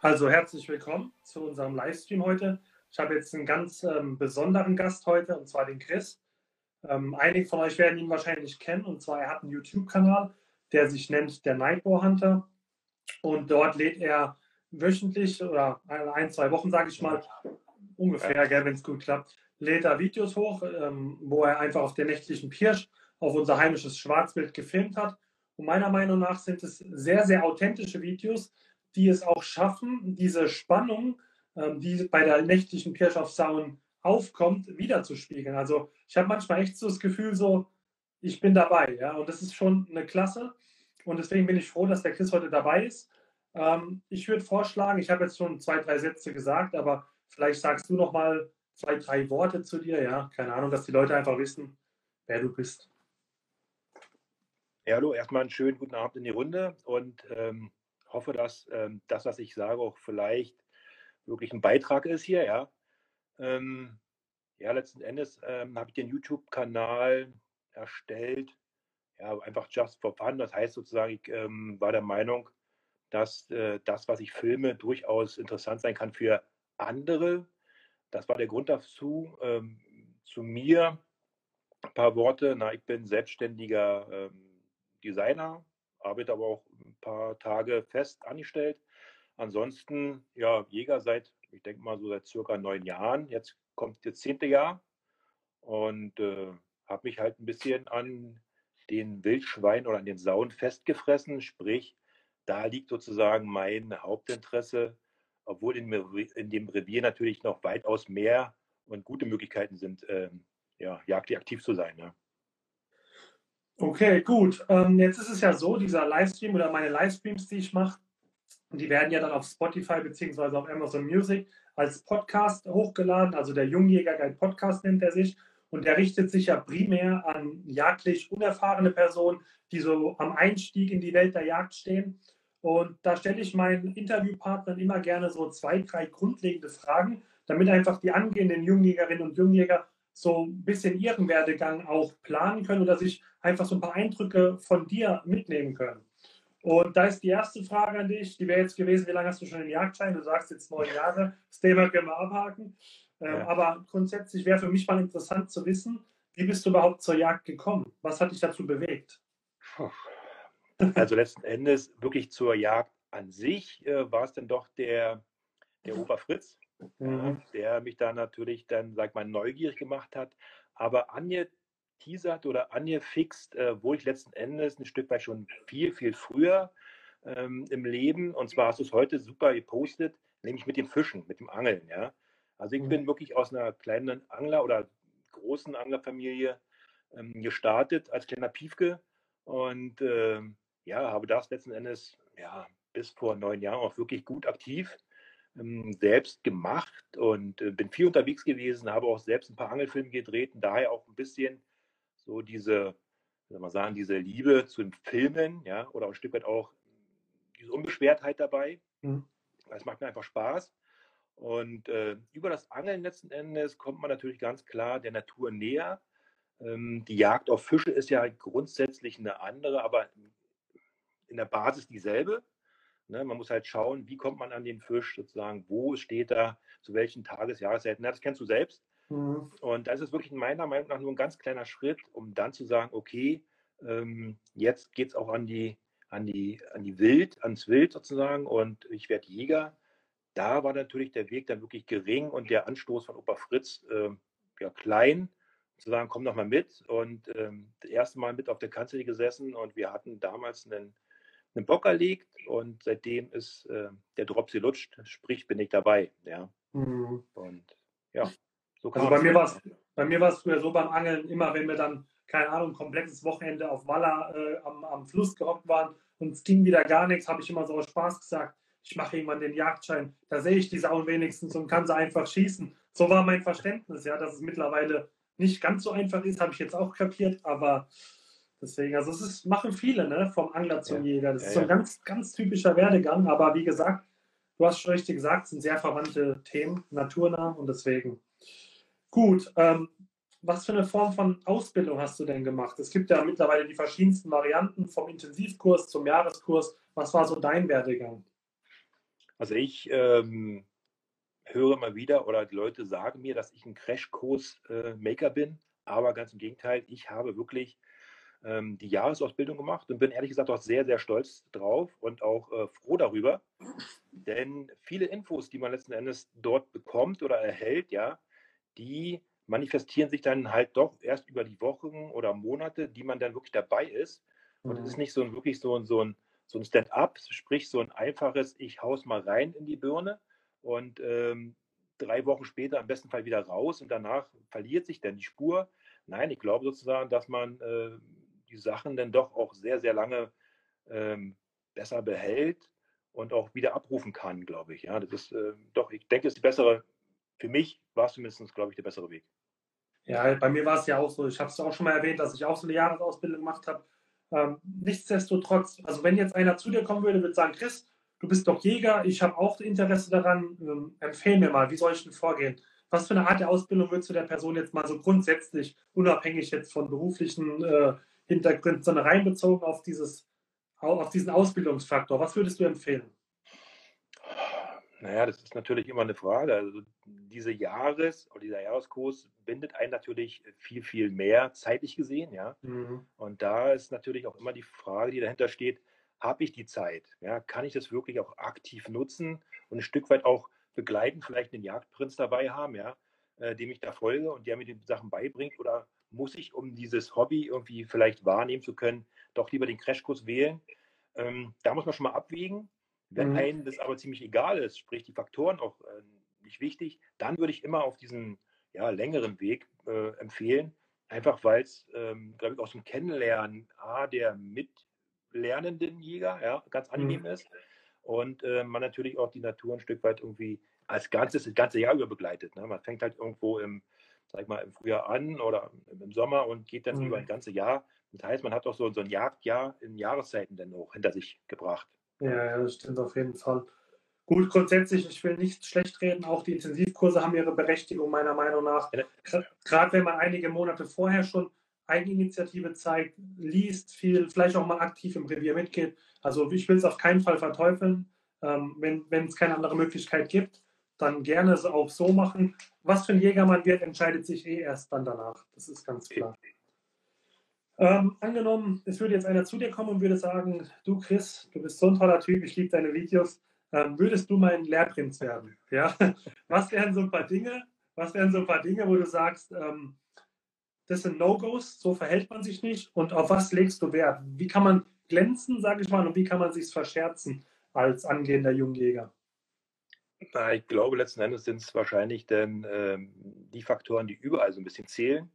Also herzlich willkommen zu unserem Livestream heute. Ich habe jetzt einen ganz ähm, besonderen Gast heute, und zwar den Chris. Ähm, einige von euch werden ihn wahrscheinlich kennen, und zwar er hat einen YouTube-Kanal, der sich nennt der Nightboar Hunter. Und dort lädt er wöchentlich oder ein, zwei Wochen, sage ich mal, ungefähr, wenn es gut klappt, lädt er Videos hoch, ähm, wo er einfach auf der nächtlichen Pirsch auf unser heimisches Schwarzbild gefilmt hat. Und meiner Meinung nach sind es sehr, sehr authentische Videos, die es auch schaffen, diese Spannung, ähm, die bei der nächtlichen Pirsch auf Sauen aufkommt, wiederzuspiegeln. Also ich habe manchmal echt so das Gefühl, so, ich bin dabei, ja, und das ist schon eine Klasse. Und deswegen bin ich froh, dass der Chris heute dabei ist. Ähm, ich würde vorschlagen, ich habe jetzt schon zwei, drei Sätze gesagt, aber vielleicht sagst du noch mal zwei, drei Worte zu dir, ja, keine Ahnung, dass die Leute einfach wissen, wer du bist. Ja, hallo, erstmal einen schönen guten Abend in die Runde und ähm, hoffe, dass ähm, das, was ich sage, auch vielleicht wirklich ein Beitrag ist hier, ja. Ähm, ja, letzten Endes ähm, habe ich den YouTube-Kanal erstellt, ja, einfach just for fun. Das heißt sozusagen, ich ähm, war der Meinung, dass äh, das, was ich filme, durchaus interessant sein kann für andere. Das war der Grund dazu. Ähm, zu mir ein paar Worte. Na, ich bin selbstständiger ähm, Designer, arbeite aber auch ein paar Tage fest angestellt. Ansonsten, ja, Jäger seit, ich denke mal so seit circa neun Jahren. Jetzt kommt das zehnte Jahr und äh, habe mich halt ein bisschen an den Wildschweinen oder an den Sauen festgefressen. Sprich, da liegt sozusagen mein Hauptinteresse, obwohl in, in dem Revier natürlich noch weitaus mehr und gute Möglichkeiten sind, ähm, ja, jagdlich aktiv zu sein. Ja. Okay, gut. Ähm, jetzt ist es ja so, dieser Livestream oder meine Livestreams, die ich mache, die werden ja dann auf Spotify bzw. auf Amazon Music als Podcast hochgeladen. Also der Jungjäger Guide Podcast nennt er sich. Und der richtet sich ja primär an jagdlich unerfahrene Personen, die so am Einstieg in die Welt der Jagd stehen. Und da stelle ich meinen Interviewpartnern immer gerne so zwei, drei grundlegende Fragen, damit einfach die angehenden Jungjägerinnen und Jungjäger so ein bisschen ihren Werdegang auch planen können oder sich einfach so ein paar Eindrücke von dir mitnehmen können. Und da ist die erste Frage an dich, die wäre jetzt gewesen, wie lange hast du schon den Jagdschein? Du sagst jetzt neun Jahre, das Thema können wir abhaken. Ähm, ja. Aber grundsätzlich wäre für mich mal interessant zu wissen, wie bist du überhaupt zur Jagd gekommen? Was hat dich dazu bewegt? Also letzten Endes wirklich zur Jagd an sich äh, war es dann doch der, der Opa Fritz, mhm. äh, der mich da natürlich dann, sag mal, neugierig gemacht hat. Aber angeteasert oder angefixt, äh, wo ich letzten Endes ein Stück weit schon viel, viel früher ähm, im Leben, und zwar hast du es heute super gepostet, nämlich mit dem Fischen, mit dem Angeln, ja. Also ich mhm. bin wirklich aus einer kleinen Angler- oder großen Anglerfamilie ähm, gestartet als kleiner Piefke und äh, ja, habe das letzten Endes ja, bis vor neun Jahren auch wirklich gut aktiv ähm, selbst gemacht und äh, bin viel unterwegs gewesen, habe auch selbst ein paar Angelfilme gedreht und daher auch ein bisschen so diese, soll man sagen, diese Liebe zu den Filmen, ja, oder ein Stück weit auch diese Unbeschwertheit dabei. Mhm. Es macht mir einfach Spaß. Und äh, über das Angeln letzten Endes kommt man natürlich ganz klar der Natur näher. Ähm, die Jagd auf Fische ist ja grundsätzlich eine andere, aber in der Basis dieselbe. Ne, man muss halt schauen, wie kommt man an den Fisch sozusagen, wo steht er, zu welchen Tages-, Jahreszeiten. Ja, das kennst du selbst. Mhm. Und da ist es wirklich meiner Meinung nach nur ein ganz kleiner Schritt, um dann zu sagen, okay, ähm, jetzt geht es auch an die, an, die, an die Wild, ans Wild sozusagen und ich werde Jäger. Da war natürlich der Weg dann wirklich gering und der Anstoß von Opa Fritz äh, ja, klein, zu sagen, komm doch mal mit. Und ähm, das erste Mal mit auf der Kanzel gesessen und wir hatten damals einen einen Bock erlegt und seitdem ist äh, der Dropsy lutscht, sprich bin ich dabei. Ja. Mhm. Und ja, so kann also bei mir war es bei mir war es früher so beim Angeln, immer wenn wir dann, keine Ahnung, ein komplettes Wochenende auf Walla äh, am, am Fluss gehockt waren und es ging wieder gar nichts, habe ich immer so aus Spaß gesagt, ich mache irgendwann den Jagdschein, da sehe ich die Sau wenigstens und kann sie einfach schießen. So war mein Verständnis, ja, dass es mittlerweile nicht ganz so einfach ist, habe ich jetzt auch kapiert, aber Deswegen, also es ist, machen viele, ne, vom Angler zum ja. Jäger. Das ja, ist so ein ganz, ganz typischer Werdegang, aber wie gesagt, du hast schon richtig gesagt, es sind sehr verwandte Themen, naturnah und deswegen. Gut, ähm, was für eine Form von Ausbildung hast du denn gemacht? Es gibt ja mittlerweile die verschiedensten Varianten vom Intensivkurs zum Jahreskurs. Was war so dein Werdegang? Also ich ähm, höre immer wieder oder die Leute sagen mir, dass ich ein Crashkurs-Maker äh, bin, aber ganz im Gegenteil, ich habe wirklich ähm, die Jahresausbildung gemacht und bin ehrlich gesagt auch sehr, sehr stolz drauf und auch äh, froh darüber, denn viele Infos, die man letzten Endes dort bekommt oder erhält, ja, die manifestieren sich dann halt doch erst über die Wochen oder Monate, die man dann wirklich dabei ist. Und es mhm. ist nicht so ein wirklich so ein, so ein, so ein Stand-up, sprich so ein einfaches, ich haus mal rein in die Birne und ähm, drei Wochen später im besten Fall wieder raus und danach verliert sich dann die Spur. Nein, ich glaube sozusagen, dass man äh, die Sachen dann doch auch sehr, sehr lange ähm, besser behält und auch wieder abrufen kann, glaube ich. Ja, das ist äh, doch, ich denke, ist die bessere, für mich war es zumindest, glaube ich, der bessere Weg. Ja, bei mir war es ja auch so, ich habe es auch schon mal erwähnt, dass ich auch so eine Jahresausbildung gemacht habe. Ähm, nichtsdestotrotz, also wenn jetzt einer zu dir kommen würde, würde sagen, Chris, du bist doch Jäger, ich habe auch Interesse daran, ähm, empfehle mir mal, wie soll ich denn vorgehen? Was für eine Art der Ausbildung würdest du der Person jetzt mal so grundsätzlich, unabhängig jetzt von beruflichen äh, Hintergründen, sondern reinbezogen auf, dieses, auf diesen Ausbildungsfaktor, was würdest du empfehlen? Naja, das ist natürlich immer eine Frage. Also diese Jahres- oder dieser Jahreskurs bindet einen natürlich viel, viel mehr zeitlich gesehen, ja. Mhm. Und da ist natürlich auch immer die Frage, die dahinter steht, habe ich die Zeit? Ja, kann ich das wirklich auch aktiv nutzen und ein Stück weit auch begleiten, vielleicht einen Jagdprinz dabei haben, ja, äh, dem ich da folge und der mir die Sachen beibringt? Oder muss ich, um dieses Hobby irgendwie vielleicht wahrnehmen zu können, doch lieber den Crashkurs wählen? Ähm, da muss man schon mal abwägen. Wenn mhm. einem das aber ziemlich egal ist, sprich die Faktoren auch äh, nicht wichtig, dann würde ich immer auf diesen ja, längeren Weg äh, empfehlen, einfach weil es, ähm, glaube ich, aus dem Kennenlernen A, der mitlernenden Jäger ja, ganz angenehm mhm. ist und äh, man natürlich auch die Natur ein Stück weit irgendwie als Ganzes das ganze Jahr über begleitet. Ne? Man fängt halt irgendwo im, sag mal, im Frühjahr an oder im Sommer und geht dann mhm. über ein ganzes Jahr. Das heißt, man hat auch so, so ein Jagdjahr in Jahreszeiten dann auch hinter sich gebracht. Ja, ja, das stimmt auf jeden Fall. Gut, grundsätzlich, ich will nicht schlecht reden, auch die Intensivkurse haben ihre Berechtigung meiner Meinung nach. Gerade wenn man einige Monate vorher schon Eigeninitiative zeigt, liest viel, vielleicht auch mal aktiv im Revier mitgeht. Also ich will es auf keinen Fall verteufeln. Ähm, wenn es keine andere Möglichkeit gibt, dann gerne auch so machen. Was für ein Jäger man wird, entscheidet sich eh erst dann danach. Das ist ganz klar. Ähm, angenommen, es würde jetzt einer zu dir kommen und würde sagen, du Chris, du bist so ein toller Typ, ich liebe deine Videos, ähm, würdest du mein Lehrprinz werden? Ja? Was wären so ein paar Dinge, was wären so ein paar Dinge, wo du sagst, ähm, das sind No-Gos, so verhält man sich nicht und auf was legst du Wert? Wie kann man glänzen, sage ich mal, und wie kann man sich verscherzen als angehender Jungjäger? Ich glaube, letzten Endes sind es wahrscheinlich denn ähm, die Faktoren, die überall so ein bisschen zählen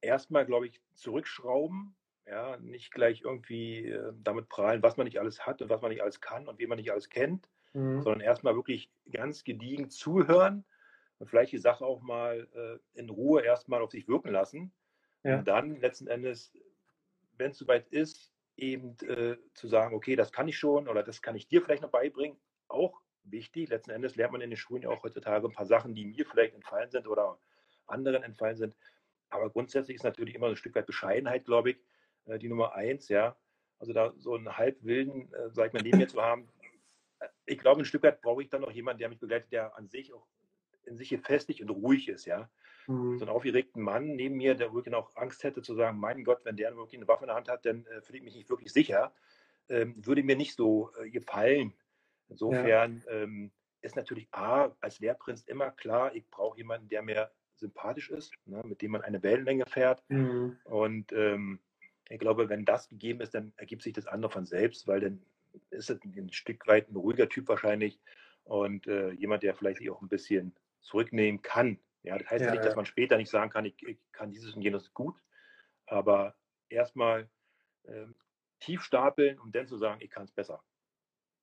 erstmal, glaube ich, zurückschrauben, ja, nicht gleich irgendwie äh, damit prahlen, was man nicht alles hat und was man nicht alles kann und wie man nicht alles kennt, mhm. sondern erstmal wirklich ganz gediegen zuhören und vielleicht die Sache auch mal äh, in Ruhe erstmal auf sich wirken lassen. Ja. Und dann letzten Endes, wenn es soweit ist, eben äh, zu sagen, okay, das kann ich schon oder das kann ich dir vielleicht noch beibringen, auch wichtig. Letzten Endes lernt man in den Schulen ja auch heutzutage ein paar Sachen, die mir vielleicht entfallen sind oder anderen entfallen sind, aber grundsätzlich ist natürlich immer ein Stück weit Bescheidenheit, glaube ich, äh, die Nummer eins, ja. Also da so einen halbwilden, äh, sag ich mal, neben mir zu haben. Äh, ich glaube, ein Stück weit brauche ich dann noch jemanden, der mich begleitet, der an sich auch in sich gefestigt und ruhig ist, ja. Mhm. So einen aufgeregten Mann neben mir, der wirklich auch Angst hätte zu sagen, mein Gott, wenn der wirklich eine Waffe in der Hand hat, dann äh, fühle ich mich nicht wirklich sicher, ähm, würde mir nicht so äh, gefallen. Insofern ja. ähm, ist natürlich A, als Lehrprinz immer klar, ich brauche jemanden, der mir sympathisch ist, ne, mit dem man eine Wellenlänge fährt. Mhm. Und ähm, ich glaube, wenn das gegeben ist, dann ergibt sich das andere von selbst, weil dann ist es ein Stück weit ein ruhiger Typ wahrscheinlich und äh, jemand, der vielleicht sich auch ein bisschen zurücknehmen kann. Ja, das heißt ja, nicht, dass man später nicht sagen kann, ich, ich kann dieses und jenes gut, aber erstmal äh, tief stapeln, um dann zu sagen, ich kann es besser.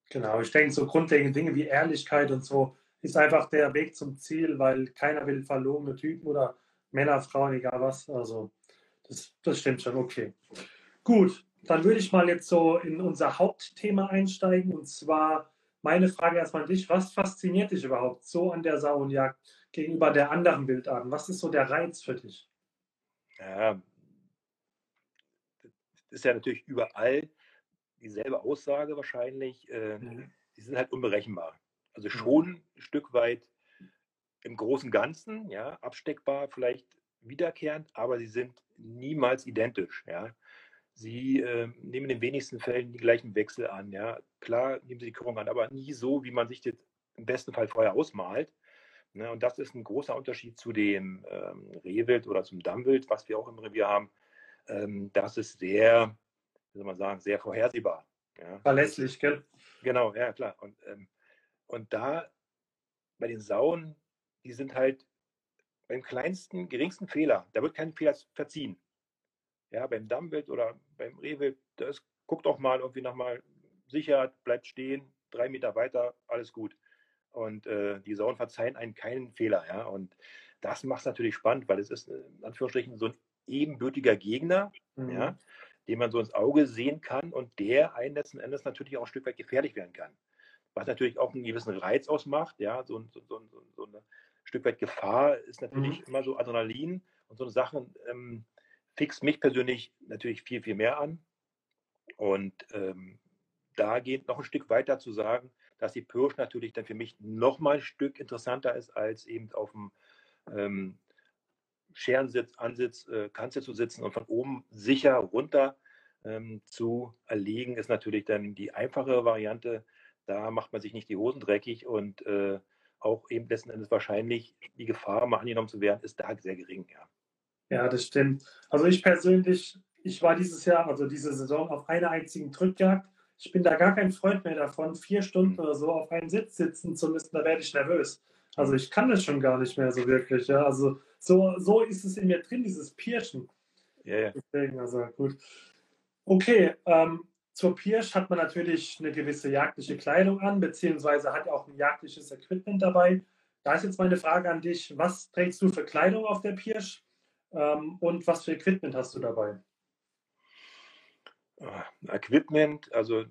Genau, ich denke, so grundlegende Dinge wie Ehrlichkeit und so, ist einfach der Weg zum Ziel, weil keiner will verlorene Typen oder Männer, Frauen, egal was. Also das, das stimmt schon, okay. Gut, dann würde ich mal jetzt so in unser Hauptthema einsteigen und zwar meine Frage erstmal an dich, was fasziniert dich überhaupt so an der Sauenjagd gegenüber der anderen Wildarten? Was ist so der Reiz für dich? Ja, das ist ja natürlich überall dieselbe Aussage wahrscheinlich. Äh, mhm. Die sind halt unberechenbar. Also mhm. schon mhm. ein Stück weit im großen Ganzen, ja, absteckbar, vielleicht wiederkehrend, aber sie sind niemals identisch, ja. Sie äh, nehmen in den wenigsten Fällen die gleichen Wechsel an. Ja. Klar nehmen sie die Körung an, aber nie so, wie man sich das im besten Fall vorher ausmalt. Ne? Und das ist ein großer Unterschied zu dem ähm, Rehwild oder zum Dammwild, was wir auch im Revier haben. Ähm, das ist sehr, wie soll man sagen, sehr vorhersehbar. Ja. Verlässlich, gell? Genau, ja, klar. Und, ähm, und da bei den Sauen, die sind halt beim kleinsten, geringsten Fehler, da wird kein Fehler verziehen. Ja, beim Dammwild oder beim Rehwild, das guckt auch mal irgendwie nochmal Sicherheit, bleibt stehen, drei Meter weiter, alles gut. Und äh, die Sauen verzeihen einen keinen Fehler. Ja? Und das macht es natürlich spannend, weil es ist äh, in Anführungsstrichen so ein ebenbürtiger Gegner, mhm. ja, den man so ins Auge sehen kann und der einen letzten Endes natürlich auch ein Stück weit gefährlich werden kann. Was natürlich auch einen gewissen Reiz ausmacht, ja, so, so, so, so ein Stück weit Gefahr ist natürlich mhm. immer so Adrenalin und so eine Sache. Ähm, fixt mich persönlich natürlich viel, viel mehr an. Und ähm, da geht noch ein Stück weiter zu sagen, dass die Pirsch natürlich dann für mich noch mal ein Stück interessanter ist, als eben auf dem ähm, Scherensitz, Ansitz, äh, Kanzel zu sitzen und von oben sicher runter ähm, zu erlegen, ist natürlich dann die einfache Variante. Da macht man sich nicht die Hosen dreckig und äh, auch eben letzten Endes wahrscheinlich die Gefahr, mal angenommen zu werden, ist da sehr gering. Ja. Ja, das stimmt. Also ich persönlich, ich war dieses Jahr, also diese Saison, auf einer einzigen Drückjagd. Ich bin da gar kein Freund mehr davon, vier Stunden oder so auf einem Sitz sitzen zu müssen, da werde ich nervös. Also ich kann das schon gar nicht mehr so wirklich. Ja. Also so, so ist es in mir drin, dieses Pirschen. Ja, ja. Deswegen, also gut. Okay, ähm, zur Pirsch hat man natürlich eine gewisse jagdliche Kleidung an, beziehungsweise hat auch ein jagdliches Equipment dabei. Da ist jetzt meine Frage an dich: Was trägst du für Kleidung auf der Pirsch? Ähm, und was für Equipment hast du dabei? Ah, Equipment, also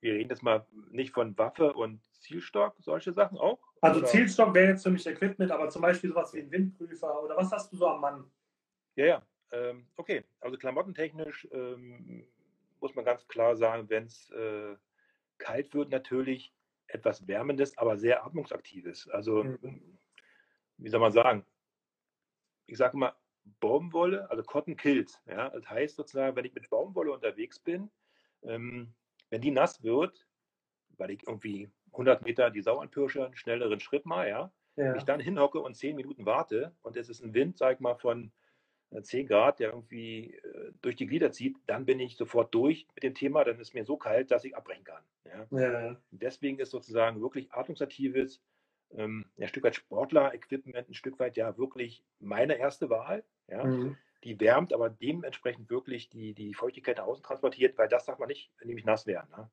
wir reden jetzt mal nicht von Waffe und Zielstock, solche Sachen auch? Also oder? Zielstock wäre jetzt für mich Equipment, aber zum Beispiel sowas wie ein Windprüfer oder was hast du so am Mann? Ja, ja, ähm, okay. Also klamottentechnisch ähm, muss man ganz klar sagen, wenn es äh, kalt wird, natürlich etwas Wärmendes, aber sehr atmungsaktives. Also, mhm. wie soll man sagen, ich sage mal, Baumwolle, also Cotton kills. Ja? Das heißt sozusagen, wenn ich mit Baumwolle unterwegs bin, ähm, wenn die nass wird, weil ich irgendwie 100 Meter die Sau anpirsche, einen schnelleren Schritt mal, ja, ja. ich dann hinhocke und 10 Minuten warte und es ist ein Wind, sag ich mal, von 10 äh, Grad, der irgendwie äh, durch die Glieder zieht, dann bin ich sofort durch mit dem Thema, dann ist mir so kalt, dass ich abbrechen kann. Ja? Ja. Deswegen ist sozusagen wirklich atmungsaktives, ähm, ein Stück weit Sportler-Equipment, ein Stück weit ja wirklich meine erste Wahl. Ja? Mhm. Die wärmt, aber dementsprechend wirklich die, die Feuchtigkeit nach außen transportiert, weil das darf man nicht nämlich nass werden. Ne?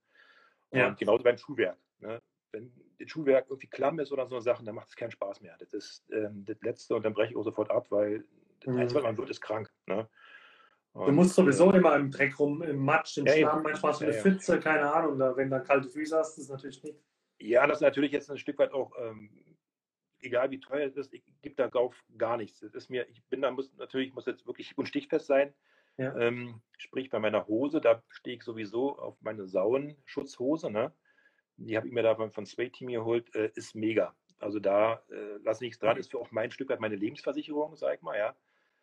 Und ja. genauso beim Schuhwerk. Ne? Wenn das Schuhwerk irgendwie klamm ist oder so Sachen, dann macht es keinen Spaß mehr. Das ist ähm, das Letzte und dann breche ich auch sofort ab, weil das mhm. Einzige, was man wird, ist krank. Ne? Und, du musst sowieso äh, immer im Dreck rum, im Matsch, im ja, Schlamm, manchmal hast du eine ja, Pfütze, keine Ahnung. Da, wenn du kalte Füße hast, ist das natürlich nicht. Ja, das ist natürlich jetzt ein Stück weit auch, ähm, egal wie teuer es ist, ich gebe da drauf gar nichts. Das ist mir, ich bin da, muss natürlich, muss jetzt wirklich und stichfest sein. Ja. Ähm, sprich, bei meiner Hose, da stehe ich sowieso auf meine Sauenschutzhose, ne? Die habe ich mir da von, Sway Team geholt, äh, ist mega. Also da äh, lasse nichts dran, ist für auch mein Stück weit meine Lebensversicherung, sag ich mal, ja.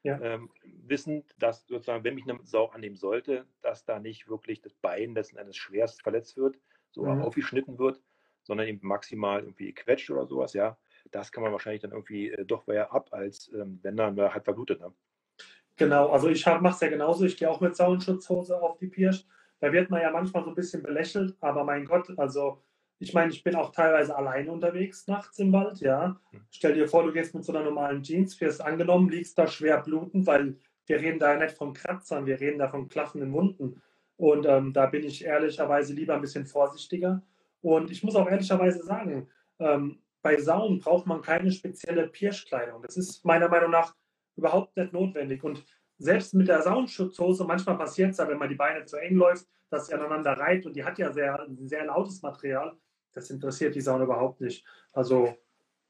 ja. Ähm, wissend, dass sozusagen, wenn mich eine Sau annehmen sollte, dass da nicht wirklich das Bein letzten Endes schwerst verletzt wird, so mhm. aufgeschnitten wird, sondern eben maximal irgendwie quetscht oder sowas, ja, das kann man wahrscheinlich dann irgendwie äh, doch eher ab, als ähm, wenn dann äh, halt verblutet. Ne? Genau, also ich mache es ja genauso. Ich gehe auch mit Sauenschutzhose auf die Pirsch. Da wird man ja manchmal so ein bisschen belächelt, aber mein Gott, also ich meine, ich bin auch teilweise alleine unterwegs nachts im Wald, ja. Hm. Stell dir vor, du gehst mit so einer normalen Jeans, wirst angenommen, liegst da schwer blutend, weil wir reden da nicht von Kratzern, wir reden da von klaffenden Wunden. Und ähm, da bin ich ehrlicherweise lieber ein bisschen vorsichtiger. Und ich muss auch ehrlicherweise sagen, ähm, bei Sauen braucht man keine spezielle Pirschkleidung. Das ist meiner Meinung nach überhaupt nicht notwendig. Und selbst mit der Soundschutzhose, manchmal passiert es ja, wenn man die Beine zu eng läuft, dass sie aneinander reiht und die hat ja sehr, sehr lautes Material. Das interessiert die Sauna überhaupt nicht. Also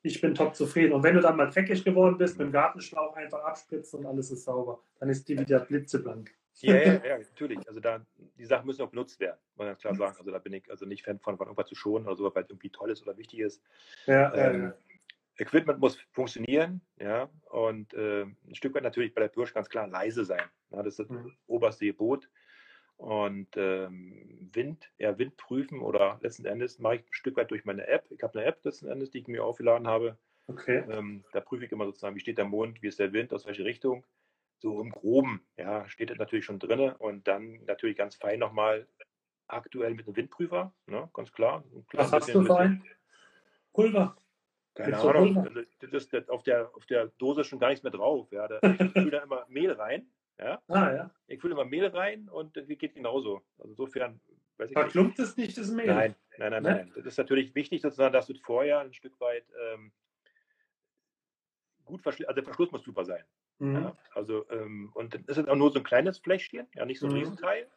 ich bin top zufrieden. Und wenn du dann mal dreckig geworden bist, mit dem Gartenschlauch einfach abspritzen und alles ist sauber, dann ist die wieder blitzeblank. Ja, ja, ja, natürlich. Also da, die Sachen müssen auch benutzt werden, muss man ganz klar sagen. Also da bin ich also nicht Fan von, von irgendwas zu schonen oder so, weil es irgendwie toll ist oder wichtig ist. Ja, ähm, ja. Equipment muss funktionieren, ja, und äh, ein Stück weit natürlich bei der Pirsch ganz klar leise sein. Ja, das ist das mhm. oberste Gebot. Und ähm, Wind, eher Wind prüfen oder letzten Endes mache ich ein Stück weit durch meine App. Ich habe eine App letzten Endes, die ich mir aufgeladen habe. Okay. Ähm, da prüfe ich immer sozusagen, wie steht der Mond, wie ist der Wind, aus welche Richtung. So im Groben, ja, steht das natürlich schon drin. Und dann natürlich ganz fein nochmal aktuell mit einem Windprüfer, ne, ganz klar. Was hast du für ein? Pulver. Keine Ahnung. Also, das ist, das auf, der, auf der Dose schon gar nichts mehr drauf. Ja. Da, ich fülle da immer Mehl rein. Ja? Ah, ja. Ich fülle immer Mehl rein und das geht genauso. Also insofern weiß ich Verklumpt es nicht das Mehl? Nein, nein, nein, ne? nein. Das ist natürlich wichtig, sozusagen, dass du vorher ein Stück weit ähm, gut verschließt. Also der Verschluss muss super sein. Mhm. Ja? Also, ähm, und das ist auch nur so ein kleines Fläschchen, ja, nicht so ein mhm. Riesenteil.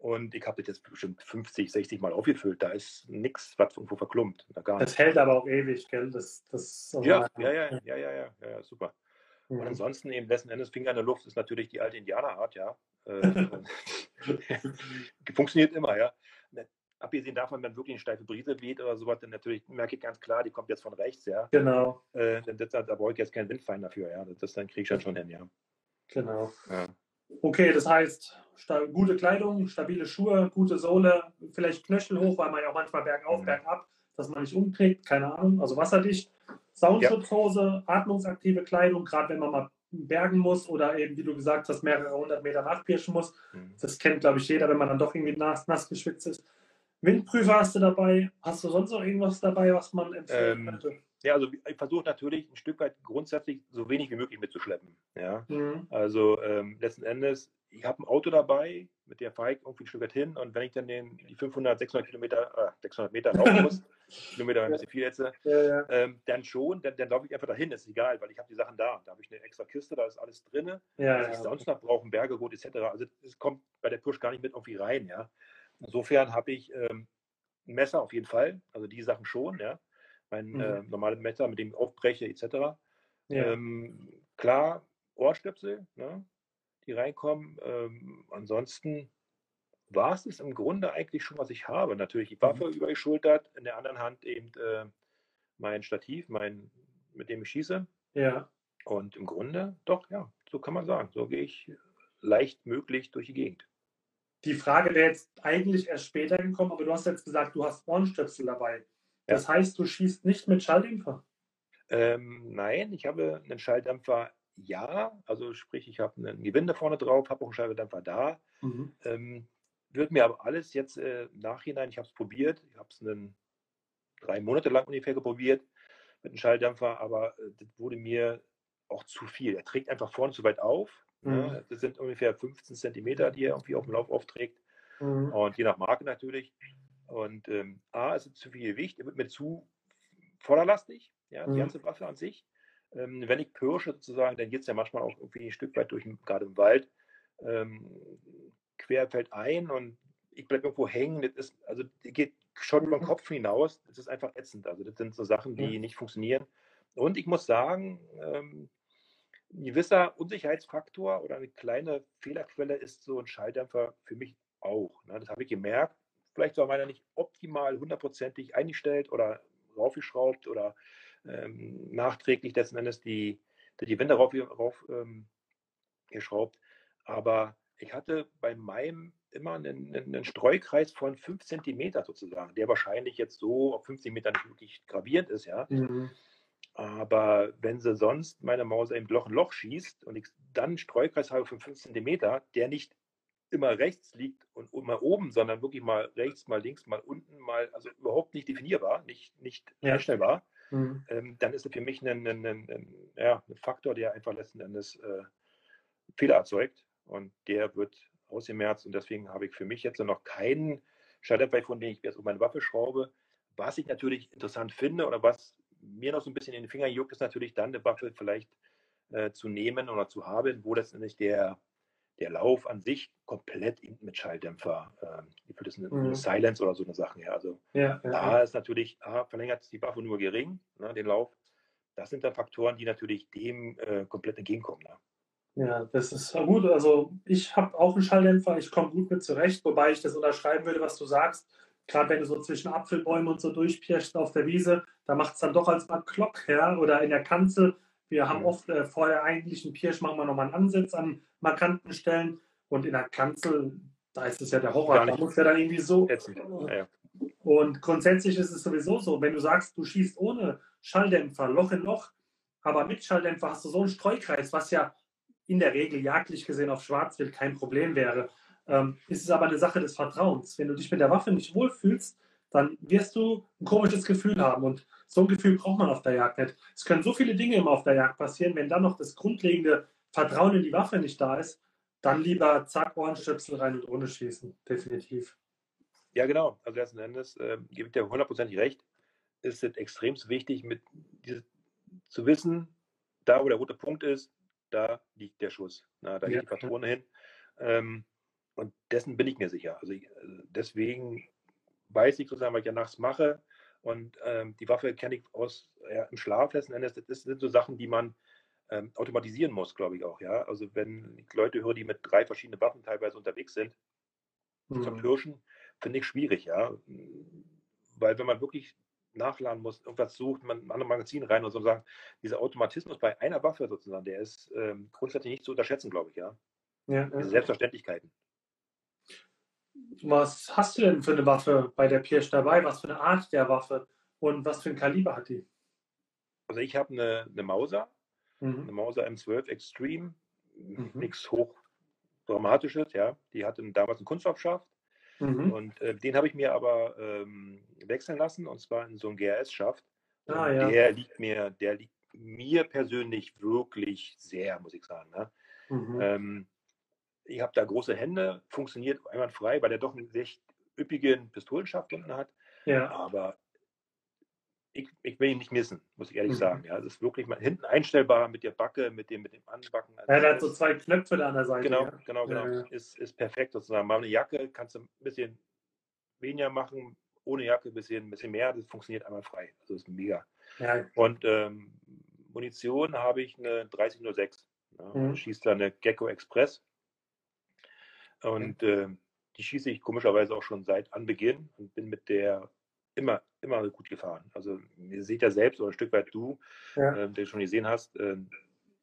Und ich habe das jetzt bestimmt 50, 60 Mal aufgefüllt. Da ist nichts, was irgendwo verklumpt. Das hält aber auch ewig, gell? Das, das ja, ja, ja, ja, ja, ja, super. Und ansonsten eben letzten Endes Finger in der Luft ist natürlich die alte Indianerart, ja. Äh, funktioniert immer, ja. Ne, abgesehen davon, wenn wirklich eine steife Brise weht oder sowas, dann natürlich merke ich ganz klar, die kommt jetzt von rechts, ja. Genau. Äh, das, da brauche ich jetzt keinen Windfein dafür, ja. Das, dann kriege ich dann schon hin, ja. Genau. Ja. Okay, das heißt, gute Kleidung, stabile Schuhe, gute Sohle, vielleicht Knöchel hoch, weil man ja auch manchmal bergauf, mhm. bergab, dass man nicht umträgt, keine Ahnung, also wasserdicht. Soundschutzhose, ja. atmungsaktive Kleidung, gerade wenn man mal bergen muss oder eben, wie du gesagt hast, mehrere hundert Meter nachpirschen muss. Mhm. Das kennt, glaube ich, jeder, wenn man dann doch irgendwie nass, nass geschwitzt ist. Windprüfer hast du dabei. Hast du sonst noch irgendwas dabei, was man empfehlen ähm, könnte? Ja, also ich versuche natürlich ein Stück weit grundsätzlich so wenig wie möglich mitzuschleppen. Ja? Mhm. Also ähm, letzten Endes, ich habe ein Auto dabei, mit der fahre ich irgendwie ein Stück weit hin und wenn ich dann den, die 500, 600 Kilometer, äh, 600 Meter laufen muss, Kilometer ein bisschen viel jetzt, ja, ja. Ähm, dann schon, dann, dann laufe ich einfach dahin, ist egal, weil ich habe die Sachen da. Da habe ich eine extra Kiste, da ist alles drin, ja, was ich sonst noch brauche, Berge, gut, etc. Also es kommt bei der Push gar nicht mit irgendwie rein, ja. Insofern habe ich ähm, ein Messer auf jeden Fall, also die Sachen schon, ja mein mhm. äh, normales Messer, mit dem ich aufbreche, etc. Ähm, klar, Ohrstöpsel, ne, die reinkommen. Ähm, ansonsten war es es im Grunde eigentlich schon, was ich habe. Natürlich die Waffe mhm. übergeschultert, in der anderen Hand eben äh, mein Stativ, mein, mit dem ich schieße. Ja. Und im Grunde, doch, ja, so kann man sagen. So gehe ich leicht möglich durch die Gegend. Die Frage wäre jetzt eigentlich erst später gekommen, aber du hast jetzt gesagt, du hast Ohrenstöpsel dabei. Das heißt, du schießt nicht mit Schalldämpfer? Ähm, nein, ich habe einen Schalldämpfer, ja. Also sprich, ich habe einen Gewinde vorne drauf, habe auch einen Schalldämpfer da. Mhm. Ähm, wird mir aber alles jetzt äh, im Nachhinein, ich habe es probiert, ich habe es drei Monate lang ungefähr probiert mit einem Schalldämpfer, aber äh, das wurde mir auch zu viel. Er trägt einfach vorne zu weit auf. Mhm. Ne? Das sind ungefähr 15 Zentimeter, die er irgendwie auf dem Lauf aufträgt. Mhm. Und je nach Marke natürlich. Und ähm, A, ist es zu viel Gewicht, er wird mir zu vorderlastig, ja, die mhm. ganze Waffe an sich. Ähm, wenn ich pirsche sozusagen, dann geht es ja manchmal auch irgendwie ein Stück weit durch, gerade im Wald, ähm, quer fällt ein und ich bleibe irgendwo hängen. Das ist, also geht schon über den Kopf hinaus. Das ist einfach ätzend. Also das sind so Sachen, die mhm. nicht funktionieren. Und ich muss sagen, ähm, ein gewisser Unsicherheitsfaktor oder eine kleine Fehlerquelle ist so ein Schalldämpfer für mich auch. Ne? Das habe ich gemerkt vielleicht war meiner nicht optimal hundertprozentig eingestellt oder raufgeschraubt oder ähm, nachträglich letzten Endes die, die Wände rauf, rauf ähm, geschraubt. Aber ich hatte bei meinem immer einen, einen Streukreis von 5 cm sozusagen, der wahrscheinlich jetzt so auf 50 Metern nicht wirklich gravierend ist, ja. Mhm. Aber wenn sie sonst meine Maus im Loch ein Loch schießt und ich dann einen Streukreis habe von 5 cm, der nicht immer rechts liegt und immer oben, sondern wirklich mal rechts, mal links, mal unten, mal, also überhaupt nicht definierbar, nicht, nicht ja. Mhm. ähm, dann ist es für mich ein, ein, ein, ein, ja, ein Faktor, der einfach letzten Endes äh, Fehler erzeugt und der wird ausgemerzt und deswegen habe ich für mich jetzt noch keinen Schalldämpfer, von dem ich jetzt um meine Waffe schraube. Was ich natürlich interessant finde oder was mir noch so ein bisschen in den Finger juckt, ist natürlich dann eine Waffe vielleicht äh, zu nehmen oder zu haben, wo letztendlich der, der Lauf an sich komplett mit Schalldämpfer, äh, für das eine, mhm. Silence oder so eine Sache, ja. Also ja, ja, da ja. ist natürlich, A, verlängert die Waffe nur gering, ne, den Lauf. Das sind dann Faktoren, die natürlich dem äh, komplett entgegenkommen. Ne? Ja, das ist gut. Also ich habe auch einen Schalldämpfer, ich komme gut mit zurecht, wobei ich das unterschreiben würde, was du sagst. Gerade wenn du so zwischen Apfelbäumen und so durchpirschst auf der Wiese, da macht es dann doch als mal Klock her oder in der Kanzel. Wir haben oft äh, vorher eigentlich einen Pirsch, machen wir nochmal einen Ansatz an markanten Stellen und in der Kanzel, da ist es ja der Horror, da muss ja dann irgendwie so. Ja. Und grundsätzlich ist es sowieso so, wenn du sagst, du schießt ohne Schalldämpfer, Loch in Loch, aber mit Schalldämpfer hast du so einen Streukreis, was ja in der Regel jagdlich gesehen auf Schwarzwild kein Problem wäre. Ähm, ist es aber eine Sache des Vertrauens. Wenn du dich mit der Waffe nicht wohlfühlst, dann wirst du ein komisches Gefühl haben. Und so ein Gefühl braucht man auf der Jagd nicht. Es können so viele Dinge immer auf der Jagd passieren. Wenn dann noch das grundlegende Vertrauen in die Waffe nicht da ist, dann lieber zack, Ohrenstöpsel rein und ohne schießen. Definitiv. Ja, genau. Also letzten Endes äh, gebe ich dir hundertprozentig recht. Ist es extrem wichtig, mit dieses, zu wissen, da wo der rote Punkt ist, da liegt der Schuss. Na, da ja. geht die Patrone hin. Ähm, und dessen bin ich mir sicher. Also ich, äh, deswegen weiß ich sozusagen, was ich ja nachts mache. Und ähm, die Waffe kenne ich aus ja, im Schlaf letzten Endes. Das sind so Sachen, die man ähm, automatisieren muss, glaube ich auch. Ja, also wenn ich Leute höre, die mit drei verschiedenen Waffen teilweise unterwegs sind, mhm. zum Pirschen, finde ich schwierig, ja, weil wenn man wirklich nachladen muss, irgendwas sucht, man ein anderes Magazin rein und so sagen, dieser Automatismus bei einer Waffe sozusagen, der ist ähm, grundsätzlich nicht zu unterschätzen, glaube ich, ja. ja Diese ja. Selbstverständlichkeiten. Was hast du denn für eine Waffe bei der Pirsch dabei? Was für eine Art der Waffe und was für ein Kaliber hat die? Also ich habe eine, eine Mauser, mhm. eine Mauser M12 Extreme, mhm. nichts hoch dramatisches, ja. Die hatte damals einen Kunststoffschaft Mhm. Und äh, den habe ich mir aber ähm, wechseln lassen und zwar in so einen GRS-Schaft. Ah, ja. Der liegt mir, der liegt mir persönlich wirklich sehr, muss ich sagen. Ne? Mhm. Ähm, ich habe da große Hände, funktioniert einwandfrei, weil der doch einen recht üppigen Pistolenschaft unten hat. Ja. Aber ich, ich, will ihn nicht missen, muss ich ehrlich mhm. sagen. Ja, es ist wirklich mal hinten einstellbar mit der Backe, mit dem, mit dem Anbacken. Also ja, der hat so zwei Knöpfe da an der Seite. Genau, ja. genau, genau. Ja. Ist, ist perfekt sozusagen. Mal eine Jacke kannst du ein bisschen weniger machen, ohne Jacke ein bisschen, ein bisschen mehr. Das funktioniert einmal frei. Also ist mega. Und ähm, Munition habe ich eine 3006. Ja, mhm. Schießt da eine Gecko Express. Und äh, die schieße ich komischerweise auch schon seit Anbeginn und bin mit der immer, immer gut gefahren. Also ihr seht ja selbst oder ein Stück weit du, ja. äh, der schon gesehen hast, äh,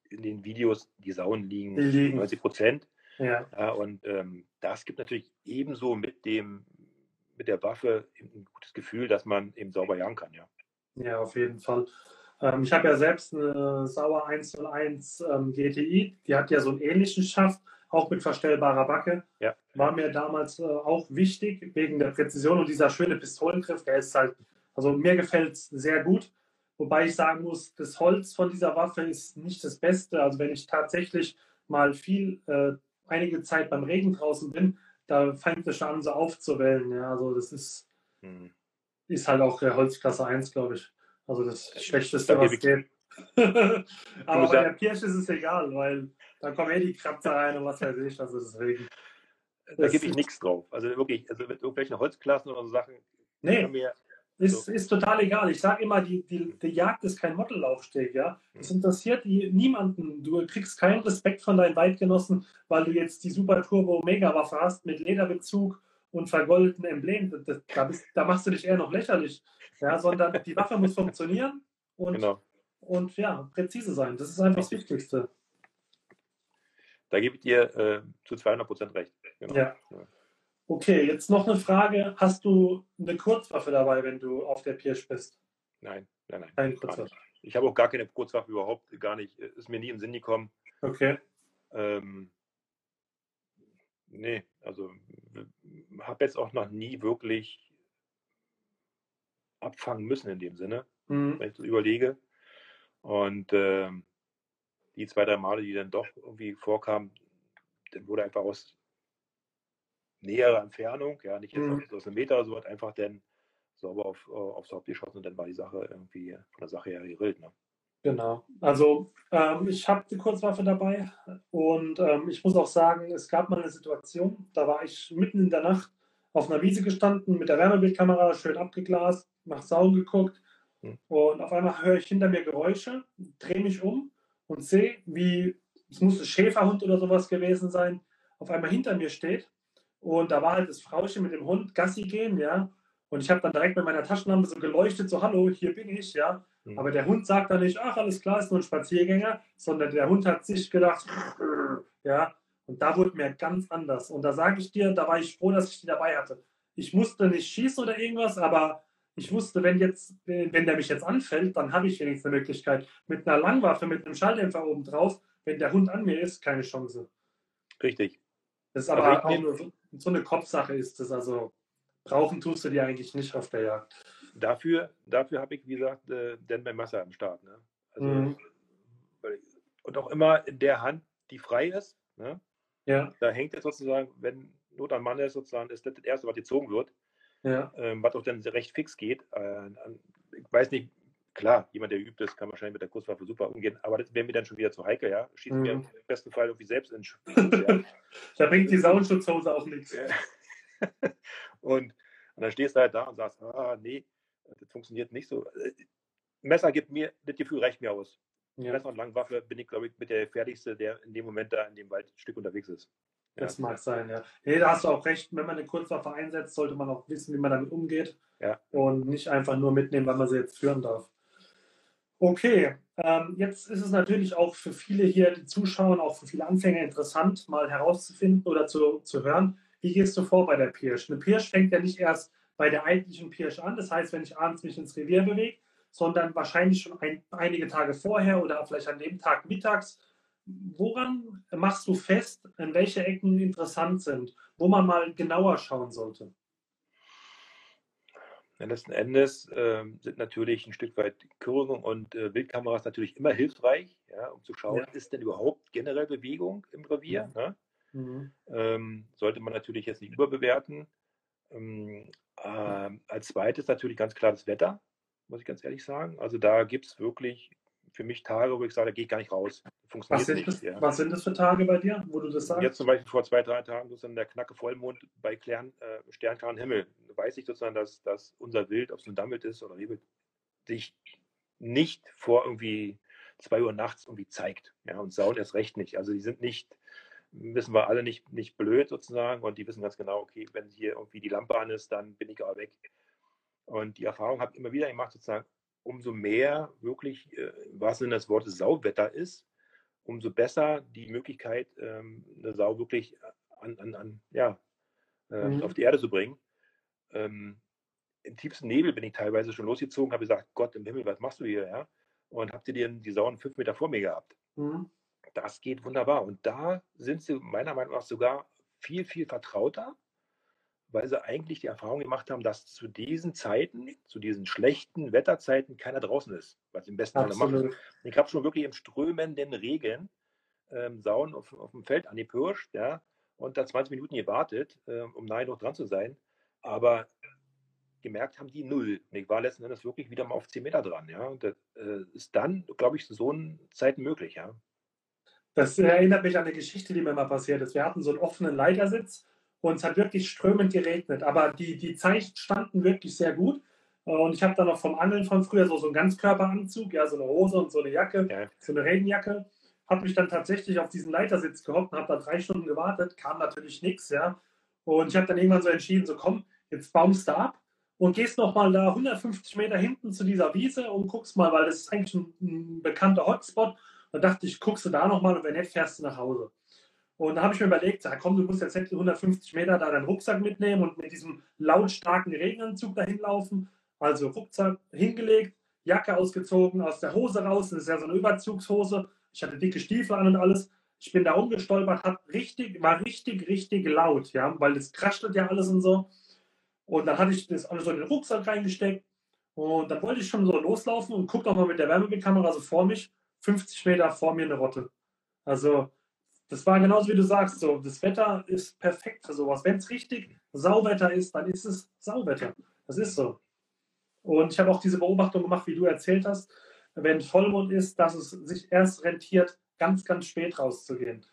in den Videos, die Sauen liegen, die liegen. 90 Prozent. Ja. ja. und ähm, das gibt natürlich ebenso mit dem, mit der Waffe ein gutes Gefühl, dass man eben sauber jagen kann, ja. Ja, auf jeden Fall. Ähm, ich habe ja selbst eine Sauer 101 ähm, GTI, die hat ja so einen ähnlichen Schaft auch mit verstellbarer Backe. Ja. War mir damals äh, auch wichtig, wegen der Präzision und dieser schöne Pistolengriff, der ist halt, also mir gefällt es sehr gut. Wobei ich sagen muss, das Holz von dieser Waffe ist nicht das Beste. Also wenn ich tatsächlich mal viel, äh, einige Zeit beim Regen draußen bin, da fängt es schon an, so aufzuwellen. Ja, also das ist, hm. ist halt auch der Holzklasse 1, glaube ich. Also das Schlechteste, was geht. Aber bei der Pirsch ist es egal, weil da kommen eh die Kratzer rein und was weiß ich. Also deswegen. Da gebe ich nichts drauf. Also wirklich, also mit irgendwelchen Holzklassen oder so Sachen. Nee. Mir, ist, so. ist total egal. Ich sage immer, die, die, die Jagd ist kein Modellaufsteg, ja. Es hm. interessiert niemanden. Du kriegst keinen Respekt von deinen Weitgenossen, weil du jetzt die Super Turbo Mega Waffe hast mit Lederbezug und vergoldeten Emblem. Da, da, da machst du dich eher noch lächerlich. Ja, sondern die Waffe muss funktionieren und, genau. und ja, präzise sein. Das ist einfach das Wichtigste. Da gebe ich dir äh, zu 200 Prozent recht. Genau. Ja. Okay, jetzt noch eine Frage. Hast du eine Kurzwaffe dabei, wenn du auf der Pirsch bist? Nein, nein, nein. Keine Kurzwaffe. Ich habe auch gar keine Kurzwaffe überhaupt, gar nicht. Ist mir nie im Sinn gekommen. Okay. Ähm, nee, also habe jetzt auch noch nie wirklich abfangen müssen in dem Sinne, mhm. wenn ich so überlege. Und ähm, die zwei, drei Male, die dann doch irgendwie vorkamen, dann wurde einfach aus näherer Entfernung, ja, nicht mhm. aus einem Meter oder so, hat einfach dann sauber auf, äh, aufs Haupt geschossen und dann war die Sache irgendwie von der Sache her gerillt. Ne? Genau. Also Ähm, ich habe die Kurzwaffe dabei und ähm, ich muss auch sagen, es gab mal eine Situation, da war ich mitten in der Nacht auf einer Wiese gestanden, mit der Wärmebildkamera schön abgeglast, nach Sauen geguckt hm. und auf einmal höre ich hinter mir Geräusche, drehe mich um und sehe, wie, es musste Schäferhund oder sowas gewesen sein, auf einmal hinter mir steht und da war halt das Frauchen mit dem Hund Gassi gehen, ja, und ich habe dann direkt mit meiner Taschenlampe so geleuchtet, so hallo, hier bin ich, ja. Mhm. Aber der Hund sagt dann nicht, ach, alles klar, ist nur ein Spaziergänger, sondern der Hund hat sich gedacht, ja. Und da wurde mir ganz anders. Und da sage ich dir, da war ich froh, dass ich die dabei hatte. Ich musste nicht schießen oder irgendwas, aber ich wusste, wenn jetzt, wenn der mich jetzt anfällt, dann habe ich wenigstens eine Möglichkeit. Mit einer Langwaffe, mit einem Schalldämpfer oben drauf, wenn der Hund an mir ist, keine Chance. Richtig. Das ist aber auch nur so, so eine Kopfsache ist das. Also brauchen tust du die eigentlich nicht auf der Jagd. Dafür, dafür habe ich, wie gesagt, äh, denn mein Messer am Start. Ne? Also, mhm. Und auch immer in der Hand, die frei ist. Ne? Ja. Da hängt es sozusagen, wenn Not am Mann ist, sozusagen, ist das das Erste, was gezogen wird. Ja. Ähm, was auch dann recht fix geht. Äh, ich weiß nicht, klar, jemand, der übt ist, kann wahrscheinlich mit der Kurzwaffe super umgehen, aber das wäre mir dann schon wieder zu heikel, ja. Schießt mhm. mir im besten Fall irgendwie selbst in den ja. Da bringt die Saunschutzhose auch nichts. und, und dann stehst du halt da und sagst, ah, nee, das funktioniert nicht so. Messer gibt mir, das Gefühl reicht mir aus. Ja. Messer und Langwaffe bin ich, glaube ich, mit der fertigste, der in dem Moment da in dem Waldstück unterwegs ist. Ja. Das mag sein, ja. Nee, da hast du auch recht. Wenn man eine Kurzwaffe einsetzt, sollte man auch wissen, wie man damit umgeht. Ja. Und nicht einfach nur mitnehmen, weil man sie jetzt führen darf. Okay, ähm, jetzt ist es natürlich auch für viele hier, die zuschauen, auch für viele Anfänger interessant, mal herauszufinden oder zu, zu hören, wie gehst du vor bei der Pirsch? Eine Pirsch fängt ja nicht erst bei der eigentlichen Pirsch an, das heißt, wenn ich abends mich ins Revier bewege, sondern wahrscheinlich schon ein, einige Tage vorher oder vielleicht an dem Tag mittags. Woran machst du fest, in welche Ecken interessant sind, wo man mal genauer schauen sollte? Ja, letzten Endes äh, sind natürlich ein Stück weit Kürungen und äh, Bildkameras natürlich immer hilfreich, ja, um zu schauen, ja. ist denn überhaupt generell Bewegung im Revier? Ne? Mhm. Ähm, sollte man natürlich jetzt nicht überbewerten. Ähm, äh, als zweites natürlich ganz klar das Wetter, muss ich ganz ehrlich sagen. Also da gibt es wirklich für mich Tage, wo ich sage, da gehe ich gar nicht raus. Funktioniert was sind, nicht, das, ja. was sind das für Tage bei dir, wo du das sagst? Jetzt zum Beispiel vor zwei, drei Tagen sozusagen der knacke Vollmond bei klaren, äh, sternklaren Himmel. Da weiß ich sozusagen, dass, dass unser Wild, ob es ein Dammwild ist oder Rehwild, sich nicht vor irgendwie zwei Uhr nachts irgendwie zeigt. Ja, und Sauen erst recht nicht. Also die sind nicht, wissen wir alle nicht, nicht blöd sozusagen und die wissen ganz genau, okay, wenn hier irgendwie die Lampe an ist, dann bin ich aber weg. Und die Erfahrung habe ich immer wieder gemacht, sozusagen, umso mehr wirklich, äh, was in das Wort Sauwetter ist, umso besser die Möglichkeit, ähm, eine Sau wirklich an, an, an ja, äh, mhm. auf die Erde zu bringen. Ähm, Im tiefsten Nebel bin ich teilweise schon losgezogen, habe gesagt, Gott im Himmel, was machst du hier? Ja? Und habt ihr die, die Sauen fünf Meter vor mir gehabt. Mhm. Das geht wunderbar. Und da sind sie meiner Meinung nach sogar viel, viel vertrauter weil sie eigentlich die Erfahrung gemacht haben, dass zu diesen Zeiten, zu diesen schlechten Wetterzeiten keiner draußen ist, was sie im besten Fall machen. Ich habe schon wirklich im strömenden Regen ähm, Sauen auf, auf, dem Feld angepirscht, ja, und da 20 Minuten gewartet, äh, um nahe noch dran zu sein. Aber gemerkt haben die null. Ich war letzten Endes wirklich wieder mal auf 10 Meter dran, ja. Und das äh, ist dann, glaube ich, zu so Zeiten möglich, ja. Das erinnert mich an eine Geschichte, die mir mal passiert ist. Wir hatten so einen offenen Leitersitz und es hat wirklich strömend geregnet. Aber die, die Zeichen standen wirklich sehr gut. Und ich habe dann noch vom Angeln von früher so, so einen Ganzkörperanzug, ja, so eine Hose und so eine Jacke, ja. so eine Regenjacke. Habe mich dann tatsächlich auf diesen Leitersitz gehockt und habe da drei Stunden gewartet, kam natürlich nichts, ja. Und ich habe dann irgendwann so entschieden, so komm, jetzt baumst du ab und gehst nochmal da 150 Meter hinten zu dieser Wiese und guckst mal, weil das ist eigentlich ein, ein bekannter Hotspot. Da dachte ich, guckst du da nochmal und wenn nicht, fährst du nach Hause. Und da habe ich mir überlegt, ja, komm, du musst jetzt 150 Meter da deinen Rucksack mitnehmen und mit diesem lautstarken Regenanzug dahin laufen. Also Rucksack hingelegt, Jacke ausgezogen, aus der Hose raus. Das ist ja so eine Überzugshose. Ich hatte dicke Stiefel an und alles. Ich bin da umgestolpert, hab richtig, war richtig, richtig laut, ja, weil das kraschelt ja alles und so. Und dann hatte ich das alles so in den Rucksack reingesteckt. Und dann wollte ich schon so loslaufen und guck nochmal mit der Wärmebildkamera so vor mich, 50 Meter vor mir eine Rotte. Also das war genauso wie du sagst, so, das Wetter ist perfekt für sowas. Wenn es richtig Sauwetter ist, dann ist es Sauwetter. Das ist so. Und ich habe auch diese Beobachtung gemacht, wie du erzählt hast. wenn Vollmond ist, dass es sich erst rentiert, ganz, ganz spät rauszugehen.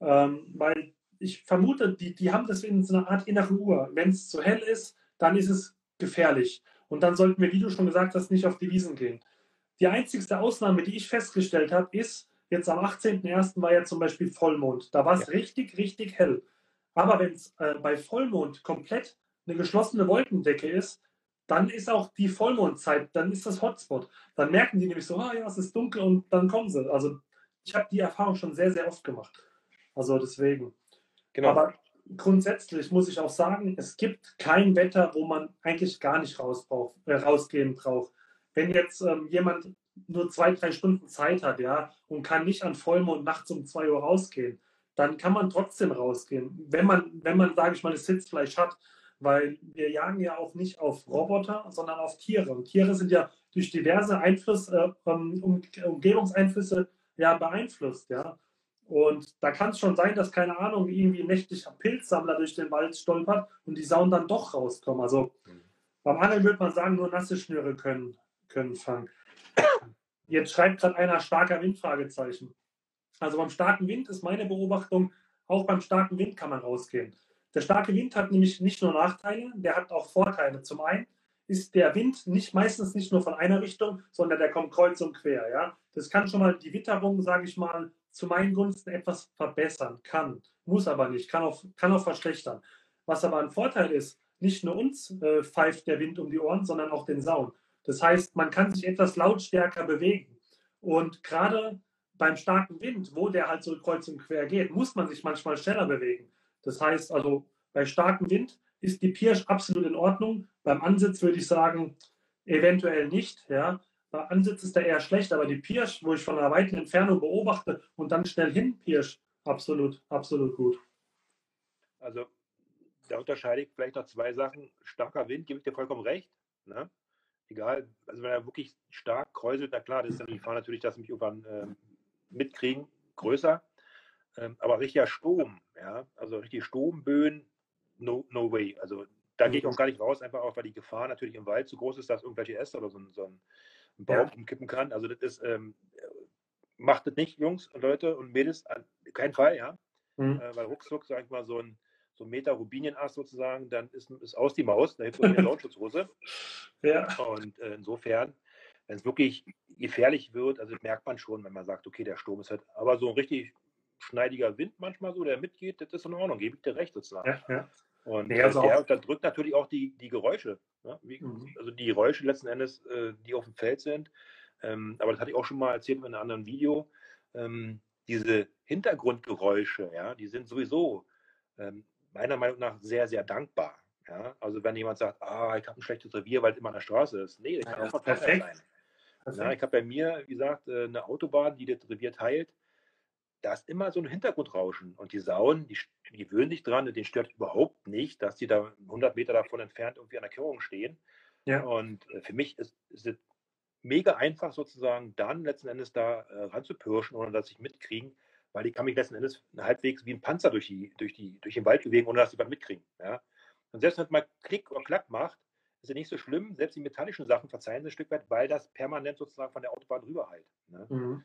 Ähm, weil ich vermute, die, die haben in so einer Art innere Uhr. Wenn es zu hell ist, dann ist es gefährlich. Und dann sollten wir, wie du schon gesagt hast, nicht auf die Wiesen gehen. Die einzigste Ausnahme, die ich festgestellt habe, ist, jetzt am 18.01. war ja zum Beispiel Vollmond. Da war es ja. richtig, richtig hell. Aber wenn es äh, bei Vollmond komplett eine geschlossene Wolkendecke ist, dann ist auch die Vollmondzeit, dann ist das Hotspot. Dann merken die nämlich so, ah ja, es ist dunkel und dann kommen sie. Also ich habe die Erfahrung schon sehr, sehr oft gemacht. Also deswegen. Genau. Aber grundsätzlich muss ich auch sagen, es gibt kein Wetter, wo man eigentlich gar nicht raus braucht, äh, rausgehen braucht. Wenn jetzt ähm, jemand nur zwei, drei Stunden Zeit hat, ja, und kann nicht an Vollmond nachts um zwei Uhr rausgehen, dann kann man trotzdem rausgehen. Wenn man, wenn man, sage ich mal, das Sitzfleisch hat, weil wir jagen ja auch nicht auf Roboter, sondern auf Tiere. Und Tiere sind ja durch diverse Einfluss, äh, um, Umgebungseinflüsse ja beeinflusst, ja. Und da kann es schon sein, dass, keine Ahnung, irgendwie ein nächtlicher Pilzsammler durch den Wald stolpert und die Sauen dann doch rauskommen. Also mhm. beim Angeln würde man sagen, nur nasse Schnüre können, können fangen. Jetzt schreibt gerade einer starker Wind, Fragezeichen. Also beim starken Wind ist meine Beobachtung, auch beim starken Wind kann man rausgehen. Der starke Wind hat nämlich nicht nur Nachteile, der hat auch Vorteile. Zum einen ist der Wind nicht meistens nicht nur von einer Richtung, sondern der kommt kreuz und quer. Ja? Das kann schon mal die Witterung, sage ich mal, zu meinen Gunsten etwas verbessern. Kann, muss aber nicht, kann auch, kann auch verschlechtern. Was aber ein Vorteil ist, nicht nur uns äh, pfeift der Wind um die Ohren, sondern auch den Sauen. Das heißt, man kann sich etwas lautstärker bewegen. Und gerade beim starken Wind, wo der halt so kreuz und quer geht, muss man sich manchmal schneller bewegen. Das heißt also, bei starkem Wind ist die Pirsch absolut in Ordnung. Beim Ansitz würde ich sagen, eventuell nicht. Ja. Bei Ansitz ist er eher schlecht, aber die Pirsch, wo ich von einer weiten Entfernung beobachte und dann schnell hin Pirsch, absolut, absolut gut. Also da unterscheide ich vielleicht noch zwei Sachen. Starker Wind, gebe ich dir vollkommen recht. Ne? Egal, also wenn er wirklich stark kräuselt, na klar, das ist dann die Gefahr natürlich, dass sie mich irgendwann äh, mitkriegen, größer. Ähm, aber richtiger Sturm, ja, also richtig Sturmböen, no, no way. Also da gehe ich auch gar nicht raus, einfach auch, weil die Gefahr natürlich im Wald zu groß ist, dass irgendwelche Äste oder so, so ein, ein Baum ja. umkippen kann. Also das ist, ähm, macht das nicht, Jungs und Leute und Mädels, kein Fall, ja. Mhm. Äh, weil ruckzuck, sag ich mal, so ein, so ein Meter Rubinienass sozusagen, dann ist, ist aus die Maus, da hilft eine Lautschutzhose. ja. Und äh, insofern, wenn es wirklich gefährlich wird, also merkt man schon, wenn man sagt, okay, der Sturm ist halt, aber so ein richtig schneidiger Wind manchmal so, der mitgeht, das ist in Ordnung, gebe ich dir recht sozusagen. Ja, ja. Und ja, also der unterdrückt natürlich auch die, die Geräusche. Ne? Wie, mhm. Also die Geräusche letzten Endes, äh, die auf dem Feld sind. Ähm, aber das hatte ich auch schon mal erzählt in einem anderen Video. Ähm, diese Hintergrundgeräusche, ja, die sind sowieso ähm, meiner Meinung nach sehr, sehr dankbar. Ja? Also wenn jemand sagt, ah, ich habe ein schlechtes Revier, weil es immer an der Straße ist. Nee, das kann ja, auch perfekt. sein. Ja, ich habe bei mir, wie gesagt, äh, eine Autobahn, die das Revier teilt da ist immer so ein Hintergrundrauschen. Und die Sauen, die, die gewöhnen sich dran, den stört überhaupt nicht, dass die da 100 Meter davon entfernt irgendwie an der Kehrung stehen. Ja. Und äh, für mich ist, ist es mega einfach sozusagen dann letzten Endes da äh, ranzupirschen, ohne dass ich mitkriegen, weil die kann mich letzten Endes halbwegs wie ein Panzer durch, die, durch, die, durch den Wald bewegen, ohne dass sie was mitkriegen. Ja? Und selbst wenn es mal Klick oder Klack macht, ist ja nicht so schlimm. Selbst die metallischen Sachen verzeihen sie ein Stück weit, weil das permanent sozusagen von der Autobahn rüber halt. Ne? Mhm.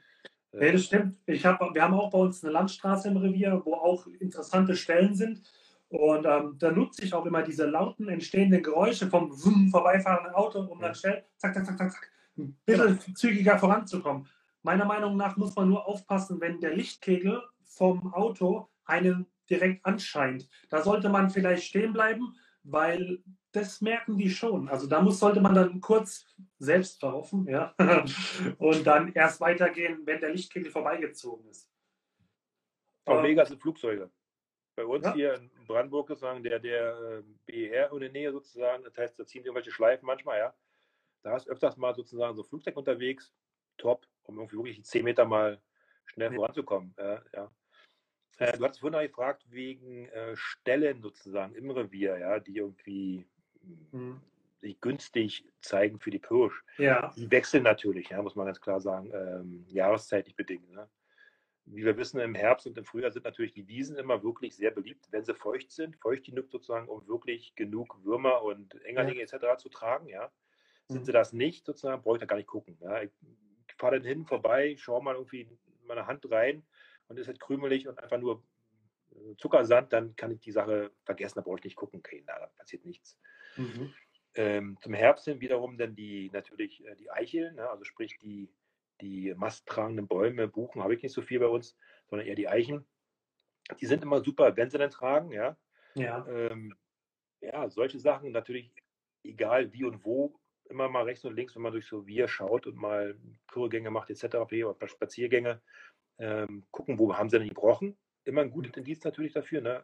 Ja, das stimmt. Ich hab, wir haben auch bei uns eine Landstraße im Revier, wo auch interessante Stellen sind. Und ähm, da nutze ich auch immer diese lauten, entstehenden Geräusche vom vorbeifahrenden Auto, um dann schnell, zack, zack, zack, zack, zack, ein bisschen zügiger voranzukommen. Meiner Meinung nach muss man nur aufpassen, wenn der Lichtkegel vom Auto einen direkt anscheint. Da sollte man vielleicht stehen bleiben, weil das merken die schon. Also da muss, sollte man dann kurz selbst laufen, ja, und dann erst weitergehen, wenn der Lichtkegel vorbeigezogen ist. Auch mega sind Flugzeuge. Bei uns ja. hier in Brandenburg sozusagen, der, der äh, BER in der Nähe sozusagen, das heißt, da ziehen irgendwelche Schleifen manchmal, ja. Da ist öfters mal sozusagen so Flugzeug unterwegs, top, um irgendwie wirklich 10 Meter mal schnell ja. voranzukommen. Ja, ja. Äh, du hast vorhin gefragt wegen äh, Stellen sozusagen im Revier, ja, die irgendwie mhm. sich günstig zeigen für die Pirsch. Ja. Die wechseln natürlich, ja, muss man ganz klar sagen, ähm, jahreszeitlich bedingt. Ne? Wie wir wissen, im Herbst und im Frühjahr sind natürlich die Wiesen immer wirklich sehr beliebt, wenn sie feucht sind, feucht genug sozusagen, um wirklich genug Würmer und Engerlinge ja. etc. zu tragen. Ja. Sind mhm. sie das nicht, sozusagen, brauche ich da gar nicht gucken. Ja. Ich fahre dann hin, vorbei, schaue mal irgendwie meine Hand rein und ist halt krümelig und einfach nur äh, Zuckersand, dann kann ich die Sache vergessen, da brauche ich nicht gucken, okay, da passiert nichts. Mhm. Ähm, zum Herbst hin wiederum dann die natürlich äh, die Eicheln, ne? also sprich die, die masttragenden Bäume, Buchen habe ich nicht so viel bei uns, sondern eher die Eichen. Die sind immer super, wenn sie dann tragen, ja. Ja. Ähm, ja, solche Sachen natürlich, egal wie und wo, immer mal rechts und links, wenn man durch so Wir schaut und mal Kurgänge macht etc. oder paar Spaziergänge, ähm, gucken, wo haben sie denn gebrochen. Immer ein gutes mhm. Indiz natürlich dafür. Ne?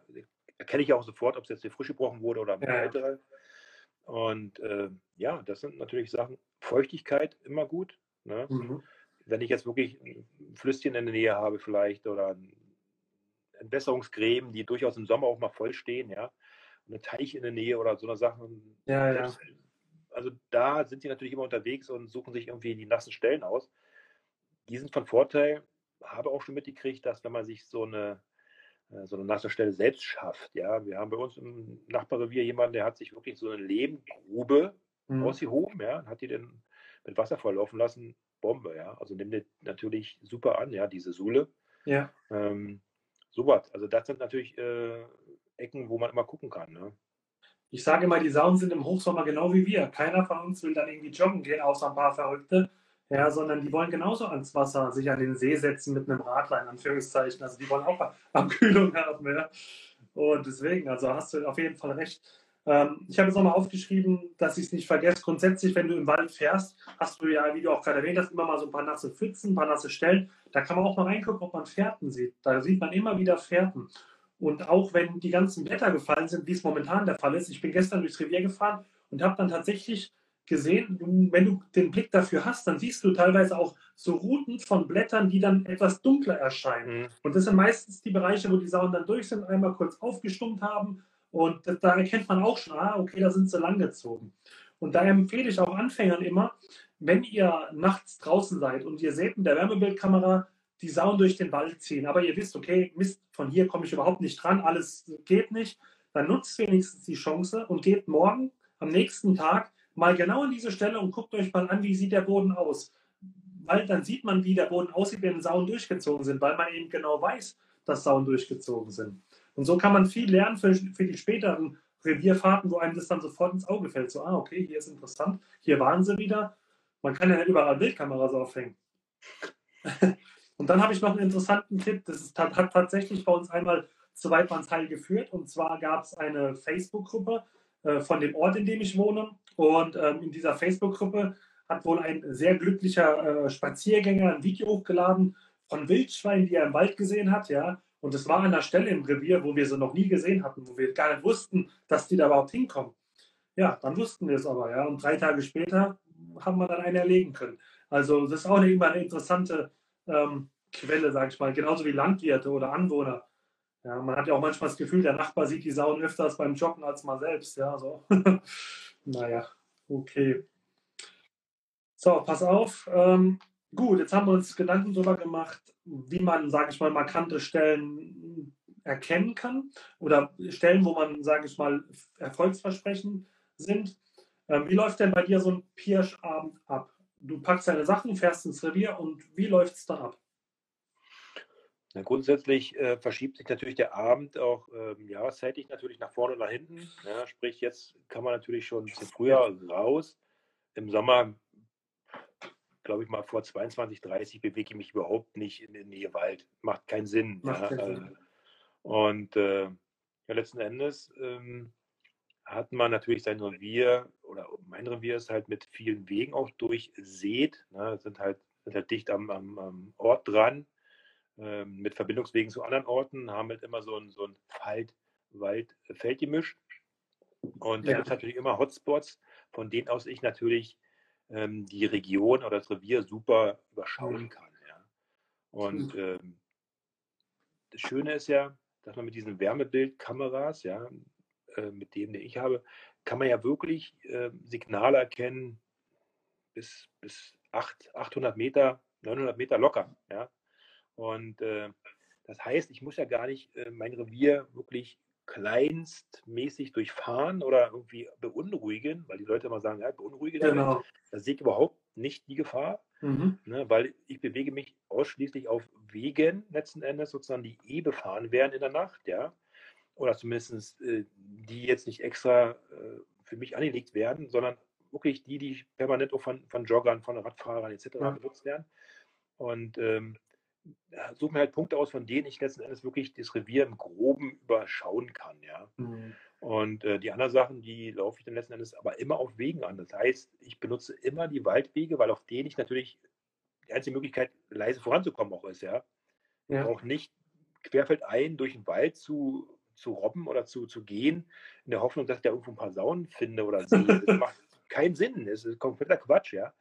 Erkenne ich auch sofort, ob es jetzt hier frisch gebrochen wurde oder ein ja. ältere. Und äh, ja, das sind natürlich Sachen. Feuchtigkeit immer gut. Ne? Mhm. Wenn ich jetzt wirklich ein Flüsschen in der Nähe habe, vielleicht oder Entwässerungsgräben, die durchaus im Sommer auch mal voll stehen, ja, und ein Teich in der Nähe oder so eine Sachen. Ja, ja also da sind sie natürlich immer unterwegs und suchen sich irgendwie die nassen Stellen aus. Die sind von Vorteil, habe auch schon mitgekriegt, dass wenn man sich so eine, äh, so eine nasse Stelle selbst schafft, ja, wir haben bei uns im Nachbarrevier jemanden, der hat sich wirklich so eine Lehmgrube mhm. ausgehoben, ja, hat die dann mit Wasser volllaufen lassen, Bombe, ja, also nimmt die natürlich super an, ja, diese Sule. Ja. Ähm, sowas, also das sind natürlich äh, Ecken, wo man immer gucken kann, ne? Ich sage immer, die Saunen sind im Hochsommer genau wie wir. Keiner von uns will dann irgendwie joggen gehen, außer ein paar Verrückte. Ja, sondern die wollen genauso ans Wasser, sich an den See setzen mit einem Radler, in Anführungszeichen. Also die wollen auch Abkühlung haben. Ja. Und deswegen, also hast du auf jeden Fall recht. Ähm, ich habe jetzt nochmal aufgeschrieben, dass ich es nicht vergesse. Grundsätzlich, wenn du im Wald fährst, hast du ja, wie du auch gerade erwähnt hast, immer mal so ein paar nasse Pfützen, ein paar nasse Stellen. Da kann man auch mal reingucken, ob man Fährten sieht. Da sieht man immer wieder Fährten. Und auch wenn die ganzen Blätter gefallen sind, wie es momentan der Fall ist, ich bin gestern durchs Revier gefahren und habe dann tatsächlich gesehen, wenn du den Blick dafür hast, dann siehst du teilweise auch so Routen von Blättern, die dann etwas dunkler erscheinen. Mhm. Und das sind meistens die Bereiche, wo die Sauen dann durch sind, einmal kurz aufgestummt haben. Und da erkennt man auch schon, ah, okay, da sind sie langgezogen. Und da empfehle ich auch Anfängern immer, wenn ihr nachts draußen seid und ihr seht mit der Wärmebildkamera die Sauen durch den Wald ziehen, aber ihr wisst, okay, Mist, von hier komme ich überhaupt nicht dran, alles geht nicht, dann nutzt wenigstens die Chance und geht morgen, am nächsten Tag, mal genau an diese Stelle und guckt euch mal an, wie sieht der Boden aus. Weil dann sieht man, wie der Boden aussieht, wenn Sauen durchgezogen sind, weil man eben genau weiß, dass Sauen durchgezogen sind. Und so kann man viel lernen für, für die späteren Revierfahrten, wo einem das dann sofort ins Auge fällt. So, ah, okay, hier ist interessant, hier waren sie wieder. Man kann ja nicht überall Bildkameras aufhängen. Und dann habe ich noch einen interessanten Tipp. Das ist, hat, tatsächlich bei uns einmal zu Weidmannsheil geführt. Und zwar gab es eine Facebook-Gruppe äh, von dem Ort, in dem ich wohne. Und ähm, in dieser Facebook-Gruppe hat wohl ein sehr glücklicher äh, Spaziergänger ein Video hochgeladen von Wildschweinen, die er im Wald gesehen hat. Ja. Und es war an einer Stelle im Revier, wo wir sie noch nie gesehen hatten, wo wir gar nicht wussten, dass die da überhaupt hinkommen. Ja, dann wussten wir es aber, ja. Und drei Tage später haben wir dann einen erlegen können. Also das ist auch immer eine interessante ähm, Quelle, sage ich mal, genauso wie Landwirte oder Anwohner. Ja, man hat ja auch manchmal das Gefühl, der Nachbar sieht die Sauen öfters beim Joggen als man selbst. Ja, so. naja, okay. So, pass auf. Ähm, gut, jetzt haben wir uns Gedanken darüber gemacht, wie man, sage ich mal, markante Stellen erkennen kann oder Stellen, wo man, sage ich mal, Erfolgsversprechen sind. Ähm, wie läuft denn bei dir so ein Pirschabend ab? Du packst deine Sachen, fährst ins Revier und wie läuft es dann ab? Na, grundsätzlich äh, verschiebt sich natürlich der Abend auch ähm, jahreszeitig natürlich nach vorne und nach hinten. Ja, sprich, jetzt kann man natürlich schon ein bisschen früher raus. Im Sommer, glaube ich mal, vor 22, 30 bewege ich mich überhaupt nicht in, in Nähe Wald. Macht keinen Sinn. Macht ja, keinen Sinn. Äh, und äh, ja, letzten Endes ähm, hat man natürlich sein Revier oder mein Revier ist halt mit vielen Wegen auch durchsät, ne, sind, halt, sind halt dicht am, am, am Ort dran, ähm, mit Verbindungswegen zu anderen Orten, haben halt immer so ein, so ein Wald-Feldgemisch. Und da ja. gibt es natürlich immer Hotspots, von denen aus ich natürlich ähm, die Region oder das Revier super überschauen kann. Ja. Und ähm, das Schöne ist ja, dass man mit diesen Wärmebildkameras, ja, äh, mit dem, den ich habe, kann man ja wirklich äh, Signale erkennen bis, bis 8, 800 Meter, 900 Meter locker. Ja? Und äh, das heißt, ich muss ja gar nicht äh, mein Revier wirklich kleinstmäßig durchfahren oder irgendwie beunruhigen, weil die Leute immer sagen, ja, beunruhige genau. Da sehe ich überhaupt nicht die Gefahr, mhm. ne, weil ich bewege mich ausschließlich auf Wegen letzten Endes sozusagen, die eh befahren werden in der Nacht, ja, oder zumindest äh, die jetzt nicht extra äh, für mich angelegt werden, sondern wirklich die, die permanent auch von, von Joggern, von Radfahrern etc. Ja. benutzt werden. Und ähm, suche mir halt Punkte aus, von denen ich letzten Endes wirklich das Revier im Groben überschauen kann, ja. Mhm. Und äh, die anderen Sachen, die laufe ich dann letzten Endes aber immer auf Wegen an. Das heißt, ich benutze immer die Waldwege, weil auf denen ich natürlich die einzige Möglichkeit, leise voranzukommen auch ist, ja. ja. Auch nicht querfeldein durch den Wald zu, zu robben oder zu, zu gehen, in der Hoffnung, dass ich da irgendwo ein paar Saunen finde oder so. Das macht keinen Sinn. Das ist kompletter Quatsch, ja.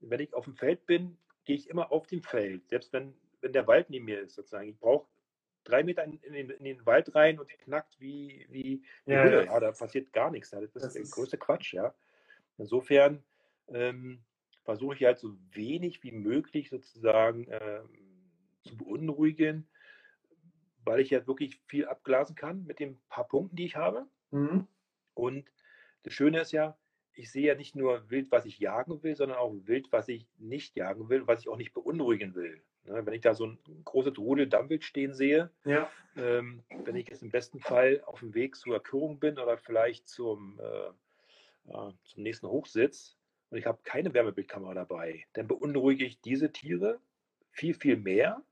Wenn ich auf dem Feld bin, gehe ich immer auf dem Feld, selbst wenn, wenn der Wald neben mir ist, sozusagen. Ich brauche drei Meter in, in, den, in, den, Wald rein und knackt wie, wie ja, Hülle. Ja, da passiert gar nichts. Das ist das der größte Quatsch, ja. Insofern ähm, versuche ich halt so wenig wie möglich sozusagen ähm, zu beunruhigen, weil ich ja wirklich viel abglasen kann mit den paar Punkten, die ich habe. Mhm. Und das Schöne ist ja, ich sehe ja nicht nur Wild, was ich jagen will, sondern auch Wild, was ich nicht jagen will, was ich auch nicht beunruhigen will. Ne, wenn ich da so ein großes Rudel Dammwild stehen sehe, ja. ähm, wenn ich jetzt im besten Fall auf dem Weg zur Erkürung bin oder vielleicht zum, äh, äh, zum nächsten Hochsitz und ich habe keine Wärmebildkamera dabei, dann beunruhige ich diese Tiere viel, viel mehr,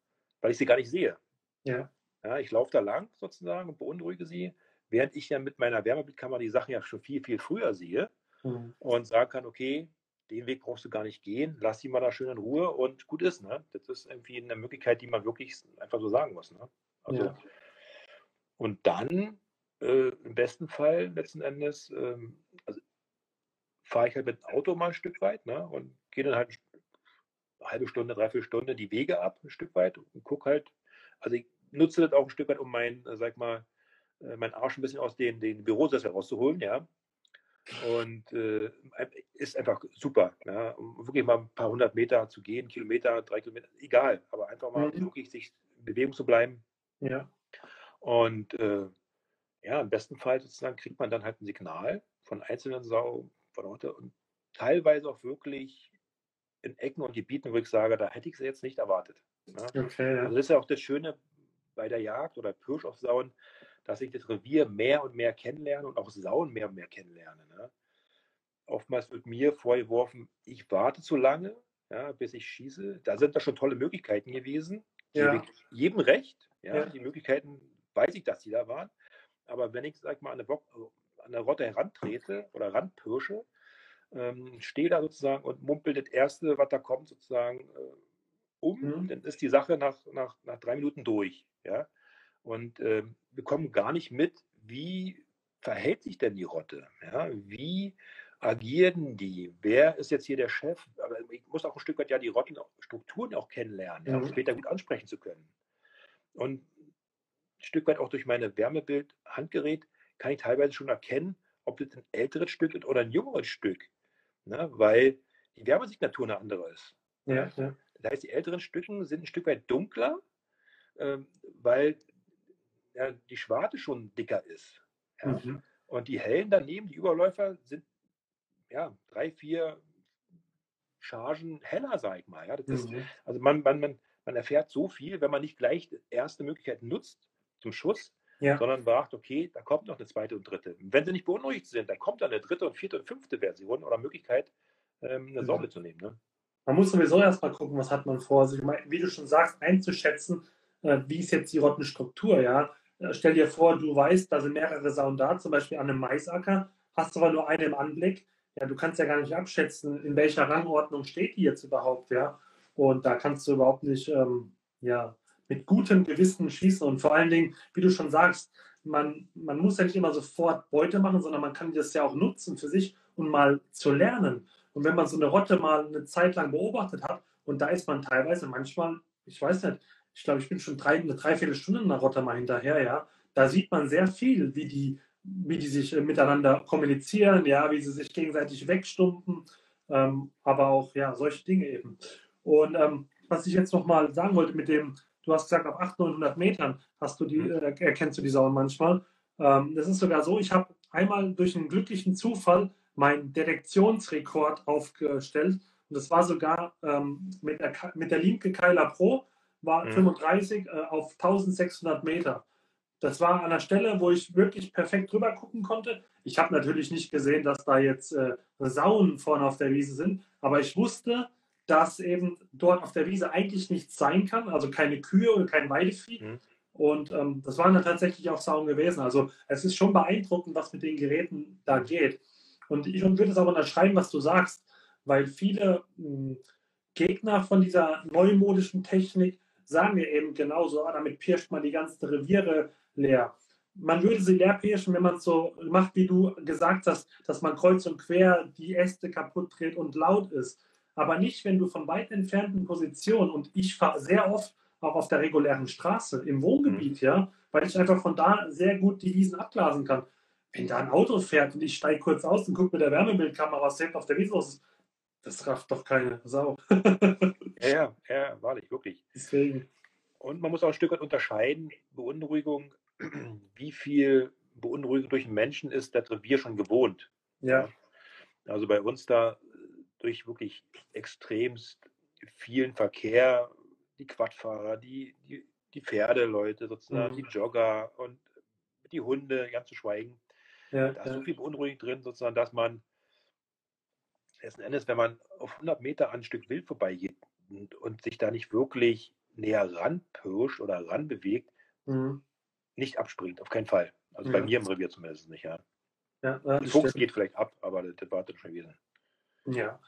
weil ich sie gar nicht sehe. Ja. Ja ich laufe da lang sozusagen und beunruhige sie, während ich ja mit meiner Wärmebildkamera die Sachen ja schon viel, viel früher sehe mhm. und sagen kann, okay, den Weg brauchst du gar nicht gehen, lass sie mal da schön in Ruhe und gut ist. Ne? Das ist irgendwie eine Möglichkeit, die man wirklich einfach so sagen muss. Ne? Also, ja. Und dann äh, im besten Fall letzten Endes ähm, also, fahre ich halt mit dem Auto mal ein Stück weit ne? und gehe dann halt eine halbe Stunde, dreiviertel Stunde die Wege ab, ein Stück weit und gucke halt, also ich nutze das auch ein Stück weit, um mein, äh, sag mal, äh, meinen Arsch ein bisschen aus den, den Bürosessel rauszuholen, ja. Und äh, ist einfach super. Ja? Um wirklich mal ein paar hundert Meter zu gehen, Kilometer, drei Kilometer, egal, aber einfach mal mhm. wirklich sich in Bewegung zu bleiben. Ja. Und äh, ja, im besten Fall sozusagen kriegt man dann halt ein Signal von einzelnen Sau, von heute und teilweise auch wirklich in Ecken und Gebieten, wo ich sage, da hätte ich sie jetzt nicht erwartet. Ne? Okay, ja. Also das ist ja auch das Schöne bei der Jagd oder Pirsch auf Sauen, dass ich das Revier mehr und mehr kennenlerne und auch Sauen mehr und mehr kennenlerne. Ne? Oftmals wird mir vorgeworfen, ich warte zu lange, ja, bis ich schieße. Da sind da schon tolle Möglichkeiten gewesen. Ja. Jedem recht. Ja, ja, Die Möglichkeiten weiß ich, dass die da waren. Aber wenn ich, sag mal, an eine, Bock, also an eine Rotte herantrete oder ranpirsche, ähm, stehe da sozusagen und mumpel das Erste, was da kommt, sozusagen äh, um, mhm. dann ist die Sache nach, nach, nach drei Minuten durch. Ja? Und äh, wir kommen gar nicht mit, wie verhält sich denn die Rotte? Ja? Wie agieren die? Wer ist jetzt hier der Chef? Aber ich muss auch ein Stück weit ja die Rottenstrukturen auch kennenlernen, ja, um mhm. später gut ansprechen zu können. Und ein Stück weit auch durch meine Wärmebild-Handgerät kann ich teilweise schon erkennen, ob das ein älteres Stück ist oder ein jüngeres Stück. Ne? Weil die Wärmesignatur eine andere ist. Ja, ja. Das heißt, die älteren Stücken sind ein Stück weit dunkler, ähm, weil ja, die Schwarte schon dicker ist. Ja. Mhm. Und die hellen daneben, die Überläufer, sind ja drei, vier Chargen heller, sag ich mal. Ja, ist, mhm. Also man, man, man, man erfährt so viel, wenn man nicht gleich erste Möglichkeit nutzt zum Schuss, ja. sondern sagt, okay, da kommt noch eine zweite und dritte. Wenn sie nicht beunruhigt sind, dann kommt dann eine dritte und vierte und fünfte Version oder Möglichkeit, ähm, eine Sau zu nehmen. Ne? Man muss sowieso erstmal gucken, was hat man vor sich, wie du schon sagst, einzuschätzen, äh, wie ist jetzt die Rottenstruktur, ja. Äh, stell dir vor, du weißt, da sind mehrere Sauen da, zum Beispiel an einem Maisacker, hast aber nur eine im Anblick. Ja, du kannst ja gar nicht abschätzen, in welcher Rangordnung steht die jetzt überhaupt, ja. Und da kannst du überhaupt nicht, ähm, ja, mit gutem Gewissen schießen. Und vor allen Dingen, wie du schon sagst, man, man muss ja nicht immer sofort Beute machen, sondern man kann das ja auch nutzen für sich, um mal zu lernen. Und wenn man so eine Rotte mal eine Zeit lang beobachtet hat, und da ist man teilweise manchmal, ich weiß nicht, ich glaube, ich bin schon drei, eine Dreiviertelstunde in der Rotte mal hinterher, ja. Da sieht man sehr viel, wie die, wie die sich äh, miteinander kommunizieren, ja, wie sie sich gegenseitig wegstumpen, ähm, aber auch, ja, solche Dinge eben. Und ähm, was ich jetzt nochmal sagen wollte mit dem, du hast gesagt, auf 800, 900 Metern hast du die, mhm. äh, erkennst du die Sauen manchmal. Ähm, das ist sogar so, ich habe einmal durch einen glücklichen Zufall meinen Detektionsrekord aufgestellt. Und das war sogar ähm, mit, der, mit der Limke Keiler Pro, war mhm. 35 äh, auf 1600 Meter. Das war an der Stelle, wo ich wirklich perfekt drüber gucken konnte. Ich habe natürlich nicht gesehen, dass da jetzt äh, Sauen vorne auf der Wiese sind, aber ich wusste, dass eben dort auf der Wiese eigentlich nichts sein kann, also keine Kühe oder kein Weidevieh. Mhm. Und ähm, das waren dann tatsächlich auch Sauen gewesen. Also es ist schon beeindruckend, was mit den Geräten da geht. Und ich würde es aber unterschreiben, was du sagst, weil viele mh, hm, Gegner von dieser neumodischen Technik sagen wir eben genauso, ah, damit pirscht man die ganzen Reviere leer. Man würde sie leer pirschen, wenn man es so macht, wie du gesagt hast, dass man kreuz und quer die Äste kaputt dreht und laut ist. Aber nicht, wenn du von weit entfernten Positionen, und ich fahre sehr oft auch auf der regulären Straße, im Wohngebiet, mhm. ja, weil ich einfach von da sehr gut die Wiesen abblasen kann. Wenn da ein Auto fährt und ich steige kurz aus und gucke mit der Wärmebildkamera, was selbst auf der Wiese ist, das rafft doch keine Sau. ja, ja, ja, wahrlich, wirklich. Deswegen. Und man muss auch ein Stück weit unterscheiden, Beunruhigung, wie viel Beunruhigung durch einen Menschen ist das Revier schon gewohnt. Ja. Also bei uns da durch wirklich extremst vielen Verkehr, die Quadfahrer, die, die, die Pferdeleute sozusagen, mhm. die Jogger und die Hunde, ganz zu schweigen. Ja, da ist ja. so viel Beunruhigung drin, sozusagen, dass man letzten Endes, wenn man auf 100 Meter an ein Stück Wild vorbeigeht und, und sich da nicht wirklich näher ranpirscht oder ranbewegt, mhm. nicht abspringt, auf keinen Fall. Also ja. bei mir im Revier zumindest nicht, ja. ja das Fuchs geht vielleicht ab, aber das, das war dann schon gewesen. Ja.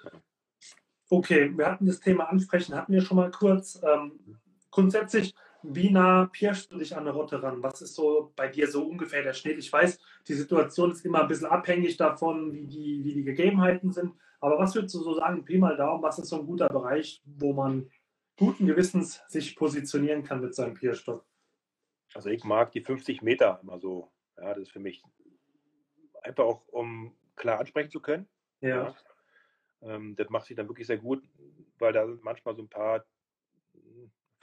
Okay, wir hatten das Thema ansprechen, hatten wir schon mal kurz. Ähm, grundsätzlich, wie nah pirschst du dich an eine Rotte ran? Was ist so bei dir so ungefähr der Schnitt? Ich weiß, die Situation ist immer ein bisschen abhängig davon, wie die, wie die Gegebenheiten sind. Aber was würdest du so sagen, Pi mal Daumen, was ist so ein guter Bereich, wo man guten Gewissens sich positionieren kann mit seinem Pierstock? Also ich mag die 50 Meter immer so. Ja, das ist für mich einfach auch, um klar ansprechen zu können. Ja. ja. Ähm, das macht sich dann wirklich sehr gut, weil da sind manchmal so ein paar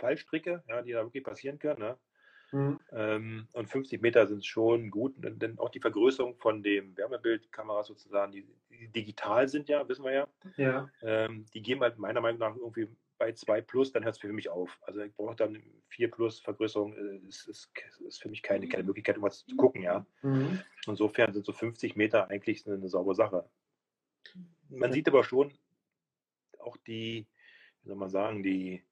Fallstricke, ja, die da wirklich passieren können. Ne? Mhm. Ähm, und 50 Meter sind schon gut, denn auch die Vergrößerung von dem Wärmebildkameras sozusagen, die, die digital sind ja, wissen wir ja, ja. Ähm, die geben halt meiner Meinung nach irgendwie bei 2 plus, dann hört es für mich auf. Also ich brauche dann 4 plus Vergrößerung, äh, ist, ist, ist, für mich keine, keine Möglichkeit, irgendwas zu gucken, ja. Mhm. Insofern sind so 50 Meter eigentlich eine, eine saubere Sache. Man sieht aber schon auch die, wie soll man sagen, die,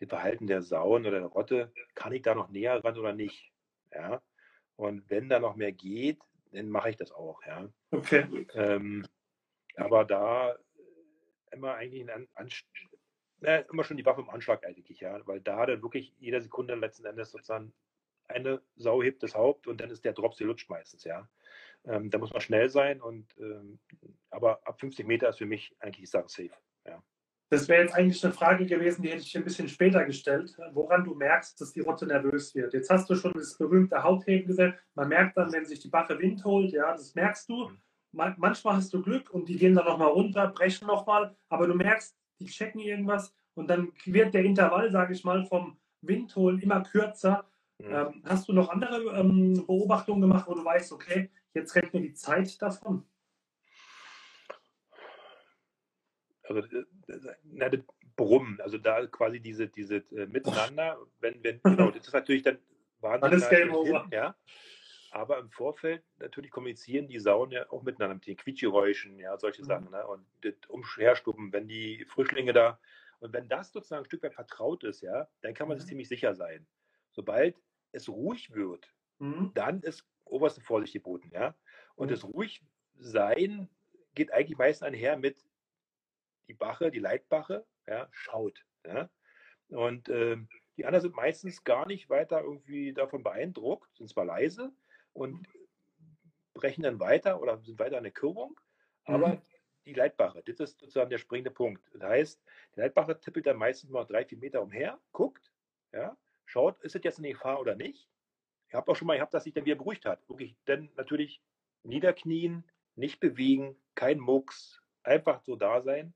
die Verhalten der Sauen oder der Rotte, kann ich da noch näher ran oder nicht? Ja. Und wenn da noch mehr geht, dann mache ich das auch, ja. Okay. Ähm, aber da immer eigentlich ein, an, äh, immer schon die Waffe im Anschlag eigentlich, ja, weil da dann wirklich jeder Sekunde letzten Endes sozusagen eine Sau hebt das Haupt und dann ist der Drops gelutscht meistens, ja. Ähm, da muss man schnell sein und ähm, aber ab 50 Meter ist für mich eigentlich die Sache safe. Ja. Das wäre jetzt eigentlich eine Frage gewesen, die hätte ich ein bisschen später gestellt, woran du merkst, dass die Rotte nervös wird. Jetzt hast du schon das berühmte Hautheben gesagt. Man merkt dann, wenn sich die Bache Wind holt, ja, das merkst du. Mhm. manchmal hast du Glück und die gehen dann nochmal runter, brechen nochmal, aber du merkst, die checken irgendwas und dann wird der Intervall, sage ich mal, vom Windholen immer kürzer. Mhm. Ähm, hast du noch andere ähm, Beobachtungen gemacht, wo du weißt, okay, Jetzt rennt mir die Zeit davon. Also, äh, na, das Brummen, also da quasi diese, diese äh, Miteinander, wenn, wenn, genau, das ist natürlich dann wahnsinnig. Alles Game Over. Ja. Aber im Vorfeld natürlich kommunizieren die Sauen ja auch miteinander mit den Quietschgeräuschen, ja, solche mhm. Sachen. Ne? Und das Umherstuppen, wenn die Frischlinge da, und wenn das sozusagen ein Stück weit vertraut ist, ja, dann kann man mhm. sich ziemlich sicher sein. Sobald es ruhig wird, mhm. dann ist oberste Vorsicht geboten, ja. Und mhm. das Ruhigsein geht eigentlich meistens einher mit die Bache, die Leitbache, ja, schaut, ja. Und äh, die anderen sind meistens gar nicht weiter irgendwie davon beeindruckt, sind zwar leise und brechen dann weiter oder sind weiter an der Kürbung, aber mhm. die Leitbache, das ist sozusagen der springende Punkt. Das heißt, die Leitbache tippelt dann meistens mal drei, vier Meter umher, guckt, ja, schaut, ist es jetzt eine Gefahr oder nicht ich habe auch schon mal gehabt, dass sich dann wieder beruhigt hat. Wirklich, dann natürlich niederknien, nicht bewegen, kein Mucks, einfach so da sein.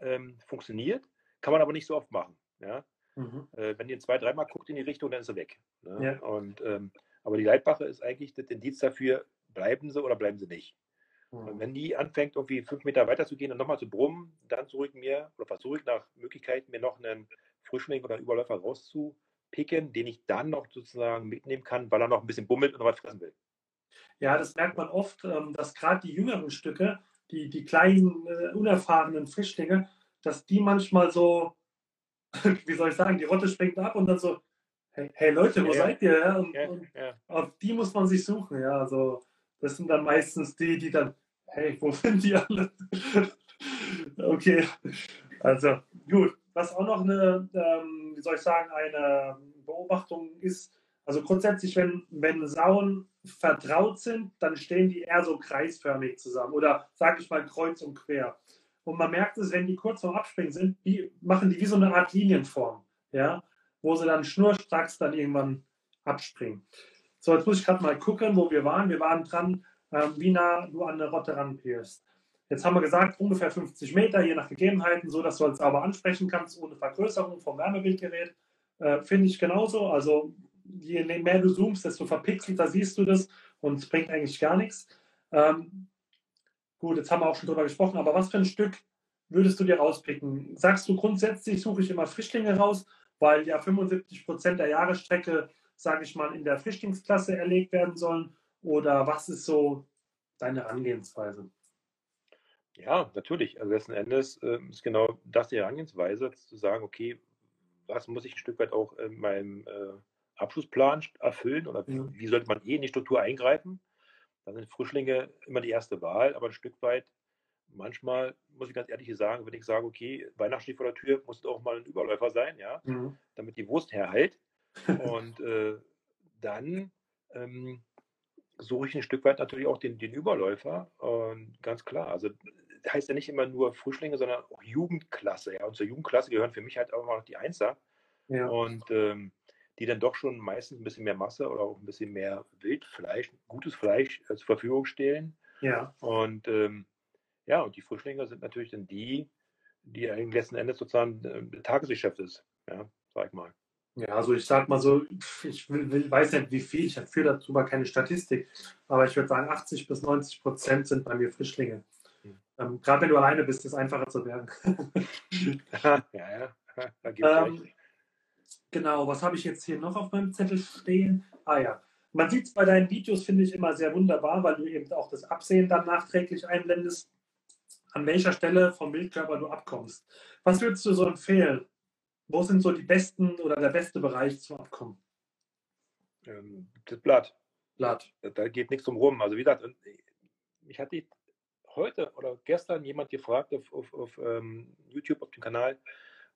Ähm, funktioniert, kann man aber nicht so oft machen. Ja? Mhm. Äh, wenn ihr zwei, dreimal guckt in die Richtung, dann ist er weg. Ne? Ja. Und, ähm, aber die Leitbache ist eigentlich das Indiz dafür, bleiben sie oder bleiben sie nicht. Und wenn die anfängt, irgendwie fünf Meter weiter zu gehen und nochmal zu brummen, dann zurück mir oder versuche ich nach Möglichkeit, mir noch einen Frischling oder einen Überläufer rauszupicken, den ich dann noch sozusagen mitnehmen kann, weil er noch ein bisschen bummelt und noch was fressen will. Ja, das merkt man oft, ähm, dass gerade die jüngeren Stücke, die, die kleinen, äh, unerfahrenen Frischlinge, dass die manchmal so, wie soll ich sagen, die Rotte springt ab und dann so, hey, hey Leute, wo ja, seid ihr? Ja, und, ja, und auf die muss man sich suchen. Ja, also das sind dann meistens die, die dann, hey, wo sind die alle? okay, also gut. Was auch noch eine, ähm, wie soll ich sagen, eine Beobachtung ist, also grundsätzlich, wenn, wenn Sauen vertraut sind, dann stehen die eher so kreisförmig zusammen oder sag ich mal kreuz und quer. Und man merkt es, wenn die kurz vorm Abspringen sind, wie, machen die wie so eine Art Linienform, ja, wo sie dann schnurstracks dann irgendwann abspringen. So, jetzt muss ich gerade mal gucken, wo wir waren. Wir waren dran, ähm, wie nah du an eine Rotte ranpierst. Jetzt haben wir gesagt, ungefähr 50 Meter, je nach Gegebenheiten, so dass du es sauber ansprechen kannst, ohne Vergrößerung vom Wärmebildgerät. Äh, Finde ich genauso. Also je mehr du zoomst, desto verpixelter siehst du das und es bringt eigentlich gar nichts. Ähm, gut, jetzt haben wir auch schon drüber gesprochen, aber was für ein Stück würdest du dir rauspicken? Sagst du grundsätzlich, suche ich immer Frischlinge raus, weil ja 75 Prozent der Jahresstrecke, sage ich mal, in der Frischlingsklasse erlegt werden sollen? Oder was ist so deine Herangehensweise? Ja, natürlich. Also letzten Endes äh, ist genau das die Herangehensweise, zu sagen, okay, was muss ich ein Stück weit auch in meinem äh, Abschlussplan erfüllen oder ja. wie sollte man eh in die Struktur eingreifen? Dann sind Frischlinge immer die erste Wahl, aber ein Stück weit, manchmal muss ich ganz ehrlich sagen, wenn ich sage, okay, Weihnachten steht vor der Tür, muss es auch mal ein Überläufer sein, ja, mhm. damit die Wurst herhält. Und äh, dann ähm, suche ich ein Stück weit natürlich auch den, den Überläufer. Und ganz klar, also heißt ja nicht immer nur Frischlinge, sondern auch Jugendklasse. Ja. Und zur Jugendklasse gehören für mich halt auch noch die Einser. Ja. Und ähm, die dann doch schon meistens ein bisschen mehr Masse oder auch ein bisschen mehr Wildfleisch, gutes Fleisch äh, zur Verfügung stellen. Ja. Und ähm, ja, und die Frischlinge sind natürlich dann die, die eigentlich letzten Endes sozusagen äh, Tagesgeschäft ist, ja, sag ich mal. Ja, also ich sag mal so, ich will, will, weiß nicht wie viel, ich führe dazu mal keine Statistik, aber ich würde sagen, 80 bis 90 Prozent sind bei mir Frischlinge. Hm. Ähm, Gerade wenn du alleine bist, ist es einfacher zu werden. ja, ja, da gibt's ähm, Genau, was habe ich jetzt hier noch auf meinem Zettel stehen? Ah ja, man sieht es bei deinen Videos, finde ich immer sehr wunderbar, weil du eben auch das Absehen dann nachträglich einblendest, an welcher Stelle vom Bildkörper du abkommst. Was würdest du so empfehlen? Wo sind so die besten oder der beste Bereich zum Abkommen? Ähm, das Blatt. Blatt. Da geht nichts drum rum. Also wie gesagt, ich hatte heute oder gestern jemand gefragt auf, auf, auf ähm, YouTube, auf dem Kanal,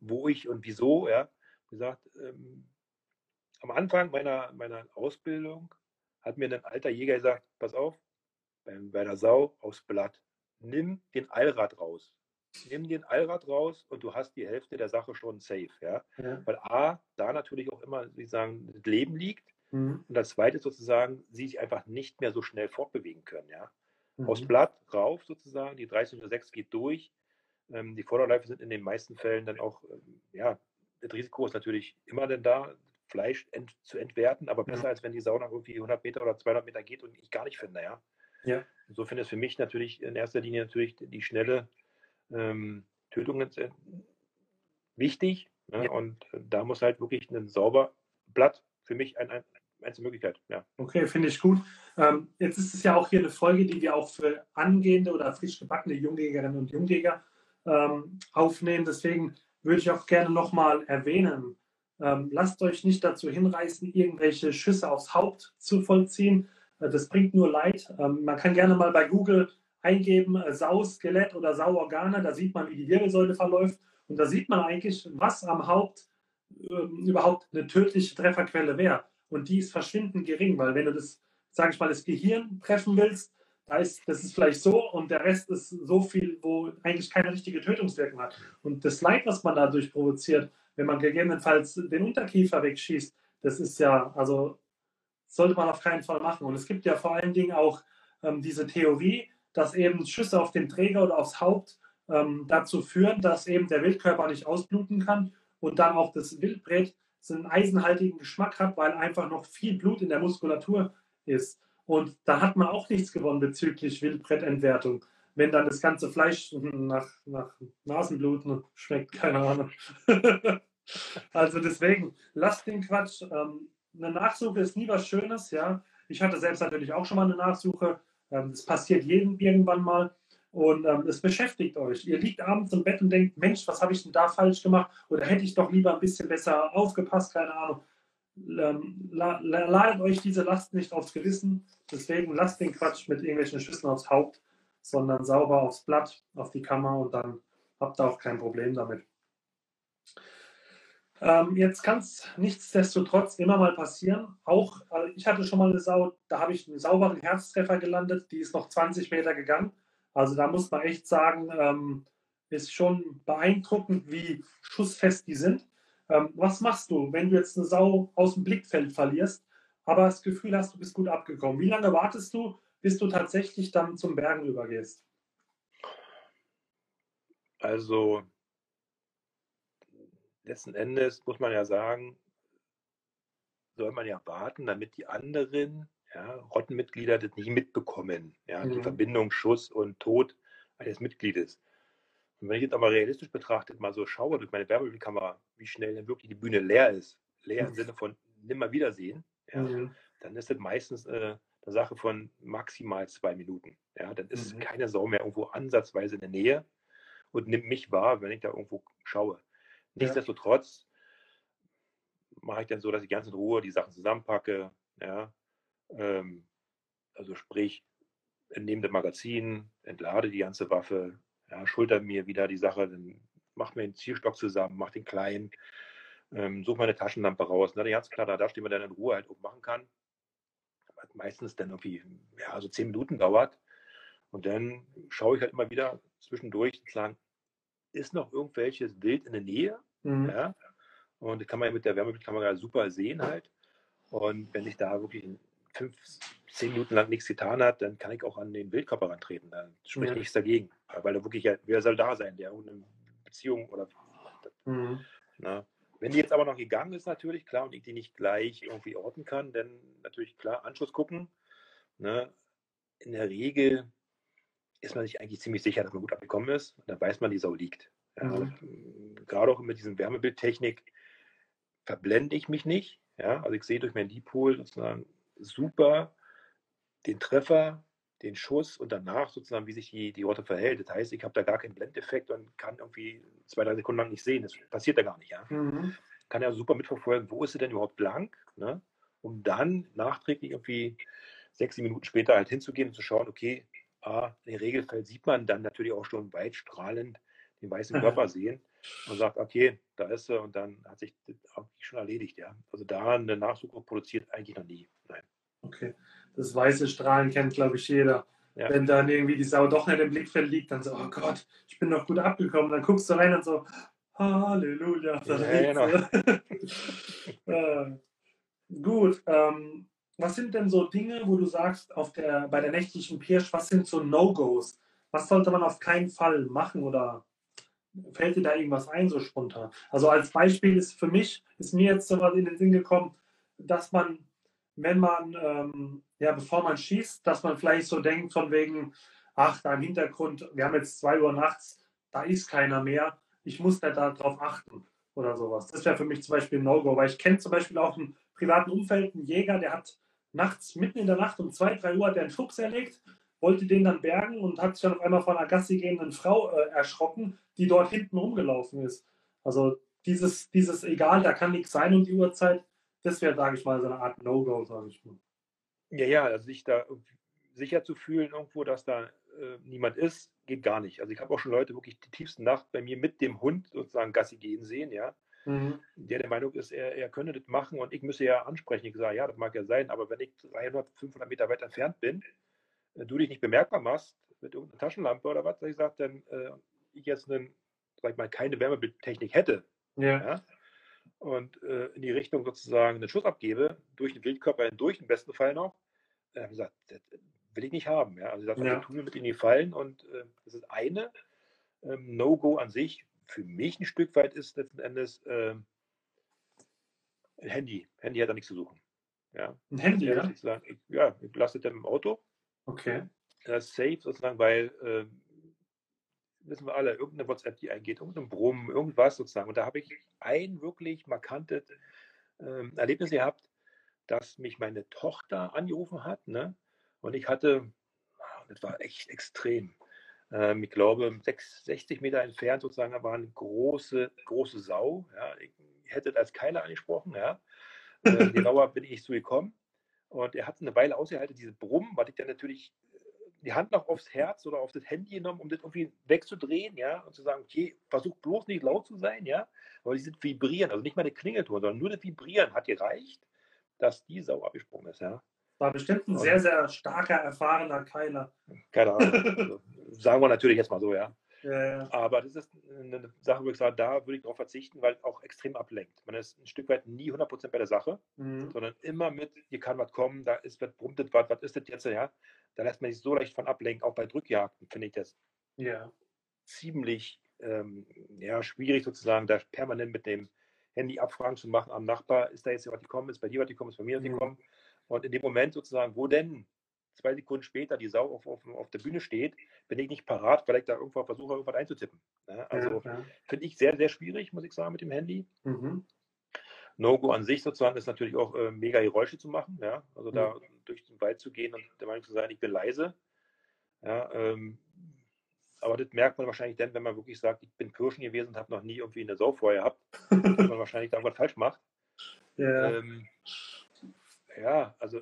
wo ich und wieso, ja gesagt, ähm, am Anfang meiner, meiner Ausbildung hat mir ein alter Jäger gesagt, pass auf, bei, bei der Sau aufs Blatt, nimm den Allrad raus. Nimm den Allrad raus und du hast die Hälfte der Sache schon safe. Ja? ja. Weil A, da natürlich auch immer, wie sagen, das Leben liegt. Mhm. Und das zweite sozusagen, sie sich einfach nicht mehr so schnell fortbewegen können. Ja? Mhm. Aufs Blatt rauf sozusagen, die 3006 geht durch. Ähm, die Vorderläufe sind in den meisten Fällen dann auch ähm, ja, das Risiko ist natürlich immer denn da, Fleisch ent, zu entwerten, aber besser ja. als wenn die Sau nach irgendwie 100 Meter oder 200 Meter geht und ich gar nicht finde, ja. ja. Insofern ist für mich natürlich in erster Linie natürlich die schnelle ähm, Tötung wichtig ne? ja. und da muss halt wirklich ein sauber Blatt für mich ein, ein Möglichkeit. Ja. Okay, finde ich gut. Ähm, jetzt ist es ja auch hier eine Folge, die wir auch für angehende oder frisch gebackene Jungjägerinnen und Jungjäger ähm, aufnehmen. Deswegen würde ich auch gerne nochmal erwähnen. Ähm, lasst euch nicht dazu hinreißen, irgendwelche Schüsse aufs Haupt zu vollziehen. Äh, das bringt nur Leid. Ähm, man kann gerne mal bei Google eingeben, äh, Sau-Skelett oder Sauorgane. Da sieht man, wie die Wirbelsäule verläuft. Und da sieht man eigentlich, was am Haupt äh, überhaupt eine tödliche Trefferquelle wäre. Und die ist verschwindend gering, weil wenn du das, sage ich mal, das Gehirn treffen willst, da ist, das ist vielleicht so und der Rest ist so viel, wo eigentlich keine richtige Tötungswirkung hat. Und das Leid, was man dadurch provoziert, wenn man gegebenenfalls den Unterkiefer wegschießt, das ist ja, also sollte man auf keinen Fall machen. Und es gibt ja vor allen Dingen auch ähm, diese Theorie, dass eben Schüsse auf den Träger oder aufs Haupt ähm, dazu führen, dass eben der Wildkörper nicht ausbluten kann und dann auch das Wildbret einen eisenhaltigen Geschmack hat, weil einfach noch viel Blut in der Muskulatur ist. Und da hat man auch nichts gewonnen bezüglich Wildbrettentwertung. Wenn dann das ganze Fleisch nach, nach Nasenbluten schmeckt, keine Ahnung. also deswegen, lasst den Quatsch. Ähm, eine Nachsuche ist nie was Schönes, ja. Ich hatte selbst natürlich auch schon mal eine Nachsuche. Ähm, das passiert jedem irgendwann mal. Und ähm, es beschäftigt euch. Ihr liegt abends im Bett und denkt, Mensch, was habe ich denn da falsch gemacht? Oder hätte ich doch lieber ein bisschen besser aufgepasst, keine Ahnung. Ähm, ladet euch diese Last nicht aufs Gewissen. Deswegen lasst den Quatsch mit irgendwelchen Schüssen aufs Haupt, sondern sauber aufs Blatt, auf die Kammer und dann habt ihr auch kein Problem damit. Ähm, jetzt kann es nichtsdestotrotz immer mal passieren. Auch äh, ich hatte schon mal eine Sau, da habe ich einen sauberen Herztreffer gelandet, die ist noch 20 Meter gegangen. Also da muss man echt sagen, ähm, ist schon beeindruckend, wie schussfest die sind. Ähm, was machst du, wenn du jetzt eine Sau aus dem Blickfeld verlierst, aber das Gefühl hast, du bist gut abgekommen? Wie lange wartest du, bis du tatsächlich dann zum Bergen übergehst? Also letzten Endes muss man ja sagen, soll man ja warten, damit die anderen ja, Rottenmitglieder das nicht mitbekommen. Ja, mhm. Die Verbindung Schuss und Tod eines Mitgliedes. Und wenn ich jetzt aber realistisch betrachtet mal so schaue durch meine Wärmebildkamera, wie schnell denn wirklich die Bühne leer ist, leer im. Sinne von nimmer wiedersehen, ja, mhm. dann ist das meistens äh, eine Sache von maximal zwei Minuten. Ja, dann ist mhm. keine Sau mehr irgendwo ansatzweise in der Nähe und nimmt mich wahr, wenn ich da irgendwo schaue. Nichtsdestotrotz mache ich dann so, dass ich ganz in Ruhe die Sachen zusammenpacke. Ja, ähm, also sprich, entnehme das Magazin, entlade die ganze Waffe, ja, schulter mir wieder die Sache, dann mach mir den Zielstock zusammen, mach den kleinen, ähm, suche meine Taschenlampe raus. Ne, ganz klar, da, da stehen wir dann in Ruhe halt machen kann. Was meistens dann irgendwie, ja, so zehn Minuten dauert. Und dann schaue ich halt immer wieder zwischendurch sagen, ist noch irgendwelches Wild in der Nähe. Mhm. Ja? Und das kann man mit der Wärmebildkamera super sehen halt. Und wenn ich da wirklich fünf, zehn Minuten lang nichts getan hat, dann kann ich auch an den Wildkörper rantreten. Dann spricht ja. nichts dagegen. Weil er wirklich, wer soll da sein, der eine Beziehung oder. Mhm. Na, wenn die jetzt aber noch gegangen ist, natürlich, klar, und ich die nicht gleich irgendwie orten kann, dann natürlich klar, Anschluss gucken. Ne? In der Regel ist man sich eigentlich ziemlich sicher, dass man gut abgekommen ist. Und dann weiß man, die Sau liegt. Ja, mhm. Gerade auch mit diesem Wärmebildtechnik verblende ich mich nicht. Ja, also ich sehe durch mein Dipol sozusagen super den Treffer, den Schuss und danach sozusagen, wie sich die, die Rotte verhält. Das heißt, ich habe da gar keinen Blendeffekt und kann irgendwie zwei, drei Sekunden lang nicht sehen. Das passiert da gar nicht. Ja? Mhm. Kann ja super mitverfolgen, wo ist sie denn überhaupt blank, ne? um dann nachträglich irgendwie sechs, sieben Minuten später halt hinzugehen und zu schauen, okay, ah, im Regelfall sieht man dann natürlich auch schon weit strahlend den weißen Körper sehen und sagt, okay, da ist er und dann hat sich das schon erledigt, ja. Also da eine Nachsuche produziert eigentlich noch nie. Nein. Okay. Das weiße Strahlen kennt, glaube ich, jeder. Ja. Wenn dann irgendwie die Sau doch nicht im Blickfeld liegt, dann so, oh Gott, ich bin noch gut abgekommen. Dann guckst du rein und so, Halleluja. Ja, genau. äh, gut, ähm, was sind denn so Dinge, wo du sagst, auf der, bei der nächtlichen Pirsch, was sind so No-Gos? Was sollte man auf keinen Fall machen oder fällt dir da irgendwas ein, so spontan? Also als Beispiel ist für mich, ist mir jetzt so was in den Sinn gekommen, dass man, wenn man, ähm, ja, bevor man schießt, dass man vielleicht so denkt von wegen, ach, da im Hintergrund, wir haben jetzt zwei Uhr nachts, da ist keiner mehr, ich muss da darauf achten oder sowas. Das wäre für mich zum Beispiel ein No-Go, weil ich kenne zum Beispiel auch im privaten Umfeld einen Jäger, der hat nachts, mitten in der Nacht um zwei, drei Uhr hat er einen Fuchs erlegt, wollte den dann bergen und hat sich dann auf einmal von einer Gassi gehenden Frau äh, erschrocken, die dort hinten rumgelaufen ist. Also dieses, dieses egal, da kann nichts sein um die Uhrzeit, das wäre, sage ich mal, so eine Art No-Go, sage ich mal. Ja, ja, also sich da sicher zu fühlen irgendwo, dass da äh, niemand ist, geht gar nicht. Also ich habe auch schon Leute wirklich die tiefste Nacht bei mir mit dem Hund sozusagen Gassi gehen sehen, ja. Mhm. Der der Meinung ist, er, er könne das machen und ich müsse ja ansprechen. Ich sage, ja, das mag ja sein, aber wenn ich 300, 500 Meter weit entfernt bin, du dich nicht bemerkbar machst mit irgendeiner Taschenlampe oder was, ich sage, dann äh, ich jetzt einen, sag ich mal, keine Wärmebildtechnik hätte ja. ja und äh, in die Richtung sozusagen einen Schuss abgebe, durch den Wildkörper hindurch, im besten Fall noch, äh, gesagt, das will ich nicht haben. Ja? Also ich sage, ja. tun wir mit in die Fallen und äh, das ist eine. Ähm, No-Go an sich für mich ein Stück weit ist letzten Endes äh, Handy. Handy hat da nichts zu suchen. Ja. Ein Handy, ja? ja? Ich sage, ich, ja, ich lasse das im Auto. Okay. Das ist safe sozusagen, weil äh, wissen wir alle, irgendeine WhatsApp, die eingeht, irgendein Brummen, irgendwas sozusagen. Und da habe ich ein wirklich markantes äh, Erlebnis gehabt, dass mich meine Tochter angerufen hat. Ne? Und ich hatte, das war echt extrem. Ähm, ich glaube, 6, 60 Meter entfernt sozusagen da war eine große, große Sau. Ja? Ich hätte das als Keiler angesprochen. Ja? Äh, genauer bin ich so gekommen. Und er hat eine Weile ausgehalten, diese Brummen, weil ich dann natürlich die Hand noch aufs Herz oder auf das Handy genommen, um das irgendwie wegzudrehen, ja, und zu sagen, okay, versuch bloß nicht laut zu sein, ja, aber die sind vibrieren, also nicht mal der Klingelton, sondern nur das Vibrieren hat gereicht, dass die Sau abgesprungen ist, ja. War bestimmt ein sehr, sehr starker, erfahrener Keiler. Keine Ahnung. Also, sagen wir natürlich jetzt mal so, ja. Ja. Aber das ist eine Sache, wo ich sage, da würde ich darauf verzichten, weil es auch extrem ablenkt. Man ist ein Stück weit nie 100% bei der Sache, Mhm. sondern immer mit, hier kann was kommen, da ist was, brummt das was, was ist das jetzt, ja. Da lässt man sich so leicht von ablenken. Auch bei Drückjagden finde ich das ja. ziemlich ähm, ja, schwierig sozusagen, da permanent mit dem Handy Abfragen zu machen am Nachbar, ist da jetzt was gekommen, ist bei dir was gekommen, ist bei mir was Mhm. gekommen. Und in dem Moment sozusagen, wo denn zwei Sekunden später die Sau auf, auf, auf der Bühne steht, bin ich nicht parat, weil ich da irgendwo versuche, irgendwas einzutippen. Ja, also ja, ja. finde ich sehr, sehr schwierig, muss ich sagen, mit dem Handy. Mhm. No-Go an sich sozusagen ist natürlich auch äh, mega Geräusche zu machen, ja. Also da durch den Wald zu gehen und der Meinung zu sein, ich bin leise. Ja, ähm, aber das merkt man wahrscheinlich dann, wenn man wirklich sagt, ich bin Pirschen gewesen und habe noch nie irgendwie eine Sau vorher gehabt, dass man wahrscheinlich da irgendwas falsch macht. Ja. Ähm, ja, also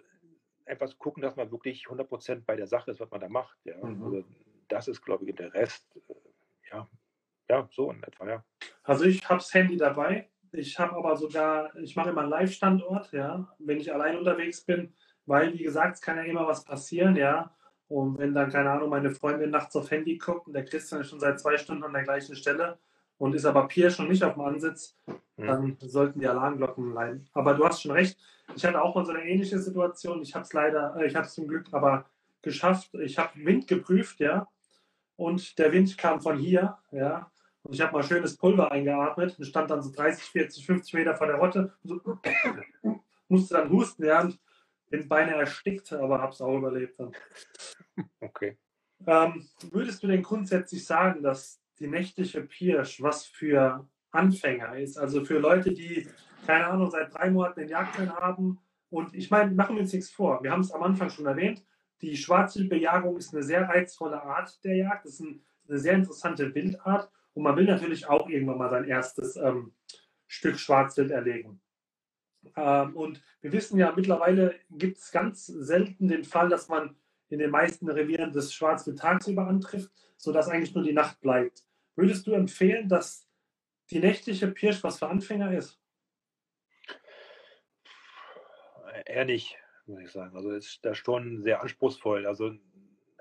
einfach zu gucken, dass man wirklich 100% bei der Sache ist, was man da macht. Ja. Mhm. Also das ist, glaube ich, der Rest. Äh, ja, ja, so in etwa, ja. Also ich habe das Handy dabei. Ich habe aber sogar, ich mache immer einen Live-Standort, ja, wenn ich allein unterwegs bin, weil, wie gesagt, es kann ja immer was passieren, ja. Und wenn dann, keine Ahnung, meine Freundin nachts auf Handy guckt und der Christian ist schon seit zwei Stunden an der gleichen Stelle und ist aber Pier schon nicht auf dem Ansitz, Mhm. dann sollten die Alarmglocken leiden. Aber du hast schon recht. Ich hatte auch mal so eine ähnliche Situation. Ich habe es leider, äh, ich habe es zum Glück aber geschafft. Ich habe Wind geprüft, ja. Und der Wind kam von hier, ja. Und ich habe mal schönes Pulver eingeatmet und stand dann so 30, 40, 50 Meter vor der Rotte. Und so, musste dann husten, ja. Und bin beinahe erstickt, aber habe es auch überlebt dann. Okay. Ähm, würdest du denn grundsätzlich sagen, dass die nächtliche Pirsch was für Anfänger ist? Also für Leute, die, keine Ahnung, seit drei Monaten den Jagdschein haben. Und ich meine, machen wir uns nichts vor. Wir haben es am Anfang schon erwähnt. Die Schwarzwildbejagung ist eine sehr reizvolle Art der Jagd. Das ist ein, eine sehr interessante Wildart. Und man will natürlich auch irgendwann mal sein erstes ähm, Stück Schwarzwild erlegen. Ähm, und wir wissen ja, mittlerweile gibt es ganz selten den Fall, dass man in den meisten Revieren das Schwarzwild tagsüber antrifft, sodass eigentlich nur die Nacht bleibt. Würdest du empfehlen, dass die nächtliche Pirsch was für Anfänger ist? Eher nicht, muss ich sagen. Also ist da schon sehr anspruchsvoll. Also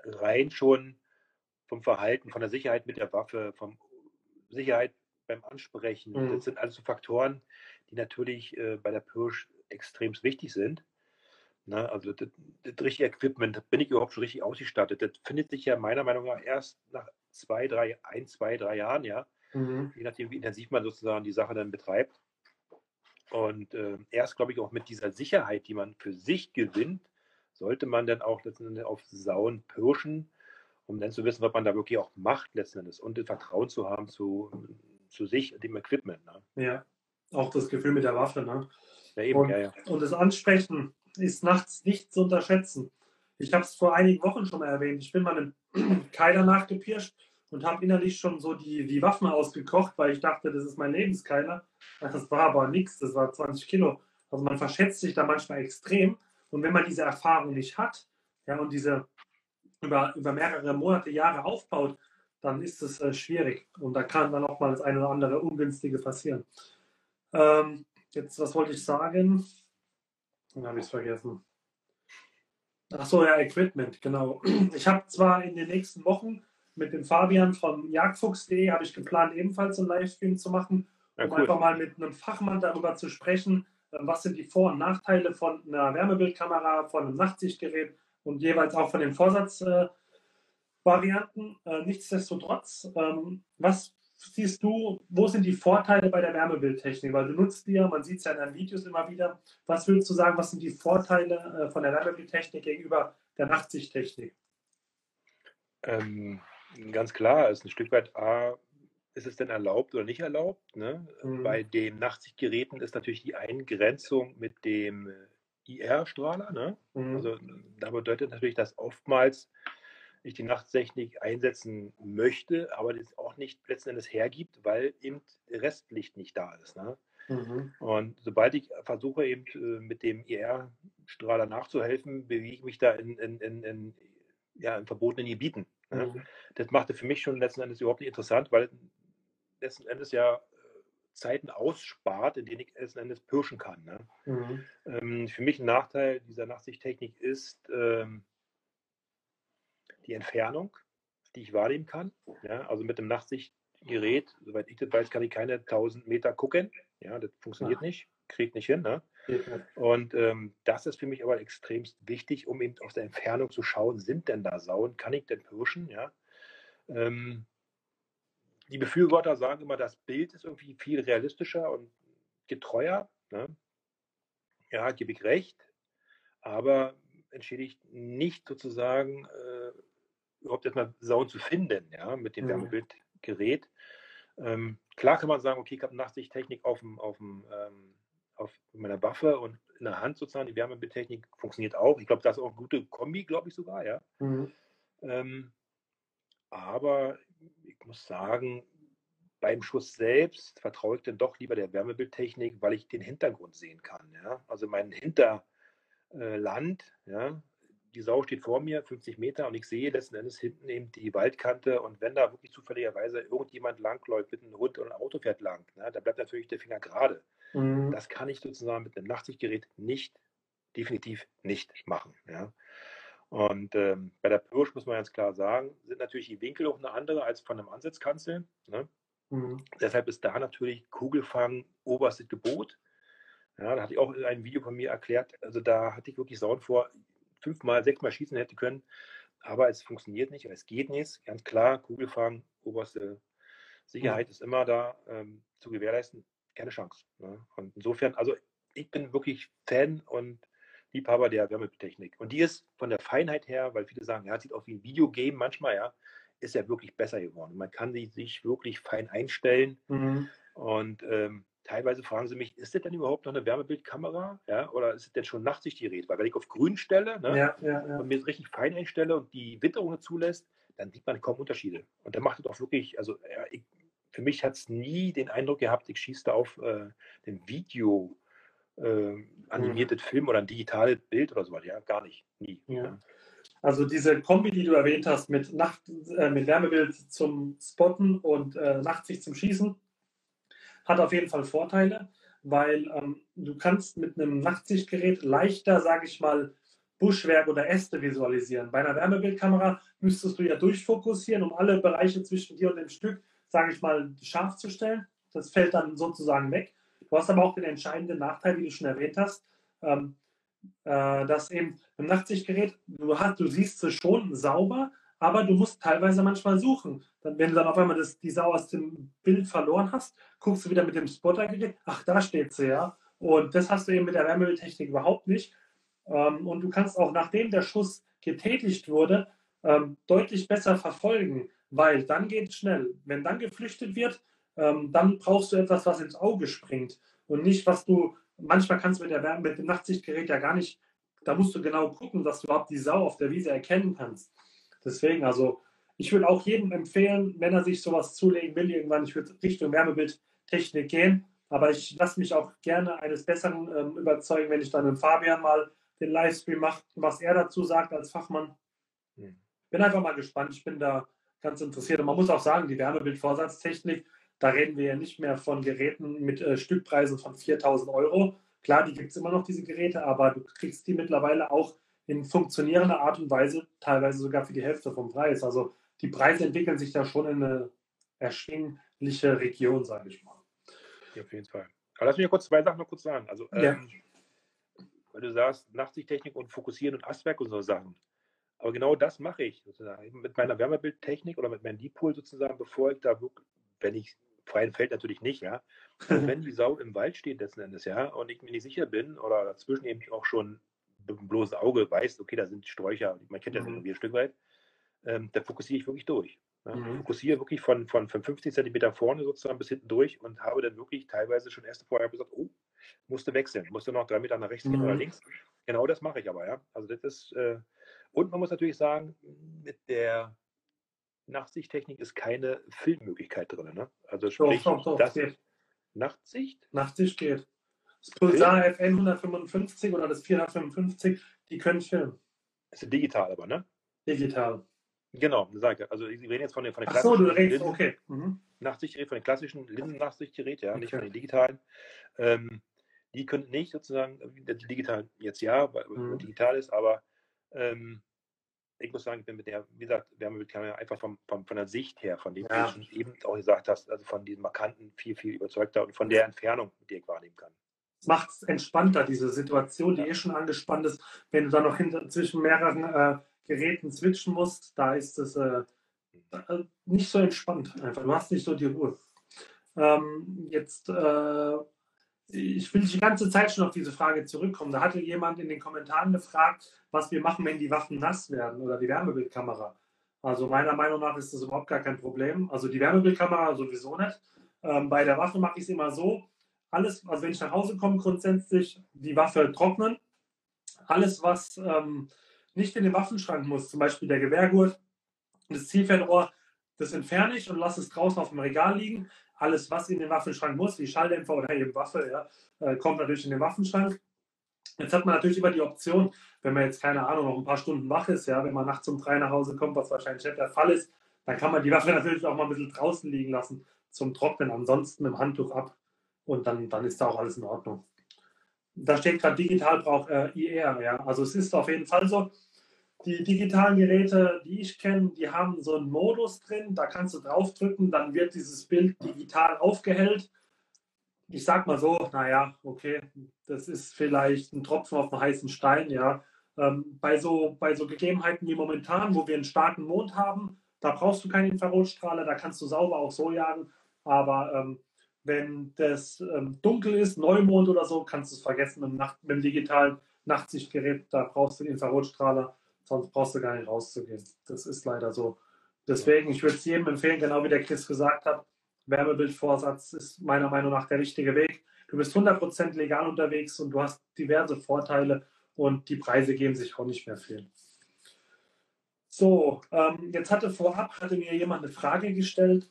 rein schon vom Verhalten, von der Sicherheit mit der Waffe, vom Sicherheit beim Ansprechen. Mhm. Das sind alles so Faktoren, die natürlich äh, bei der Pirsch extrem wichtig sind. Ne? Also das, das richtige Equipment, bin ich überhaupt schon richtig ausgestattet? Das findet sich ja meiner Meinung nach erst nach zwei, drei, ein, zwei, drei Jahren, ja. Mhm. Je nachdem, wie intensiv man sozusagen die Sache dann betreibt. Und äh, erst, glaube ich, auch mit dieser Sicherheit, die man für sich gewinnt, sollte man dann auch letzten Endes auf Sauen pirschen, um dann zu wissen, was man da wirklich auch macht letzten Endes und das Vertrauen zu haben zu, zu sich und dem Equipment. Ne? Ja, auch das Gefühl mit der Waffe. Ne? Ja, eben, Und, ja, ja. und das Ansprechen ist nachts nicht zu unterschätzen. Ich habe es vor einigen Wochen schon mal erwähnt. Ich bin mal einem Keiler nachgepirscht und habe innerlich schon so die, die Waffen ausgekocht, weil ich dachte, das ist mein Lebenskeiler. Das war aber nichts, das war 20 Kilo. Also man verschätzt sich da manchmal extrem. Und wenn man diese Erfahrung nicht hat ja, und diese über, über mehrere Monate, Jahre aufbaut, dann ist es äh, schwierig. Und da kann dann auch mal das eine oder andere Ungünstige passieren. Ähm, jetzt, was wollte ich sagen? Dann habe ich es vergessen. Ach so, ja, Equipment, genau. Ich habe zwar in den nächsten Wochen mit dem Fabian von jagdfuchs.de habe ich geplant, ebenfalls einen Livestream zu machen, ja um cool. einfach mal mit einem Fachmann darüber zu sprechen, äh, was sind die Vor- und Nachteile von einer Wärmebildkamera, von einem Nachtsichtgerät und jeweils auch von den Vorsatzvarianten. Äh, Nichtsdestotrotz, ähm, was siehst du, wo sind die Vorteile bei der Wärmebildtechnik? Weil du nutzt die ja, man sieht es ja in deinen Videos immer wieder. Was würdest du sagen, was sind die Vorteile äh, von der Wärmebildtechnik gegenüber der Nachtsichttechnik? Ähm, ganz klar, ist ein Stück weit A, ist es denn erlaubt oder nicht erlaubt? Ne? Mhm. Bei den Nachtsichtgeräten ist natürlich die Eingrenzung mit dem äh, IR-Strahler. Ne? Mhm. Also da bedeutet natürlich, dass oftmals ich die Nachttechnik einsetzen möchte, aber das auch nicht letzten Endes hergibt, weil eben Restlicht nicht da ist. Ne? Mhm. Und sobald ich versuche, eben äh, mit dem IR-Strahler nachzuhelfen, bewege ich mich da in, in, in, in ja, in verbotenen Gebieten. Ne? Mhm. Das machte für mich schon letzten Endes überhaupt nicht interessant, weil letzten Endes ja Zeiten ausspart, in denen ich letzten Endes pirschen kann. Ne? Mhm. Ähm, für mich ein Nachteil dieser Nachtsichttechnik ist ähm, die Entfernung, die ich wahrnehmen kann. Ja? Also mit dem Nachtsichtgerät, soweit ich das weiß, kann ich keine 1000 Meter gucken. Ja, das funktioniert ja. nicht, kriegt nicht hin. Ne? Und ähm, das ist für mich aber extremst wichtig, um eben aus der Entfernung zu schauen, sind denn da Sauen, kann ich denn pirschen? Ja? Ähm, die Befürworter sagen immer, das Bild ist irgendwie viel realistischer und getreuer. Ne? Ja, gebe ich recht, aber entschädigt nicht sozusagen äh, überhaupt erstmal Sauen zu finden, ja, mit dem mhm. Wärmebildgerät. Ähm, klar kann man sagen, okay, ich habe Nachtsichttechnik auf, dem, auf, dem, ähm, auf meiner Waffe und in der Hand sozusagen, die Wärmebildtechnik funktioniert auch. Ich glaube, das ist auch eine gute Kombi, glaube ich sogar, ja. Mhm. Ähm, aber ich muss sagen, beim Schuss selbst vertraue ich dann doch lieber der Wärmebildtechnik, weil ich den Hintergrund sehen kann. Ja? Also mein Hinterland, ja, die Sau steht vor mir, 50 Meter, und ich sehe letzten Endes hinten eben die Waldkante. Und wenn da wirklich zufälligerweise irgendjemand langläuft mit einem Hund oder ein Auto fährt lang, ne, da bleibt natürlich der Finger gerade. Mhm. Das kann ich sozusagen mit einem Nachtsichtgerät nicht, definitiv nicht machen. Ja? Und ähm, bei der Pirsch muss man ganz klar sagen, sind natürlich die Winkel auch eine andere als von einem Ansitzkanzel. Ne? Mhm. Deshalb ist da natürlich Kugelfang oberstes Gebot. Ja, da hatte ich auch in einem Video von mir erklärt, also da hatte ich wirklich Sauen vor, fünfmal, sechsmal schießen hätte können, aber es funktioniert nicht, es geht nicht. Ganz klar, Kugelfang, oberste Sicherheit ist immer da ähm, zu gewährleisten, keine Chance. Ne? Und insofern, also ich bin wirklich Fan und Liebhaber der Wärmetechnik. Und die ist von der Feinheit her, weil viele sagen, ja, sieht auch wie ein Videogame manchmal, ja, ist ja wirklich besser geworden. Man kann sie sich wirklich fein einstellen. Mhm. Und ähm, teilweise fragen sie mich, ist das denn überhaupt noch eine Wärmebildkamera? Ja, oder ist es denn schon Nachtsichtgerät? Weil wenn ich auf grün stelle ne, ja, ja, ja. und mir richtig fein einstelle und die Witterung zulässt, dann sieht man kaum Unterschiede. Und dann macht es auch wirklich, also ich, für mich hat es nie den Eindruck gehabt, ich schieße da auf äh, den Video äh, animiertes mhm. Film oder ein digitales Bild oder so Ja, gar nicht. Nie. Ja. Also diese Kombi, die du erwähnt hast, mit, Nacht, äh, mit Wärmebild zum Spotten und äh, Nachtsicht zum Schießen, hat auf jeden Fall Vorteile, weil ähm, du kannst mit einem Nachtsichtgerät leichter, sage ich mal, Buschwerk oder Äste visualisieren. Bei einer Wärmebildkamera müsstest du ja durchfokussieren, um alle Bereiche zwischen dir und dem Stück, sage ich mal, scharf zu stellen. Das fällt dann sozusagen weg. Du hast aber auch den entscheidenden Nachteil, wie du schon erwähnt hast, ähm, äh, dass eben im Nachtsichtgerät, du, hast, du siehst es schon sauber, aber du musst teilweise manchmal suchen. Dann, wenn du dann auf einmal das, die Sau aus dem Bild verloren hast, guckst du wieder mit dem Spottergerät, ach, da steht sie ja. Und das hast du eben mit der Wärmebildtechnik überhaupt nicht. Ähm, und du kannst auch, nachdem der Schuss getätigt wurde, ähm, deutlich besser verfolgen, weil dann geht es schnell. Wenn dann geflüchtet wird, ähm, dann brauchst du etwas, was ins Auge springt und nicht, was du, manchmal kannst du mit, der mit dem Nachtsichtgerät ja gar nicht, da musst du genau gucken, dass du überhaupt die Sau auf der Wiese erkennen kannst. Deswegen, also ich würde auch jedem empfehlen, wenn er sich sowas zulegen will, irgendwann, ich würde Richtung Wärmebildtechnik gehen, aber ich lasse mich auch gerne eines Besseren ähm, überzeugen, wenn ich dann mit Fabian mal den Livestream mache, was er dazu sagt als Fachmann. Hm. Bin einfach mal gespannt, ich bin da ganz interessiert. Und man muss auch sagen, die Wärmebildvorsatztechnik, da reden wir ja nicht mehr von Geräten mit äh, Stückpreisen von 4000 Euro. Klar, die gibt es immer noch, diese Geräte, aber du kriegst die mittlerweile auch in funktionierender Art und Weise, teilweise sogar für die Hälfte vom Preis. Also die Preise entwickeln sich da schon in eine erschwingliche Region, sage ich mal. Ja, auf jeden Fall. Aber lass mich kurz zwei Sachen noch kurz sagen. Also, ja. ähm, weil du sagst, Nachtsichttechnik und Fokussieren und Astwerk und so Sachen. Aber genau das mache ich sozusagen mit meiner Wärmebildtechnik oder mit meinem Deep Pool sozusagen, bevor ich da wenn ich freien Feld natürlich nicht, ja. Und wenn die Sau im Wald steht letzten Endes, ja, und ich mir nicht sicher bin oder dazwischen eben auch schon mit dem bloßen Auge weiß, okay, da sind Sträucher, man kennt ja so mhm. ein Stück weit, ähm, da fokussiere ich wirklich durch. Ja. Mhm. Fokussiere wirklich von, von, von 50 Zentimeter vorne sozusagen bis hinten durch und habe dann wirklich teilweise schon erst vorher gesagt, oh, musste wechseln, musste noch drei Meter nach rechts gehen mhm. oder links. Genau das mache ich aber, ja. Also das ist, äh, und man muss natürlich sagen, mit der Nachtsichttechnik ist keine Filmmöglichkeit drin. Ne? Also sprich, doch, doch, doch, das geht. Nachtsicht? Nachtsicht geht. Das Pulsar FN 155 oder das 455, die können filmen. Das ist digital aber, ne? Digital. Genau, sag ich. Also ich rede jetzt von den, von den klassischen. So, du redest, Linsen, okay. Mhm. Nachtsichtgerät, von den klassischen Linsennachsichtgeräten, ja, okay. nicht von den digitalen. Ähm, die können nicht sozusagen, die digitalen jetzt ja, weil mhm. digital ist, aber ähm, ich muss sagen, ich bin mit der, wie gesagt, Wärmebildkamera einfach vom, vom, von der Sicht her, von dem, ja. du eben auch gesagt hast, also von diesem Markanten viel, viel überzeugter und von der Entfernung, mit der ich wahrnehmen kann. Es macht es entspannter, diese Situation, die eh schon angespannt ist, wenn du dann noch hinter, zwischen mehreren äh, Geräten switchen musst, da ist es äh, äh, nicht so entspannt einfach. Du hast nicht so die Ruhe. Ähm, jetzt äh, ich will die ganze Zeit schon auf diese Frage zurückkommen. Da hatte jemand in den Kommentaren gefragt, was wir machen, wenn die Waffen nass werden oder die Wärmebildkamera. Also meiner Meinung nach ist das überhaupt gar kein Problem. Also die Wärmebildkamera sowieso nicht. Ähm, bei der Waffe mache ich es immer so, alles, also wenn ich nach Hause komme, grundsätzlich die Waffe trocknen. Alles, was ähm, nicht in den Waffenschrank muss, zum Beispiel der Gewehrgurt, das Zielfernrohr, das entferne ich und lasse es draußen auf dem Regal liegen alles, was in den Waffenschrank muss, wie Schalldämpfer oder eben Waffe, ja, äh, kommt natürlich in den Waffenschrank. Jetzt hat man natürlich immer die Option, wenn man jetzt keine Ahnung, noch ein paar Stunden wach ist, ja, wenn man nachts um drei nach Hause kommt, was wahrscheinlich nicht der Fall ist, dann kann man die Waffe natürlich auch mal ein bisschen draußen liegen lassen zum Trocknen, ansonsten im Handtuch ab und dann, dann ist da auch alles in Ordnung. Da steht gerade digital braucht äh, IR, ja. Also es ist auf jeden Fall so, die digitalen Geräte, die ich kenne, die haben so einen Modus drin, da kannst du draufdrücken, dann wird dieses Bild digital aufgehellt. Ich sag mal so, naja, okay, das ist vielleicht ein Tropfen auf dem heißen Stein, ja. Ähm, bei, so, bei so Gegebenheiten wie momentan, wo wir einen starken Mond haben, da brauchst du keinen Infrarotstrahler, da kannst du sauber auch so jagen. Aber ähm, wenn das ähm, dunkel ist, Neumond oder so, kannst du es vergessen mit Nacht, mit dem digitalen Nachtsichtgerät, da brauchst du den Infrarotstrahler sonst brauchst du gar nicht rauszugehen. Das ist leider so. Deswegen, ich würde es jedem empfehlen, genau wie der Chris gesagt hat, Wärmebildvorsatz ist meiner Meinung nach der richtige Weg. Du bist 100% legal unterwegs und du hast diverse Vorteile und die Preise geben sich auch nicht mehr viel. So, ähm, jetzt hatte vorab, hatte mir jemand eine Frage gestellt,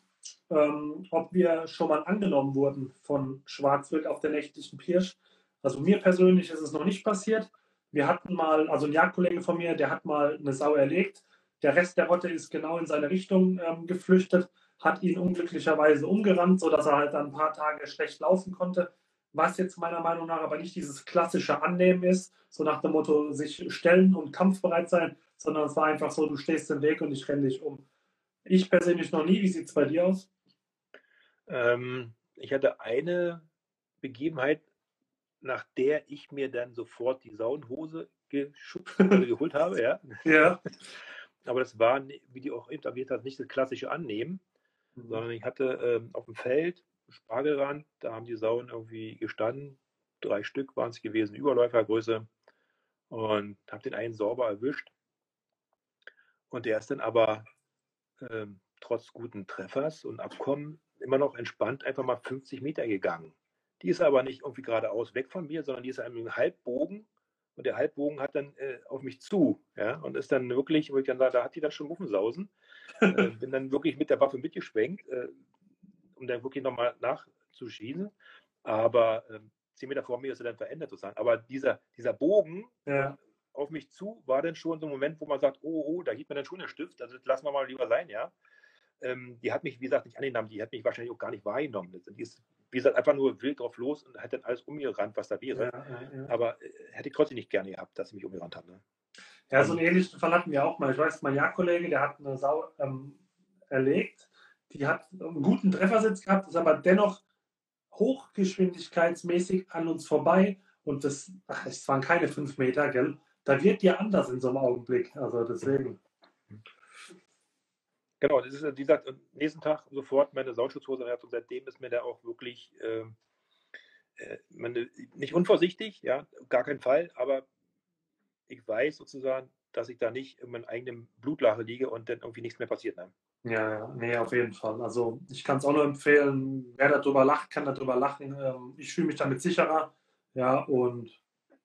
ähm, ob wir schon mal angenommen wurden von Schwarzwild auf der nächtlichen Pirsch. Also mir persönlich ist es noch nicht passiert. Wir hatten mal, also ein Jagdkollege von mir, der hat mal eine Sau erlegt. Der Rest der Rotte ist genau in seine Richtung ähm, geflüchtet, hat ihn unglücklicherweise umgerannt, sodass er halt dann ein paar Tage schlecht laufen konnte. Was jetzt meiner Meinung nach aber nicht dieses klassische Annehmen ist, so nach dem Motto sich stellen und kampfbereit sein, sondern es war einfach so, du stehst im Weg und ich renne dich um. Ich persönlich noch nie. Wie sieht es bei dir aus? Ähm, ich hatte eine Begebenheit, nach der ich mir dann sofort die Saunhose geschubst, geholt habe, ja. ja. Aber das war, wie die auch etabliert hat, nicht das klassische Annehmen, mhm. sondern ich hatte ähm, auf dem Feld Spargelrand, da haben die Sauen irgendwie gestanden, drei Stück waren es gewesen, Überläufergröße und habe den einen sauber erwischt. Und der ist dann aber ähm, trotz guten Treffers und Abkommen immer noch entspannt einfach mal 50 Meter gegangen. Die ist aber nicht irgendwie geradeaus weg von mir, sondern die ist einem Halbbogen und der Halbbogen hat dann äh, auf mich zu, ja, und ist dann wirklich, wo ich dann da, da hat die dann schon Muffensausen, äh, bin dann wirklich mit der Waffe mitgeschwenkt, äh, um dann wirklich nochmal nachzuschießen, aber äh, zehn Meter vor mir ist er dann verändert sozusagen, aber dieser, dieser Bogen ja. Auf mich zu war dann schon so ein Moment, wo man sagt, oh, oh, da hielt man dann schon den Stift, also das lassen wir mal lieber sein, ja. Ähm, die hat mich, wie gesagt, nicht angenommen, die hat mich wahrscheinlich auch gar nicht wahrgenommen. Die ist wie gesagt, einfach nur wild drauf los und hat dann alles umgerannt, was da wäre. Ja, ja, ja. Aber äh, hätte ich trotzdem nicht gerne gehabt, dass sie mich umgerannt hat. Ne? Ja, so einen ähnlichen Fall hatten wir auch mal. Ich weiß, mein Jagdkollege, der hat eine Sau ähm, erlegt. Die hat einen guten Treffersitz gehabt, ist aber dennoch hochgeschwindigkeitsmäßig an uns vorbei. Und das, ach, es waren keine fünf Meter, gell? Da wird dir anders in so einem Augenblick. Also deswegen. Genau, das ist, wie gesagt, am nächsten Tag sofort meine Sauschutzhose und seitdem ist mir da auch wirklich ähm, äh, meine, nicht unvorsichtig, ja, gar keinen Fall, aber ich weiß sozusagen, dass ich da nicht in meinem eigenen Blutlache liege und dann irgendwie nichts mehr passiert. Ne? Ja, ja, nee, auf jeden Fall. Also ich kann es auch nur empfehlen, wer darüber lacht, kann darüber lachen. Ähm, ich fühle mich damit sicherer. Ja, und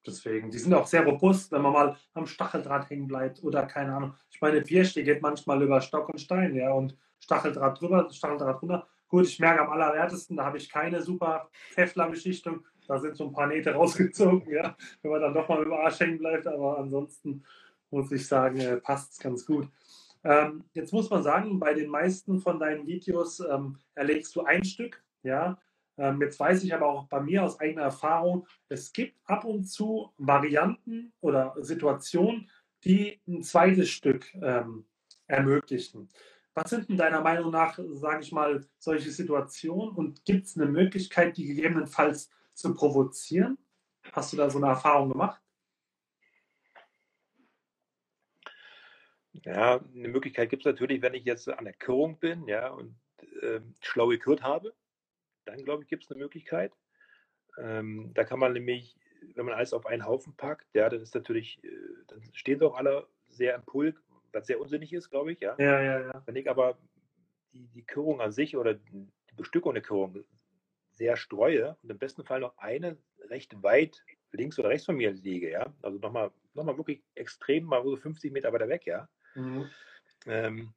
deswegen, die sind auch sehr robust, wenn man mal am Stacheldraht hängen bleibt oder keine Ahnung. Ich meine, Biersteh geht manchmal über Stock und Stein, ja, und Stacheldraht drüber, Stacheldraht runter. Gut, ich merke am allerwertesten, da habe ich keine super Teflon-Beschichtung. Da sind so ein paar Nähte rausgezogen, ja, wenn man dann doch mal über Arsch hängen bleibt. Aber ansonsten muss ich sagen, äh, passt es ganz gut. Ähm, jetzt muss man sagen, bei den meisten von deinen Videos ähm, erlegst du ein Stück, ja. Ähm, jetzt weiß ich aber auch bei mir aus eigener Erfahrung, es gibt ab und zu Varianten oder Situationen, die ein zweites Stück ähm, ermöglichen. Was sind denn deiner Meinung nach, sage ich mal, solche Situationen und gibt es eine Möglichkeit, die gegebenenfalls zu provozieren? Hast du da so eine Erfahrung gemacht? Ja, eine Möglichkeit gibt es natürlich, wenn ich jetzt an der Körung bin ja, und äh, schlau gekürt habe, dann glaube ich, gibt es eine Möglichkeit. Ähm, da kann man nämlich, wenn man alles auf einen Haufen packt, ja, dann ist natürlich, äh, dann stehen sie auch alle sehr im Pulk, was sehr unsinnig ist, glaube ich. Ja, ja, ja. ja. Wenn ich aber die, die Körung an sich oder die Bestückung der Körung sehr streue und im besten Fall noch eine recht weit links oder rechts von mir lege, ja, also nochmal noch mal wirklich extrem mal so 50 Meter weiter weg, ja, Mhm. Ähm,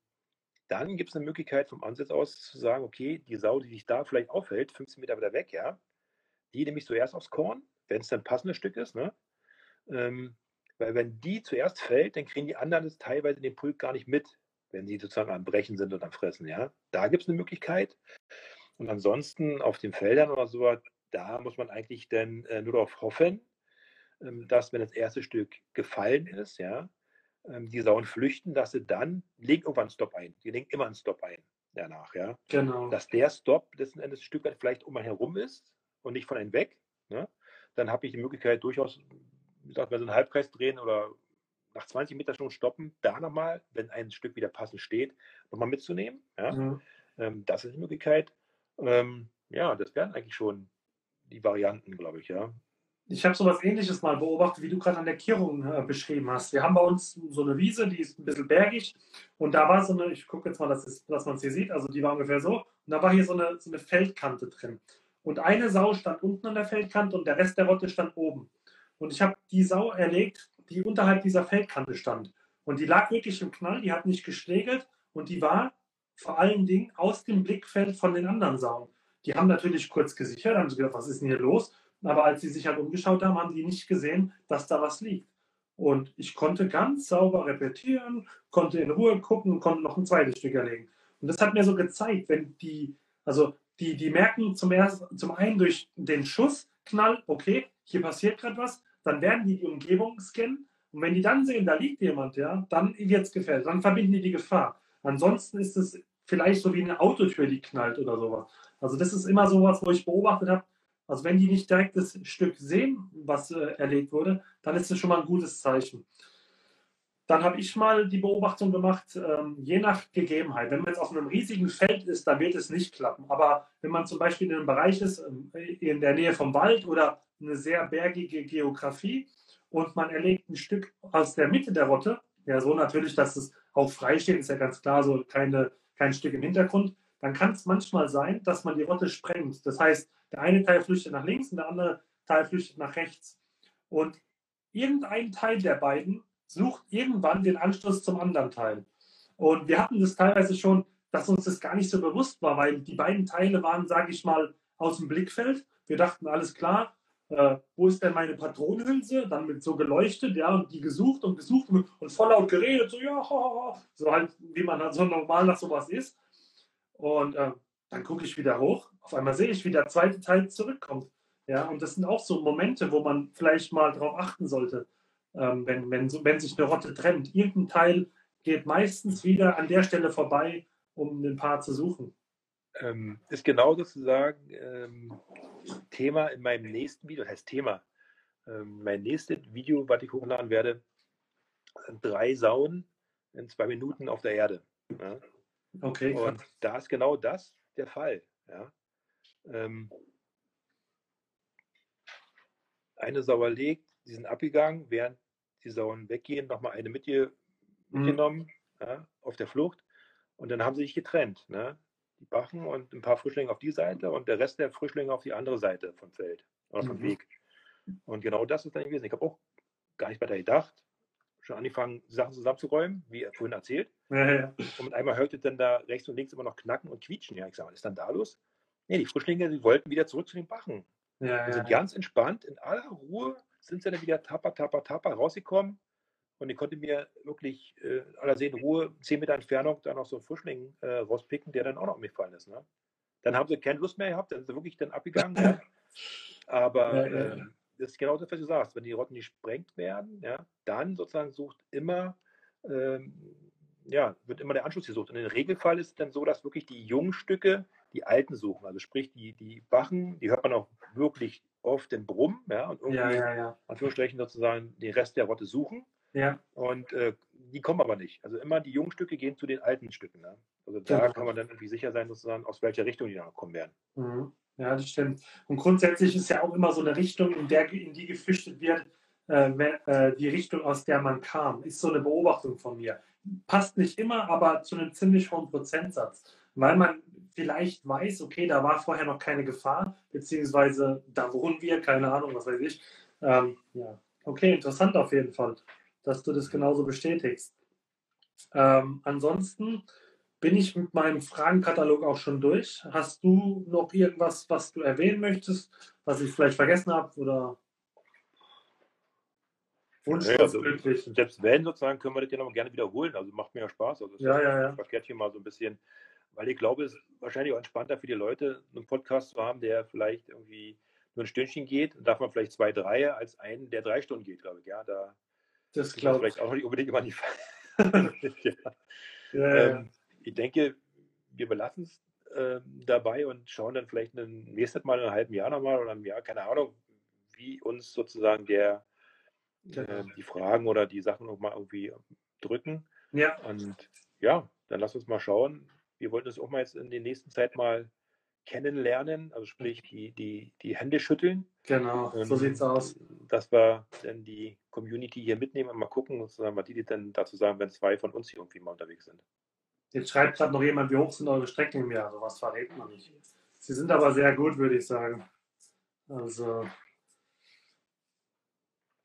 dann gibt es eine Möglichkeit vom Ansatz aus zu sagen, okay, die Sau, die sich da vielleicht aufhält, 15 Meter weiter weg, ja, die nehme ich zuerst aufs Korn, wenn es dann ein passendes Stück ist, ne? Ähm, weil wenn die zuerst fällt, dann kriegen die anderen das teilweise den Pulk gar nicht mit, wenn sie sozusagen am Brechen sind und am Fressen, ja. Da gibt es eine Möglichkeit. Und ansonsten auf den Feldern oder so, da muss man eigentlich dann äh, nur darauf hoffen, ähm, dass wenn das erste Stück gefallen ist, ja, die Sauen flüchten, dass sie dann, legen irgendwann einen Stop ein. Die legen immer einen Stop ein danach, ja. Genau. Dass der Stop letzten Endes ein Stück weit vielleicht um einen herum ist und nicht von einem weg. Ne? Dann habe ich die Möglichkeit, durchaus, wie gesagt, mal so einen Halbkreis drehen oder nach 20 Meter schon stoppen, da nochmal, wenn ein Stück wieder passend steht, nochmal mitzunehmen. Ja? Mhm. Ähm, das ist die Möglichkeit. Ähm, ja, das wären eigentlich schon die Varianten, glaube ich, ja. Ich habe so etwas Ähnliches mal beobachtet, wie du gerade an der Kirrung äh, beschrieben hast. Wir haben bei uns so eine Wiese, die ist ein bisschen bergig. Und da war so eine, ich gucke jetzt mal, dass, dass man es hier sieht, also die war ungefähr so. Und da war hier so eine, so eine Feldkante drin. Und eine Sau stand unten an der Feldkante und der Rest der Rotte stand oben. Und ich habe die Sau erlegt, die unterhalb dieser Feldkante stand. Und die lag wirklich im Knall, die hat nicht geschlägelt und die war vor allen Dingen aus dem Blickfeld von den anderen Sauen. Die haben natürlich kurz gesichert, haben sie gedacht, was ist denn hier los? Aber als sie sich halt umgeschaut haben, haben die nicht gesehen, dass da was liegt. Und ich konnte ganz sauber repetieren, konnte in Ruhe gucken und konnte noch ein zweites Stück erlegen. Und das hat mir so gezeigt, wenn die, also die, die merken zum, ersten, zum einen durch den Schussknall, okay, hier passiert gerade was, dann werden die die Umgebung scannen. Und wenn die dann sehen, da liegt jemand, ja, dann wird es gefährlich, dann verbinden die die Gefahr. Ansonsten ist es vielleicht so wie eine Autotür, die knallt oder sowas. Also das ist immer sowas, wo ich beobachtet habe, also wenn die nicht direkt das Stück sehen, was äh, erlegt wurde, dann ist das schon mal ein gutes Zeichen. Dann habe ich mal die Beobachtung gemacht, ähm, je nach Gegebenheit. Wenn man jetzt auf einem riesigen Feld ist, dann wird es nicht klappen. Aber wenn man zum Beispiel in einem Bereich ist, äh, in der Nähe vom Wald oder eine sehr bergige Geografie und man erlegt ein Stück aus der Mitte der Rotte, ja so natürlich, dass es auch frei steht, ist ja ganz klar, so keine, kein Stück im Hintergrund, dann kann es manchmal sein, dass man die Rotte sprengt. Das heißt, der eine Teil flüchtet nach links und der andere Teil flüchtet nach rechts. Und irgendein Teil der beiden sucht irgendwann den Anschluss zum anderen Teil. Und wir hatten das teilweise schon, dass uns das gar nicht so bewusst war, weil die beiden Teile waren, sage ich mal, aus dem Blickfeld. Wir dachten, alles klar, äh, wo ist denn meine Patronenhülse? Dann mit so geleuchtet, ja, und die gesucht und gesucht und, und voll laut geredet, so, ja, so halt, wie man halt so normal nach sowas ist. Und äh, dann gucke ich wieder hoch, auf einmal sehe ich, wie der zweite Teil zurückkommt. Ja, und das sind auch so Momente, wo man vielleicht mal darauf achten sollte, ähm, wenn, wenn, wenn sich eine Rotte trennt. Irgendein Teil geht meistens wieder an der Stelle vorbei, um den Paar zu suchen. Ähm, ist genau sozusagen ähm, Thema in meinem nächsten Video, das heißt Thema. Ähm, mein nächstes Video, was ich hochladen werde, drei Sauen in zwei Minuten auf der Erde. Ja? Okay. Und da ist genau das der Fall. Ja. Ähm, eine Sauer legt, die sind abgegangen, während die Sauen weggehen, nochmal eine mitge Mhm. mitgenommen ja, auf der Flucht. Und dann haben sie sich getrennt. Ne? Die Bachen und ein paar Frischlinge auf die Seite und der Rest der Frischlinge auf die andere Seite vom Feld oder vom Mhm. Weg. Und genau das ist dann gewesen. Ich habe auch gar nicht weiter gedacht. Schon angefangen, Sachen zusammenzuräumen, wie vorhin erzählt. Ja, ja. Und mit einmal hörte dann da rechts und links immer noch knacken und quietschen. Ja, ich sage, was ist dann da los? Nee, die Frischlinge, die wollten wieder zurück zu den Bachen. Ja, Die ja, sind ganz entspannt, in aller Ruhe sind sie dann wieder tapper, tapper, tapper rausgekommen. Und ich konnte mir wirklich äh, in aller Seelenruhe, zehn Meter Entfernung, da noch so einen Frischling äh, rauspicken, der dann auch noch umgefallen ist. Ne? Dann haben sie keine Lust mehr gehabt, dann sind sie wirklich dann abgegangen. ja. Aber Ja, ja, ja. ähm, das ist genau das, was du sagst. Wenn die Rotten gesprengt werden, ja, dann sozusagen sucht immer, ähm, ja, wird immer der Anschluss gesucht. Und im Regelfall ist es dann so, dass wirklich die jungen Stücke die alten suchen. Also sprich, die, die Bachen, die hört man auch wirklich oft den Brummen, ja, und irgendwie, ja, ja, ja. Anführungsstrichen sozusagen, den Rest der Rotte suchen. Ja, Und äh, die kommen aber nicht. Also immer die jungen Stücke gehen zu den alten Stücken. Ne? Also da Genau. kann man dann irgendwie sicher sein, sozusagen, aus welcher Richtung die dann kommen werden. Mhm. Ja, das stimmt. Und grundsätzlich ist ja auch immer so eine Richtung, in, der, in die geflüchtet wird, äh, äh, die Richtung, aus der man kam. Ist so eine Beobachtung von mir. Passt nicht immer, aber zu einem ziemlich hohen Prozentsatz. Weil man vielleicht weiß, okay, da war vorher noch keine Gefahr, beziehungsweise da wohnen wir, keine Ahnung, was weiß ich. Ähm, ja, okay, interessant auf jeden Fall, dass du das genauso bestätigst. Ähm, ansonsten bin ich mit meinem Fragenkatalog auch schon durch. Hast du noch irgendwas, was du erwähnen möchtest, was ich vielleicht vergessen habe oder wunschlos Ja, also, selbst wenn, sozusagen, können wir das ja noch gerne wiederholen. Also macht mir ja Spaß. Also Ja, ja, ja. verkehrt hier mal so ein bisschen, weil ich glaube, es ist wahrscheinlich auch entspannter für die Leute, einen Podcast zu haben, der vielleicht irgendwie nur ein Stündchen geht. Dann darf man vielleicht zwei, drei, als einen, der drei Stunden geht, glaube ich. Ja, da Das glaube ich. vielleicht auch nicht unbedingt immer die Fall. ja. Ja. Ähm, ich denke, wir belassen es ähm, dabei und schauen dann vielleicht ein nächstes Mal in einem halben Jahr nochmal oder einem Jahr, keine Ahnung, wie uns sozusagen der, äh, die Fragen oder die Sachen nochmal irgendwie drücken. ja, Und ja, dann lass uns mal schauen. Wir wollten es auch mal jetzt in der nächsten Zeit mal kennenlernen, also sprich die, die, die Hände schütteln. genau. So Ähm, sieht's aus. Dass wir dann die Community hier mitnehmen und mal gucken, sozusagen, was die, die dann dazu sagen, wenn zwei von uns hier irgendwie mal unterwegs sind. Jetzt schreibt gerade noch jemand, wie hoch sind eure Strecken im Jahr? Sowas verrät man nicht. Sie sind aber sehr gut, würde ich sagen. Also,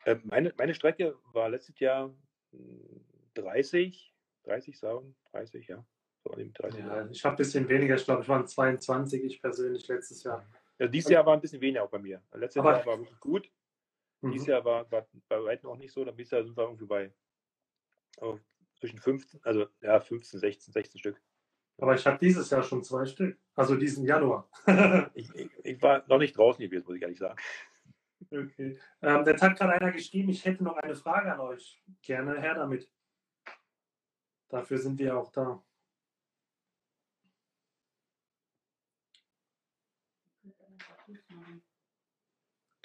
Äh, Meine, meine Strecke war letztes Jahr mh, 30, 30 Sauen, 30, ja. So an dem 30 ja, ich habe ein bisschen weniger. Ich glaube, ich war 22, ich persönlich letztes Jahr. Ja, dieses Jahr war ein bisschen weniger auch bei mir. Letztes Aber- Jahr war wirklich gut. Dieses Mhm. Jahr war, war bei weitem auch nicht so. Dann dieses Jahr sind wir irgendwie bei oh, zwischen 15, also ja, 15, 16, 16 Stück. Aber ich habe dieses Jahr schon zwei Stück. Also diesen Januar. Ich, ich, ich war noch nicht draußen gewesen, muss ich ehrlich sagen. okay. Ähm, jetzt hat gerade einer geschrieben, ich hätte noch eine Frage an euch. Gerne her damit. Dafür sind wir auch da.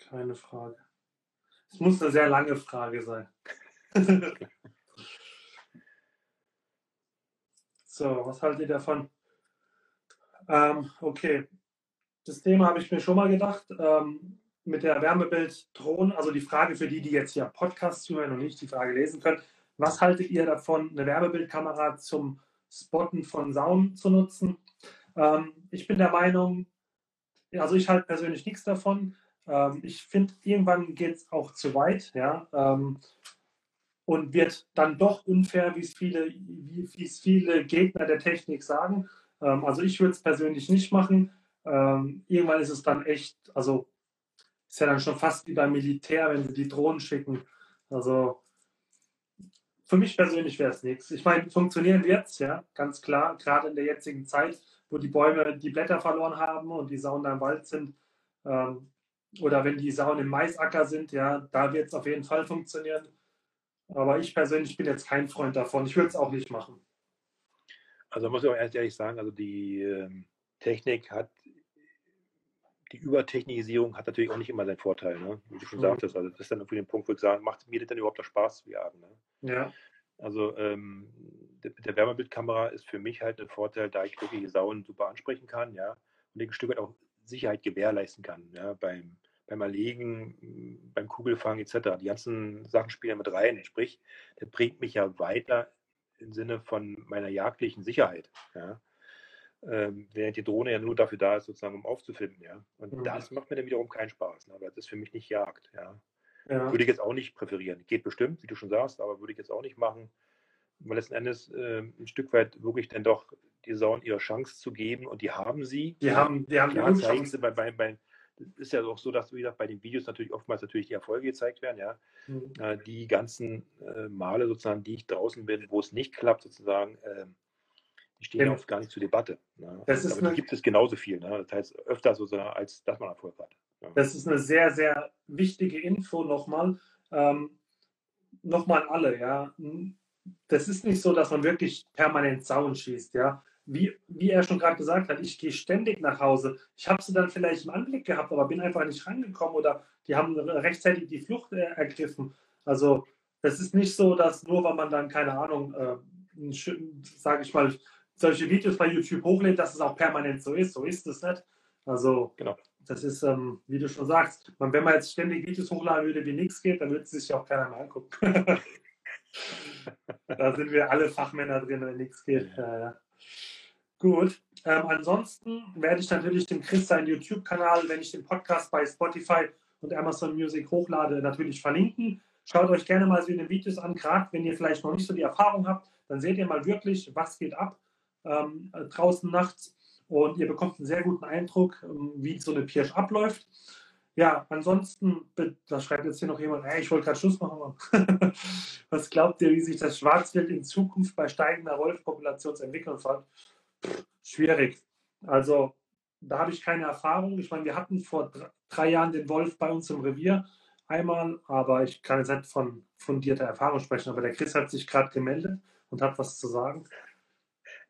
Keine Frage. Es muss eine sehr lange Frage sein. so, was haltet ihr davon? Ähm, okay, das Thema habe ich mir schon mal gedacht. Ähm, mit der Wärmebild-Drohne, also die Frage für die, die jetzt hier Podcast zuhören und nicht die Frage lesen können. Was haltet ihr davon, eine Wärmebildkamera zum Spotten von Sauen zu nutzen? Ähm, ich bin der Meinung, also ich halte persönlich nichts davon. Ähm, ich finde, irgendwann geht es auch zu weit, ja, ähm, und wird dann doch unfair, wie es viele, wie es viele Gegner der Technik sagen. Ähm, also ich würde es persönlich nicht machen. Ähm, irgendwann ist es dann echt, also ist ja dann schon fast wie beim Militär, wenn sie die Drohnen schicken. Also für mich persönlich wäre es nichts. Ich meine, funktionieren es, ja, ganz klar, gerade in der jetzigen Zeit, wo die Bäume die Blätter verloren haben und die Sauen da im Wald sind. Ähm, oder wenn die Sauen im Maisacker sind, ja, da wird es auf jeden Fall funktionieren. Aber ich persönlich bin jetzt kein Freund davon. Ich würde es auch nicht machen. Also muss ich auch erst ehrlich sagen, also die ähm, Technik hat, die Übertechnisierung hat natürlich auch nicht immer seinen Vorteil, ne? wie du schon Mhm. sagtest. Also das ist dann irgendwie ein Punkt, wo ich sage, macht mir das denn überhaupt noch Spaß zu jagen? Ne? Ja, Also ähm, mit der Wärmebildkamera ist für mich halt ein Vorteil, da ich wirklich Sauen super ansprechen kann, ja, und ein Stück weit auch Sicherheit gewährleisten kann, ja, beim, beim Erlegen, beim Kugelfang etc. Die ganzen Sachen spielen mit rein. Sprich, der bringt mich ja weiter im Sinne von meiner jagdlichen Sicherheit. Ja. Ähm, während die Drohne ja nur dafür da ist, sozusagen, um aufzufinden. Ja. Und mhm. das macht mir dann wiederum keinen Spaß, ne, weil das ist für mich nicht Jagd. Ja. ja. Würde ich jetzt auch nicht präferieren. Geht bestimmt, wie du schon sagst, aber würde ich jetzt auch nicht machen. Aber letzten Endes äh, ein Stück weit wirklich dann doch die Sauen ihre Chance zu geben und die haben sie. Die haben, die haben Klar, die zeigen sie bei, bei, bei, ist ja auch so, dass, wie gesagt, bei den Videos natürlich oftmals natürlich die Erfolge gezeigt werden, ja. Mhm. Äh, die ganzen äh, Male sozusagen, die ich draußen bin, wo es nicht klappt, sozusagen, äh, die stehen ja. oft gar nicht zur Debatte. Ne? Das ist Aber eine, gibt es genauso viel. Ne? Das heißt, öfter sozusagen, als dass man Erfolg hat. Ja. Das ist eine sehr, sehr wichtige Info nochmal. Ähm, nochmal an alle, ja. Das ist nicht so, dass man wirklich permanent Zaun schießt, ja wie, wie er schon gerade gesagt hat, ich gehe ständig nach Hause. Ich habe sie dann vielleicht im Anblick gehabt, aber bin einfach nicht rangekommen oder die haben rechtzeitig die Flucht äh, ergriffen. Also es ist nicht so, dass nur weil man dann, keine Ahnung, äh, sage ich mal, solche Videos bei YouTube hochlädt, dass es auch permanent so ist. So ist es nicht. Also genau. das ist, ähm, wie du schon sagst, man, wenn man jetzt ständig Videos hochladen würde, wie nichts geht, dann würde sich ja auch keiner mehr angucken. da sind wir alle Fachmänner drin, wenn nichts geht. Ja. Gut. Ähm, ansonsten werde ich natürlich dem Chris seinen YouTube-Kanal, wenn ich den Podcast bei Spotify und Amazon Music hochlade, natürlich verlinken. Schaut euch gerne mal so in den Videos an, gerade wenn ihr vielleicht noch nicht so die Erfahrung habt, dann seht ihr mal wirklich, was geht ab ähm, draußen nachts und ihr bekommt einen sehr guten Eindruck, ähm, wie so eine Pirsch abläuft. Ja, ansonsten, da schreibt jetzt hier noch jemand, ey, ich wollte gerade Schluss machen. was glaubt ihr, wie sich das Schwarzwild in Zukunft bei steigender Wolfpopulation entwickeln wird? schwierig. Also da habe ich keine Erfahrung. Ich meine, wir hatten vor drei Jahren den Wolf bei uns im Revier einmal, aber ich kann jetzt nicht von fundierter Erfahrung sprechen. Aber der Chris hat sich gerade gemeldet und hat was zu sagen.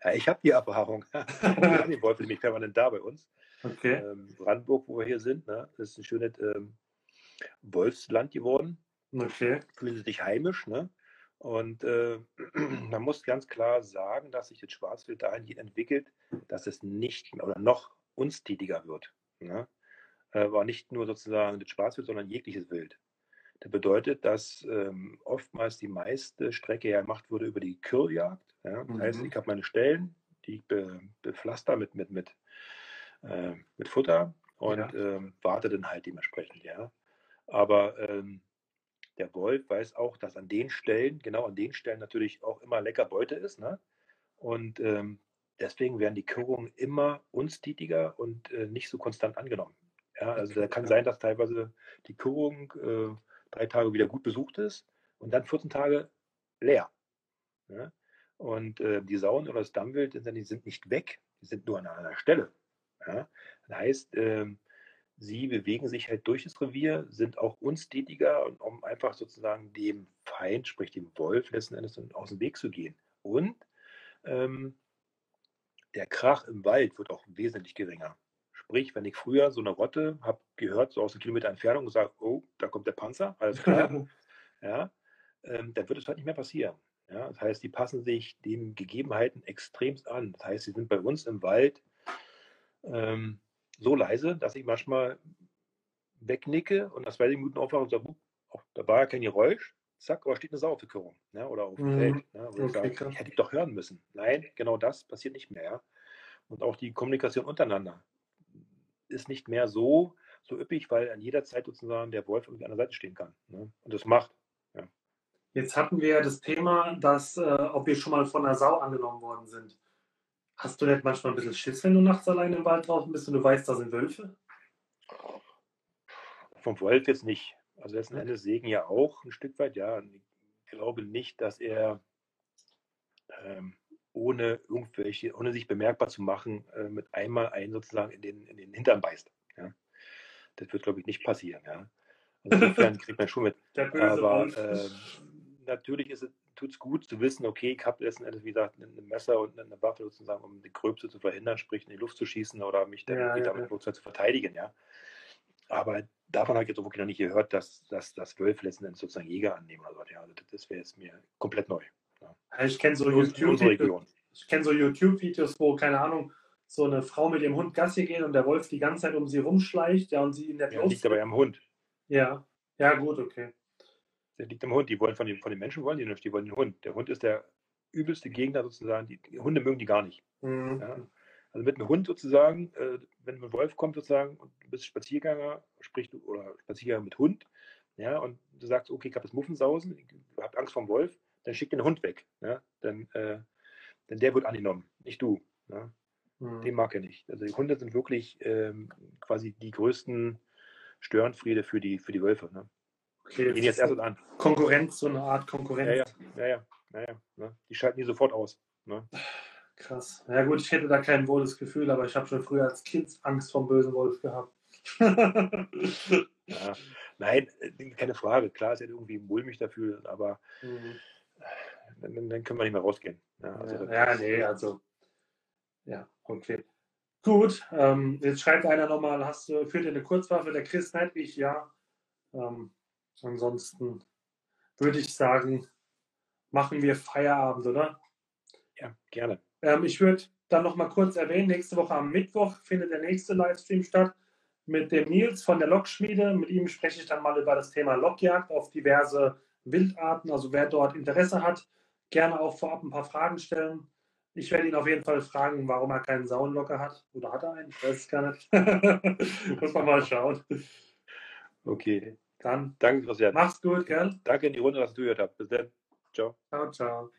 Ja, ich habe die Erfahrung. wir haben den Wolf nämlich permanent da bei uns. Okay. Ähm, Brandenburg, wo wir hier sind, ne? das ist ein schönes ähm, Wolfsland geworden. Okay. Fühlen sie sich heimisch. Ne? Und äh, man muss ganz klar sagen, dass sich das Schwarzwild dahingehend entwickelt, dass es nicht oder noch unstetiger wird. Ne? Äh, war nicht nur sozusagen das Schwarzwild, sondern jegliches Wild. Das bedeutet, dass ähm, oftmals die meiste Strecke ja gemacht wurde über die Kürljagd. Ja? Das mhm. heißt, ich habe meine Stellen, die ich be, bepflaster mit, mit, mit, äh, mit Futter und ja. ähm, warte dann halt dementsprechend. Ja? Aber ähm, der Wolf weiß auch, dass an den Stellen, genau an den Stellen natürlich auch immer lecker Beute ist. Ne? Und ähm, deswegen werden die Körungen immer unstetiger und äh, nicht so konstant angenommen. Ja, also da kann sein, dass teilweise die Körung äh, drei Tage wieder gut besucht ist und dann 14 Tage leer. Ja? Und äh, die Sauen oder das Dammwild die sind nicht weg, die sind nur an einer Stelle. Ja? Das heißt, ähm, sie bewegen sich halt durch das Revier, sind auch unstetiger, um einfach sozusagen dem Feind, sprich dem Wolf, letzten Endes aus dem Weg zu gehen. Und ähm, der Krach im Wald wird auch wesentlich geringer. Sprich, wenn ich früher so eine Rotte habe gehört, so aus einem Kilometer Entfernung, gesagt, oh, da kommt der Panzer, alles klar, ja, ähm, dann wird es halt nicht mehr passieren. Ja, das heißt, die passen sich den Gegebenheiten extremst an. Das heißt, sie sind bei uns im Wald ähm, so leise, dass ich manchmal wegnicke und nach zwei Minuten aufwache und sage, oh, da war ja kein Geräusch. Zack, aber steht eine Sau auf der Körung ne, oder auf dem mhm. Feld. Ne, okay, ich, sage, ich hätte ich doch hören müssen. Nein, genau das passiert nicht mehr. Ja. Und auch die Kommunikation untereinander ist nicht mehr so, so üppig, weil an jeder Zeit sozusagen der Wolf irgendwie an der Seite stehen kann. Ne? Und das macht. Ja. Jetzt hatten wir ja das Thema, dass, äh, ob wir schon mal von einer Sau angenommen worden sind. Hast du nicht manchmal ein bisschen Schiss, wenn du nachts allein im Wald draußen bist und du weißt, da sind Wölfe? Vom Wolf jetzt nicht. Also letzten ja. Endes Segen ja auch ein Stück weit, ja. Ich glaube nicht, dass er ähm, ohne irgendwelche, ohne sich bemerkbar zu machen, äh, mit einmal einen sozusagen in den, in den Hintern beißt. Ja. Das wird, glaube ich, nicht passieren, ja. Also insofern kriegt man schon mit. Aber äh, natürlich ist es tut es gut zu wissen, okay, ich habe letzten Endes, wie gesagt, ein Messer und eine Waffe sozusagen, um die Gröbste zu verhindern, sprich in die Luft zu schießen oder mich dann ja, ja, damit ja. zu verteidigen, ja. Aber davon habe ich jetzt auch wirklich noch nicht gehört, dass, dass, dass Wölfe letzten Endes sozusagen Jäger annehmen oder so. Ja, also das wäre jetzt mir komplett neu. Ja. Ich kenne so YouTube-Videos, kenn so YouTube wo, keine Ahnung, so eine Frau mit ihrem Hund Gassi geht und der Wolf die ganze Zeit um sie rumschleicht, ja, und sie in der ja, liegt aber am Hund. Ja, ja, gut, okay. Der liegt am Hund. Die wollen von den, von den Menschen wollen die nicht, die wollen den Hund. Der Hund ist der übelste Gegner sozusagen. Die, die Hunde mögen die gar nicht. Mhm. Ja? Also mit einem Hund sozusagen, äh, wenn ein Wolf kommt sozusagen und du bist Spaziergänger, sprich du, oder Spaziergänger mit Hund, ja, und du sagst, okay, ich habe das Muffensausen, ich habe Angst vor dem Wolf, dann schick den Hund weg. Ja? Dann, äh, denn der wird angenommen, nicht du. Ja? Mhm. Den mag er nicht. Also die Hunde sind wirklich ähm, quasi die größten Störenfriede für die, für die Wölfe. Ne? Okay, gehen jetzt erst an. Konkurrenz, so eine Art Konkurrenz. Ja, ja, ja, ja, ja ne? Die schalten die sofort aus. Ne? Krass. Ja gut, ich hätte da kein wohles Gefühl, aber ich habe schon früher als Kind Angst vom bösen Wolf gehabt. ja, nein, äh, keine Frage. Klar ist er irgendwie mulmig dafür, aber mhm. dann, dann, können wir nicht mehr rausgehen. Ja, also ja, ja nee, also ja, okay. Gut, ähm, jetzt schreibt einer nochmal, hast du, führt ihr eine Kurzwaffe? Der Chris Neidlich, ja. Ähm, ansonsten würde ich sagen, machen wir Feierabend, oder? Ja, gerne. Ähm, ich würde dann noch mal kurz erwähnen, nächste Woche am Mittwoch findet der nächste Livestream statt mit dem Nils von der Lokschmiede. Mit ihm spreche ich dann mal über das Thema Lokjagd auf diverse Wildarten. Also wer dort Interesse hat, gerne auch vorab ein paar Fragen stellen. Ich werde ihn auf jeden Fall fragen, warum er keinen Saunlocker hat. Oder hat er einen? Ich weiß es gar nicht. Muss man mal schauen. Okay. Dann. Danke, Christian. Mach's gut, gell? Danke in die Runde, dass du gehört hast. Bis dann. Ciao. Ciao, ciao.